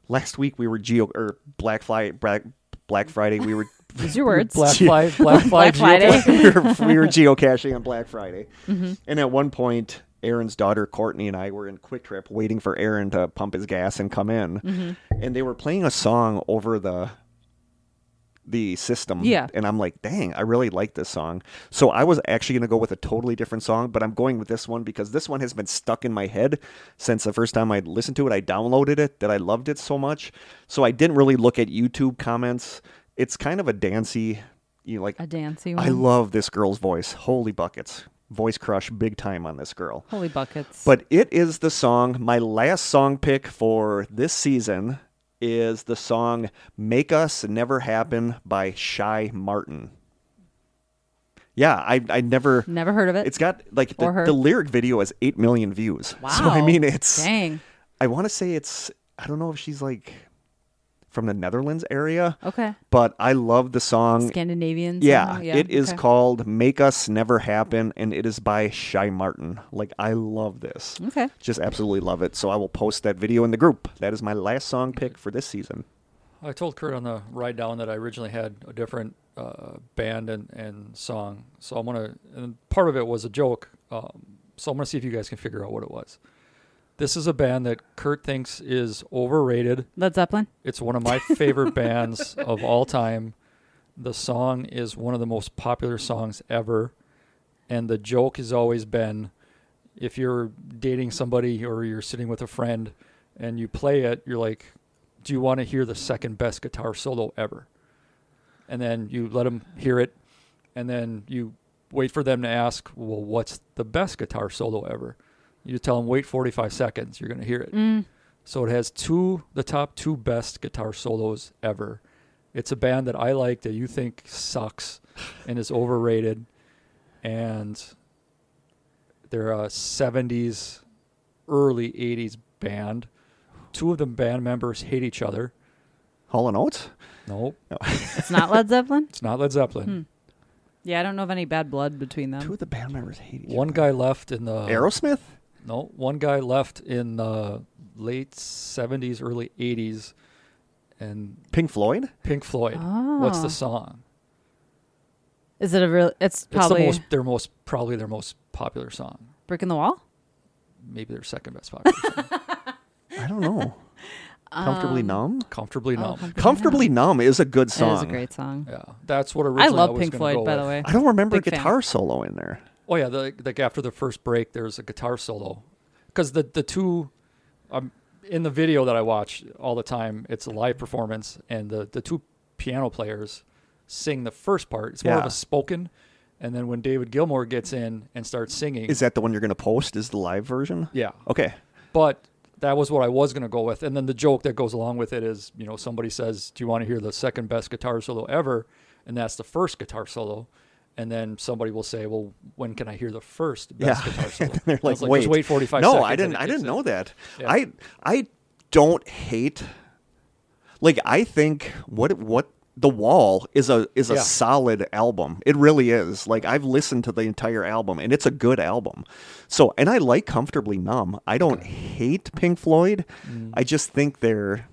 last week we were geo or Black Friday, Black, Black Friday. We were *laughs* Use your words. Black Fly, Black Fly, Black Friday. Geo- *laughs* we, were, we were geocaching on Black Friday, Mm-hmm. and at one point, Aaron's daughter Courtney and I were in QuikTrip waiting for Aaron to pump his gas and come in, Mm-hmm. and they were playing a song over the the system. Yeah. And I'm like, dang, I really like this song. So I was actually going to go with a totally different song, but I'm going with this one because this one has been stuck in my head since the first time I listened to it. I downloaded it that I loved it so much. So I didn't really look at YouTube comments. It's kind of a dancey, you know, like A dancey one. I love this girl's voice. Holy buckets. Voice crush big time on this girl. Holy buckets. But it is the song, my last song pick for this season is the song Make Us Never Happen by Shy Martin. Yeah, I I never never heard of it. it's got like the, the lyric video has eight million views. wow. So I mean it's dang. I wanna say it's I don't know if she's like from the Netherlands area, Okay. but I love the song Scandinavian. yeah, somehow? it is okay. called Make Us Never Happen, and it is by Shy Martin. Like, I love this. Okay. Just absolutely love it. So I will post that video in the group. That is my last song pick for this season. I told Kurt on the ride down that I originally had a different uh, band and, and song. So I'm gonna, and part of it was a joke. Um, so I'm gonna see if you guys can figure out what it was. This is a band that Kurt thinks is overrated. Led Zeppelin. It's one of my favorite *laughs* bands of all time. The song is one of the most popular songs ever. And the joke has always been if you're dating somebody or you're sitting with a friend and you play it, you're like, Do you want to hear the second best guitar solo ever? And then you let them hear it. And then you wait for them to ask, Well, what's the best guitar solo ever? You tell them, Wait 45 seconds. You're going to hear it. Mm. So it has two, the top two best guitar solos ever. It's a band that I like that you think sucks *laughs* and is overrated, and they're a '70s, early '80s band. Two of the band members hate each other. Hall and Oates? Nope, *laughs* It's not Led Zeppelin. it's not Led Zeppelin. Hmm. Yeah, I don't know of any bad blood between them. Two of the band members hate each One other. guy left in the Aerosmith? No, one guy left in the late '70s, early '80s, and Pink Floyd? Pink Floyd. What's Oh. the song? Is it a real? It's It's probably the most their most probably their most popular song. Brick in the Wall. Maybe their second best popular song. *laughs* I don't know. Comfortably Um, Numb? Comfortably oh, numb. Comfortably Comfortably Numb is a good song. is a great song. Yeah, that's what I originally love was Pink Floyd, go by the way. I don't remember Big a fan. guitar solo in there. Oh yeah, the, like after the first break, there's a guitar solo, because the the two, um, in the video that I watch all the time, it's a live performance, and the the two piano players sing the first part. It's more of a spoken, and then when David Gilmour gets in and starts singing, Is that the one you're going to post? Is the live version? yeah, Okay. but that was what I was gonna go with, and then the joke that goes along with it is, you know, somebody says, "Do you want to hear the second best guitar solo ever?" And that's the first guitar solo. And then somebody will say, "Well, when can I hear the first best Yeah. guitar *laughs* solo?" They're like, "Just wait, wait 45 no, seconds." I didn't. I didn't in." know that. Yeah. I I don't hate. Like I think what what The Wall is a is a Yeah. solid album. It really is. Like I've listened to the entire album and it's a good album. So, and I like Comfortably Numb. I don't hate Pink Floyd. Mm. I just think they're You think they're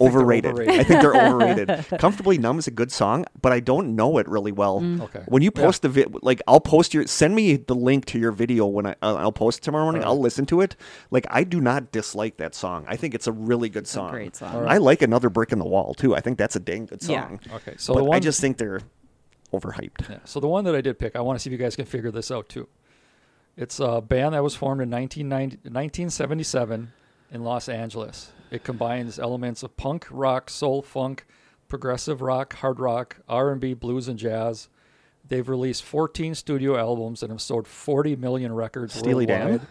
overrated. overrated? I think they're overrated. *laughs* Comfortably Numb is a good song, but I don't know it really well. Okay. When you Yeah. post the vid, like I'll post your send me the link to your video when I uh, I'll post it tomorrow morning. Alright. I'll listen to it. Like I do not dislike that song. I think it's a really good song. great song. Alright. I like another brick in the wall too. I think that's a dang good Yeah. song. Okay, so but the one I just think they're overhyped. Yeah. So the one that I did pick, I want to see if you guys can figure this out too. It's a band that was formed in 1990 1977 in Los Angeles. It combines elements of punk, rock, soul, funk, progressive rock, hard rock, R&B, blues, and jazz. They've released 14 studio albums and have sold 40 million records Steely Dan?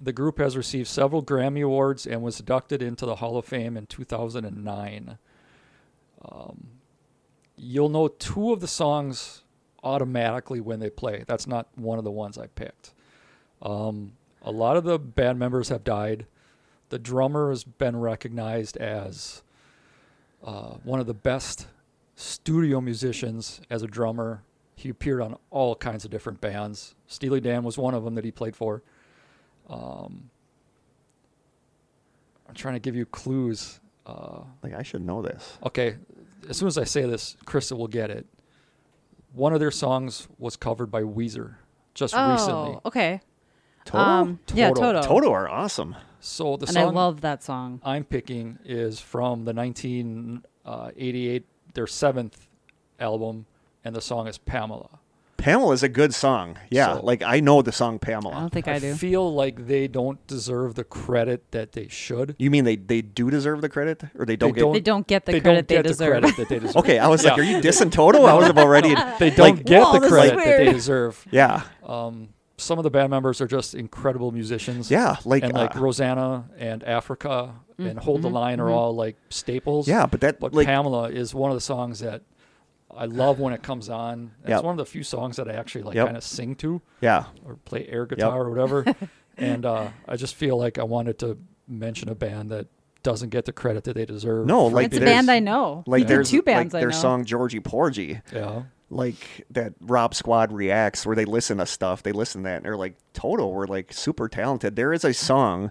The group has received several Grammy Awards and was inducted into the Hall of Fame in 2009. Um, you'll know two of the songs automatically when they play. That's not one of the ones I picked. Um, a lot of the band members have died. The drummer has been recognized as uh, one of the best studio musicians as a drummer. He appeared on all kinds of different bands. Steely Dan was one of them that he played for. Um, I'm trying to give you clues. Uh, Like I should know this. Okay, as soon as I say this, Krista will get it. One of their songs was covered by Weezer just oh, recently. okay. Toto. Um, yeah, Toto. Toto. Toto are awesome. So the and I love that song. I'm picking is from the 1988, their seventh album, and the song is Pamela. Pamela is a good song. Yeah, So- like I know the song Pamela. I don't think I, do. feel like they don't deserve the credit that they should. You mean they they do deserve the credit or they don't They get? don't- They don't get the they credit don't get they deserve. the credit that they *laughs* deserve. Okay, I was like, are you dissing Toto? I was *laughs* about ready. They don't like, get Whoa, the credit that they deserve. Yeah, Um, some of the band members are just incredible musicians. yeah, like, and like uh, Rosanna and Africa Mm, and Hold the mhm, Line are mhm. all like staples. yeah, but that But like Pamela is one of the songs that I love when it comes on. It's one of the few songs that I actually like Yep. kind of sing to yeah, or play air guitar or whatever. *laughs* and uh, I just feel like I wanted to mention a band that doesn't get the credit that they deserve. No, like it's a band I know. like Yeah. there's two bands like I their know. song Georgy Porgy, Yeah. Like that Rob Squad reacts where they listen to stuff. They listen to that and they're like Toto. We're like super talented. There is a song.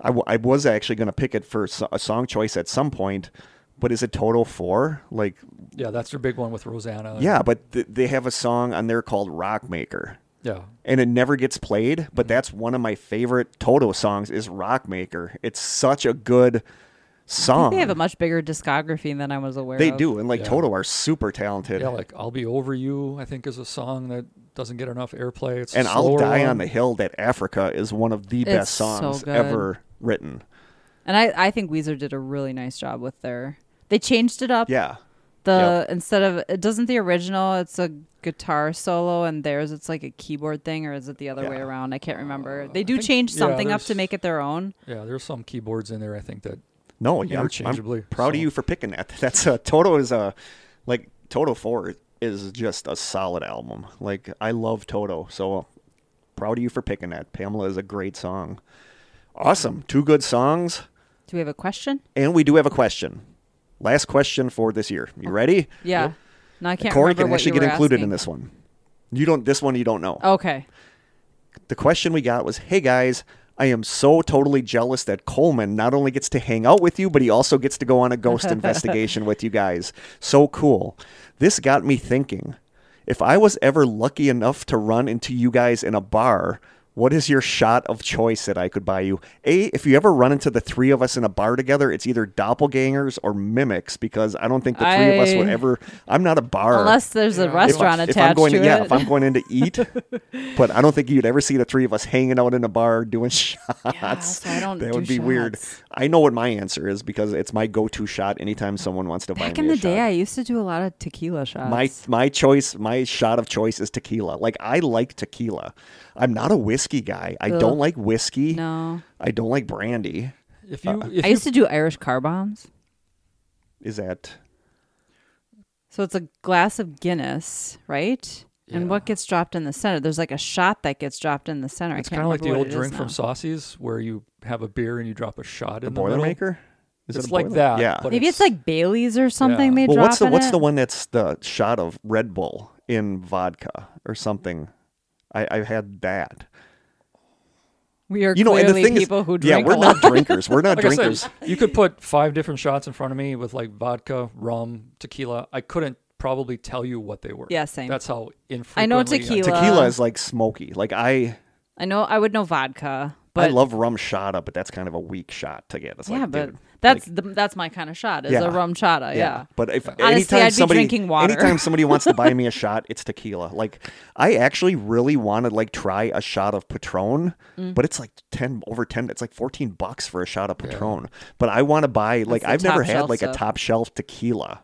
I, w- I was actually going to pick it for a song choice at some point, but is it Toto four? Like Yeah, that's their big one with Rosanna. yeah, but th- they have a song on there called Rock Maker. Yeah. and it never gets played Mm-hmm. but that's one of my favorite toto songs is rockmaker it's such a good song They have a much bigger discography than I was aware of. They of. do and like Yeah. toto are super talented Yeah, like I'll Be Over You, I think is a song that doesn't get enough airplay. It's and I'll slower die on one. the hill that africa is one of the It's best so songs good. ever written And I, I think Weezer did a really nice job with their. They changed it up. yeah The instead of it doesn't the original it's a guitar solo and theirs it's like a keyboard thing or is it the other way Yeah. around? I can't remember. Uh, They do think- change yeah, something up to there's- make it their own. Yeah, there's some keyboards in there I think that no yeah I'm, I'm Interchangeably, proud of you for picking that *laughs* that's a toto is a like toto 4 is just a solid album like i love toto so uh, proud of you for picking that pamela is a great song awesome two good songs Do we have a question? And we do have a question. Last question for this year. You ready? Yeah. Yep. No, I can't Kory remember can what actually you get were included in this one. You don't. This one you don't know. Okay. The question we got was, "Hey guys, I am so totally jealous that Coleman not only gets to hang out with you, but he also gets to go on a ghost *laughs* investigation with you guys. So cool. This got me thinking. If I was ever lucky enough to run into you guys in a bar." What is your shot of choice that I could buy you? A, if you ever run into the three of us in a bar together, it's either doppelgangers or mimics because I don't think the three of us would ever. I'm not a bar. Unless there's a Yeah. If I- restaurant if attached I'm going to to, yeah, if I'm going in to eat, *laughs* but I don't think you'd ever see the three of us hanging out in a bar doing *laughs* shots. Yeah, so I don't that do would be weird. I know what my answer is because it's my go-to shot anytime someone wants to buy me. Back in the day, shot. I used to do a lot of tequila shots. my my choice, my shot of choice is tequila. Like I like tequila. I'm not a whiskey guy. I Ugh. don't like whiskey. no, I don't like brandy. if Uh, you if I you used to do Irish car bombs. Is that So it's a glass of Guinness, right? And what gets dropped in the center? There's like a shot that gets dropped in the center. it's I can't kind of like the remember old what it is drink from now. Saucy's where you have a beer and you drop a shot the in the middle. Boilermaker? Is it's it a like boiler? that. Yeah. but Maybe it's, like Bailey's or something. Yeah. They well, drop what's the in what's it. the one that's the shot of Red Bull in vodka or something? I, I had that. We are You know, and the clearly thing is, people who yeah, we're a not lot. *laughs* drinkers. We're not like drinkers. said, you could put five different shots in front of me with like vodka, rum, tequila. I couldn't probably tell you what they were. Yeah, same. That's how infrequently. I know tequila. Tequila is like smoky. Like I, I know I would know vodka, but I love RumChata, but that's kind of a weak shot to get. It's yeah, like, but dude, that's the, that's my kind of shot. Is Yeah. a RumChata. Yeah. But if Honestly, anytime I'd be somebody, drinking water. anytime somebody wants to buy me a *laughs* shot, it's tequila. Like I actually really want to like try a shot of Patron, Mm. but it's like ten over ten. It's like fourteen bucks for a shot of Patron. But I want to buy like I've never had like a top shelf tequila.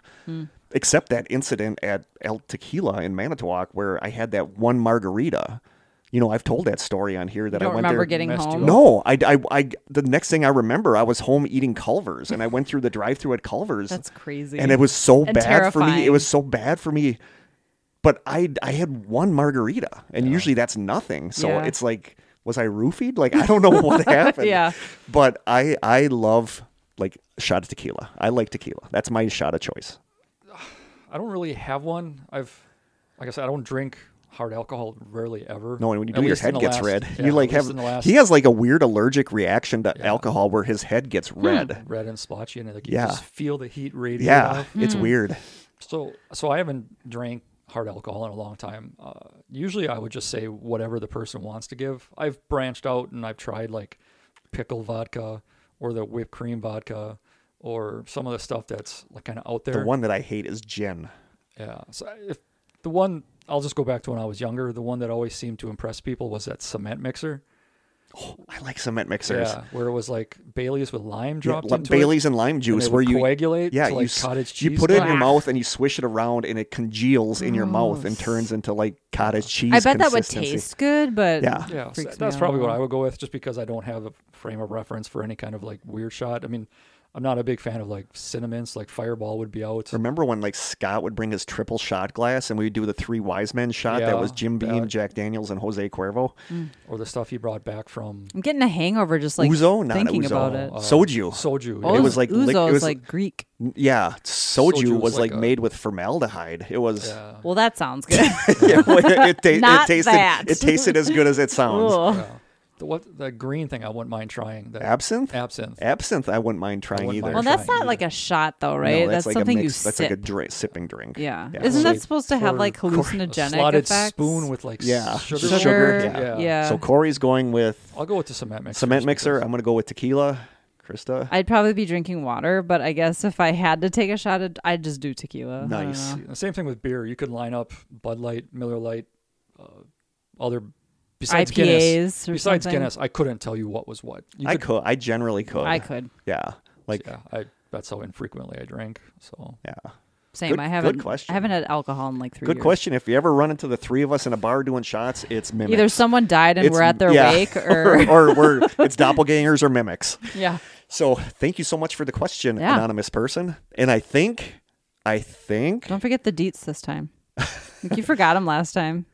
Except that incident at El Tequila in Manitowoc where I had that one margarita. You know, I've told that story on here that You I don't went remember there. getting home. No, I, I, I, the next thing I remember, I was home eating Culver's, and I went through the drive-through at Culver's. That's crazy. and it was so And bad for me. It was so bad for me. But I, I had one margarita, and usually that's nothing. So Yeah. it's like, was I roofied? Like I don't know what *laughs* happened. Yeah. But I, I love like a shot of tequila. I like tequila. That's my shot of choice. I don't really have one. I've, like I said, I don't drink hard alcohol rarely ever. No, and when you do, your head gets last- red. *laughs* yeah, you like have. last- He has like a weird allergic reaction to Yeah. alcohol where his head gets Hmm. red. red and splotchy, and like you Yeah. just feel the heat radiate Yeah, off. it's Hmm. weird. So, so I haven't drank hard alcohol in a long time. Uh, usually, I would just say whatever the person wants to give. I've branched out and I've tried like pickle vodka or the whipped cream vodka or some of the stuff that's like kind of out there. The one that I hate is gin. Yeah. So if the one I'll just go back to when I was younger. The one that always seemed to impress people was that cement mixer. Oh, *gasps* I like cement mixers. Yeah, where it was like Bailey's with lime dropped li- into Bailey's it. and lime and juice, it where would you coagulate. yeah to, you like s- cottage cheese. you put it in your mouth and you swish it around and it congeals in your mouth and turns into like cottage cheese. I bet that would taste good, but Yeah. Yeah, so that's probably what I would go with, just because I don't have a frame of reference for any kind of like weird shot. I mean, I'm not a big fan of like cinnamons. Like Fireball would be out. Remember when like Scott would bring his triple shot glass and we'd do the three wise men shot that was Jim Beam, that- Jack Daniels, and Jose Cuervo. or the stuff he brought back from I'm getting a hangover just like Ouzo, not thinking Ouzo. about it. uh, Soju. Soju. Oh, it was like lic- Ouzo it is was- like Greek. Yeah, soju, Soju was, was like, like a- made with formaldehyde. It was yeah. Well, that sounds *laughs* good. yeah, well, it, ta- it Not tasted that. it tasted as good as it sounds. Ugh. yeah. The what the green thing I wouldn't mind trying. That Absinthe? absinthe. Absinthe, I wouldn't mind trying wouldn't either. Well, that's trying not like a shot though, No, right? that's, that's like something a you mix, sip. That's like a drink, sipping drink. yeah. Yeah. Isn't So that supposed to have like hallucinogenic slotted effects? spoon with like Yeah, sugar. sugar, Sugar, yeah. yeah. So Kory's going with I'll go with the cement mixer. cement mixer. I'm going to go with tequila. Krista, I'd probably be drinking water, but I guess if I had to take a shot, I'd, I'd just do tequila. Nice. same thing with beer. You could line up Bud Light, Miller Light, uh, other besides Guinness. IPAs or Besides something. Guinness, I couldn't tell you what was what. You I could. I generally could. I could. Yeah. Like yeah, I that's how infrequently I drank. So yeah. Same. Good- I haven't. question. I haven't had alcohol in like three Good years. question. If you ever run into the three of us in a bar doing shots, it's mimics. Either someone died and It's- we're at their yeah. wake, *laughs* or or we're it's doppelgangers or mimics. yeah. So thank you so much for the question, Yeah. anonymous person. And I think, I think Don't forget the deets this time. I think you forgot them last time.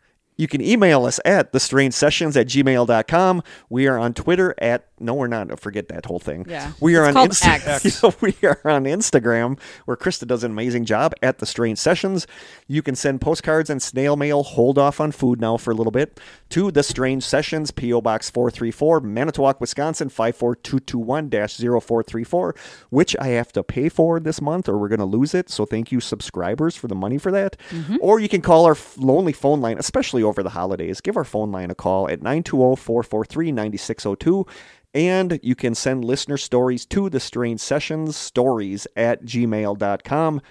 You can email us at thestrangesessions at gmail.com. We are on Twitter at, no, we're not. Forget that whole thing. Yeah. We are It's on called Insta- X. *laughs* We are on Instagram where Krista does an amazing job at the Strange Sessions. You can send postcards and snail mail. Hold off on food now for a little bit to the Strange Sessions, PO Box 434, Manitowoc, Wisconsin 54221-0434, which I have to pay for this month or we're going to lose it. So thank you subscribers for the money for that. Mm-hmm. Or you can call our lonely phone line, especially over the holidays. Give our phone line a call at 920-443-9602. And you can send listener stories to the Strange Sessions stories at gmail.com.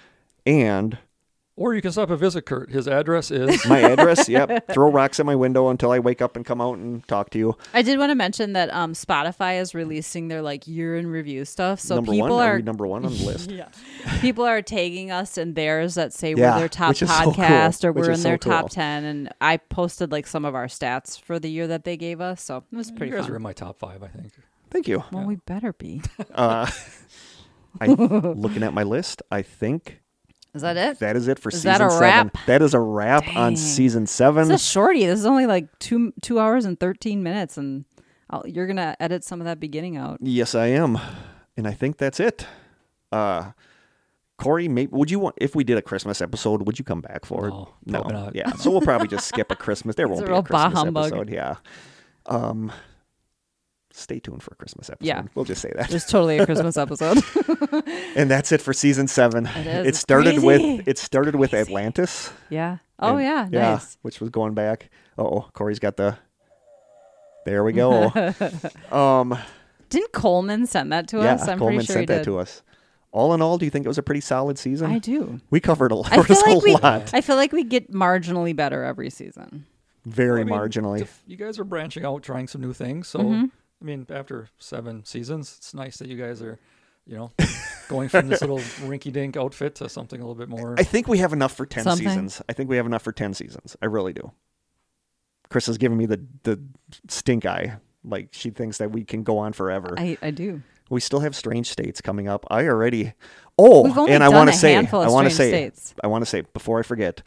And or you can stop and visit Kurt. His address is *laughs* my address, yep. *laughs* Throw rocks at my window until I wake up and come out and talk to you. I did want to mention that um, Spotify is releasing their like year in review stuff. So number people one, are, are we number one on the list? *laughs* yeah, people are tagging us in theirs that say Yeah, we're their top which is so cool, podcast or we're is in so their top ten. And I posted like some of our stats for the year that they gave us, so it was pretty. you pretty guys are in my top five, I think. Thank you. Well, we better be. Uh, I looking at my list. I think Is that it? that is it for Is season that a seven. wrap? That is a wrap on season seven. It's a shorty. This is only like two two hours and thirteen minutes, and I'll, you're gonna edit some of that beginning out. yes, I am, and I think that's it. Uh, Kory, maybe would you want if we did a Christmas episode? Would you come back for No, it? No, not. Yeah, so we'll probably just skip a *laughs* Christmas. There It's won't a be real a bah Christmas humbug. episode. Yeah. Um, stay tuned for a Christmas episode. Yeah. we'll just say that. It's totally a Christmas episode. *laughs* and that's it for season seven. It is. It started crazy. with it started with Atlantis. yeah. Oh And- yeah. yeah, Nice. which was going back. Oh, Kory's got the. There we go. *laughs* um, Didn't Coleman send that to yeah, us? I'm Coleman pretty sure sent he that did. to us. All in all, do you think it was a pretty solid season? I do. we covered a lot. *laughs* I feel a like we. lot. I feel like we get marginally better every season. Very I mean, marginally. if you guys are branching out, trying some new things. So, Mm-hmm. I mean, after seven seasons, it's nice that you guys are, you know, *laughs* going from this little rinky-dink outfit to something a little bit more. I think we have enough for 10 Something. seasons. I think we have enough for 10 seasons. I really do. Chris is giving me the, the stink eye. Like she thinks that we can go on forever. I, I do. we still have strange states coming up. I already Oh, We've only and I done want a to say handful of I want to strange say states. I want to say before I forget.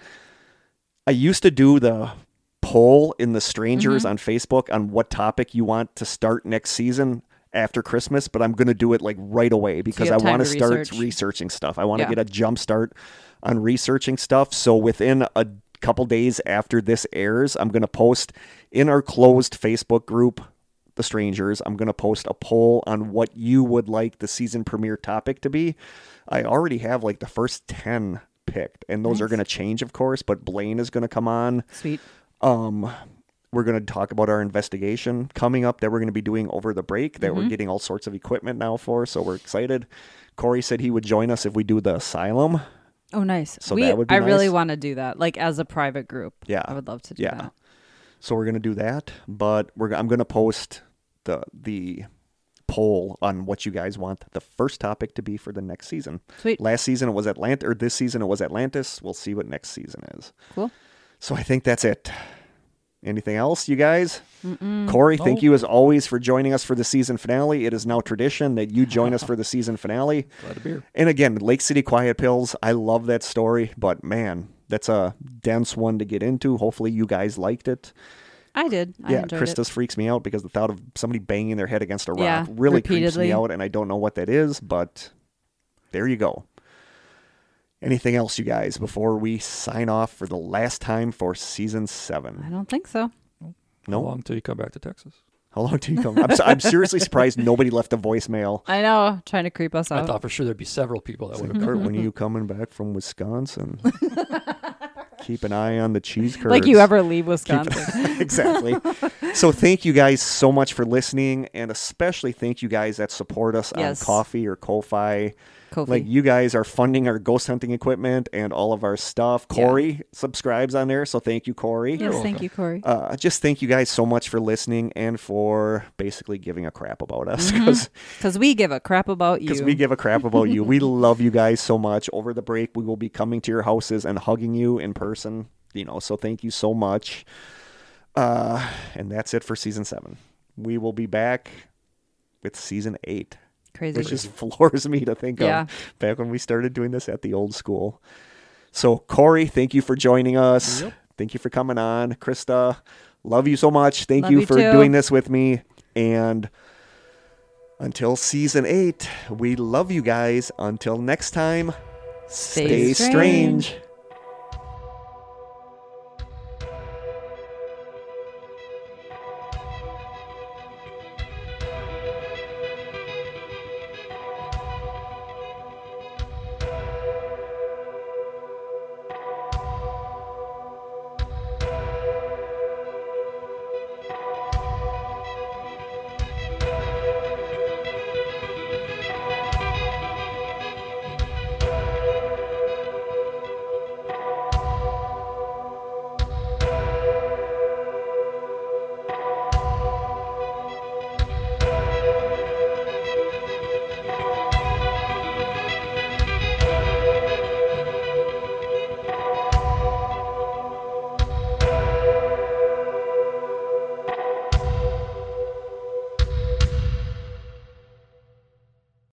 I used to do the poll in the strangers Mm-hmm. on Facebook on what topic you want to start next season after Christmas, but I'm going to do it like right away because I want to start research. researching stuff. I want to Yeah. get a jump start on researching stuff. So within a couple days after this airs, I'm going to post in our closed Facebook group, The Strangers, I'm going to post a poll on what you would like the season premiere topic to be. I already have like the first 10 picked, and those are going to change, of course, but Blaine is going to come on. Sweet. Um, we're going to talk about our investigation coming up that we're going to be doing over the break that Mm-hmm. we're getting all sorts of equipment now for. So we're excited. Kory said he would join us if we do the asylum. Oh, nice. So we, that would be I really want to do that, like as a private group. Yeah. I would love to do Yeah. that. So we're going to do that, but we're I'm going to post the the poll on what you guys want the first topic to be for the next season. Sweet. Last season it was Atlantis, or this season it was Atlantis. We'll see what next season is. Cool. So I think that's it. Anything else, you guys? Kory, thank you as always for joining us for the season finale. It is now tradition that you join us *laughs* for the season finale. Glad to be here. And again, Lake City Quiet Pills, I love that story, but man, that's a dense one to get into. Hopefully, you guys liked it. I did. I yeah, enjoyed Krista's freaks me out because the thought of somebody banging their head against a rock Yeah, really creeps me out, and I don't know what that is, but there you go. Anything else, you guys, before we sign off for the last time for season it. I seven? don't think so. No? How long till you come back to Texas? How long do you come? I'm, s- I'm seriously surprised nobody left a voicemail. I know, trying to creep us out. I out. thought for sure there'd be several people that would have. Kurt, when are you coming back from Wisconsin? *laughs* Keep an eye on the cheese curds. like you ever leave Wisconsin. *laughs* exactly. So thank you guys so much for listening, and especially thank you guys that support us Yes. on Coffee or Ko-fi. Ko-fi. Like you guys are funding our ghost hunting equipment and all of our stuff. Yeah. Kory subscribes on there, so thank you, Kory. yes, You're thank welcome. you, Kory. Uh, just thank you guys so much for listening and for basically giving a crap about us Mm-hmm. because Because we give a crap about you. because we give a crap about you. We *laughs* love you guys so much. Over the break, we will be coming to your houses and hugging you in person. You know, so thank you so much. Uh, and that's it for season seven. We will be back with season eight, Crazy. which just *laughs* floors me to think Yeah. of back when we started doing this at the old school. So Kory, thank you for joining us. Yep. Thank you for coming on, Krista. Love you so much. Thank Love you you for too. doing this with me. And until season eight, we love you guys. Until next time, Stay stay strange.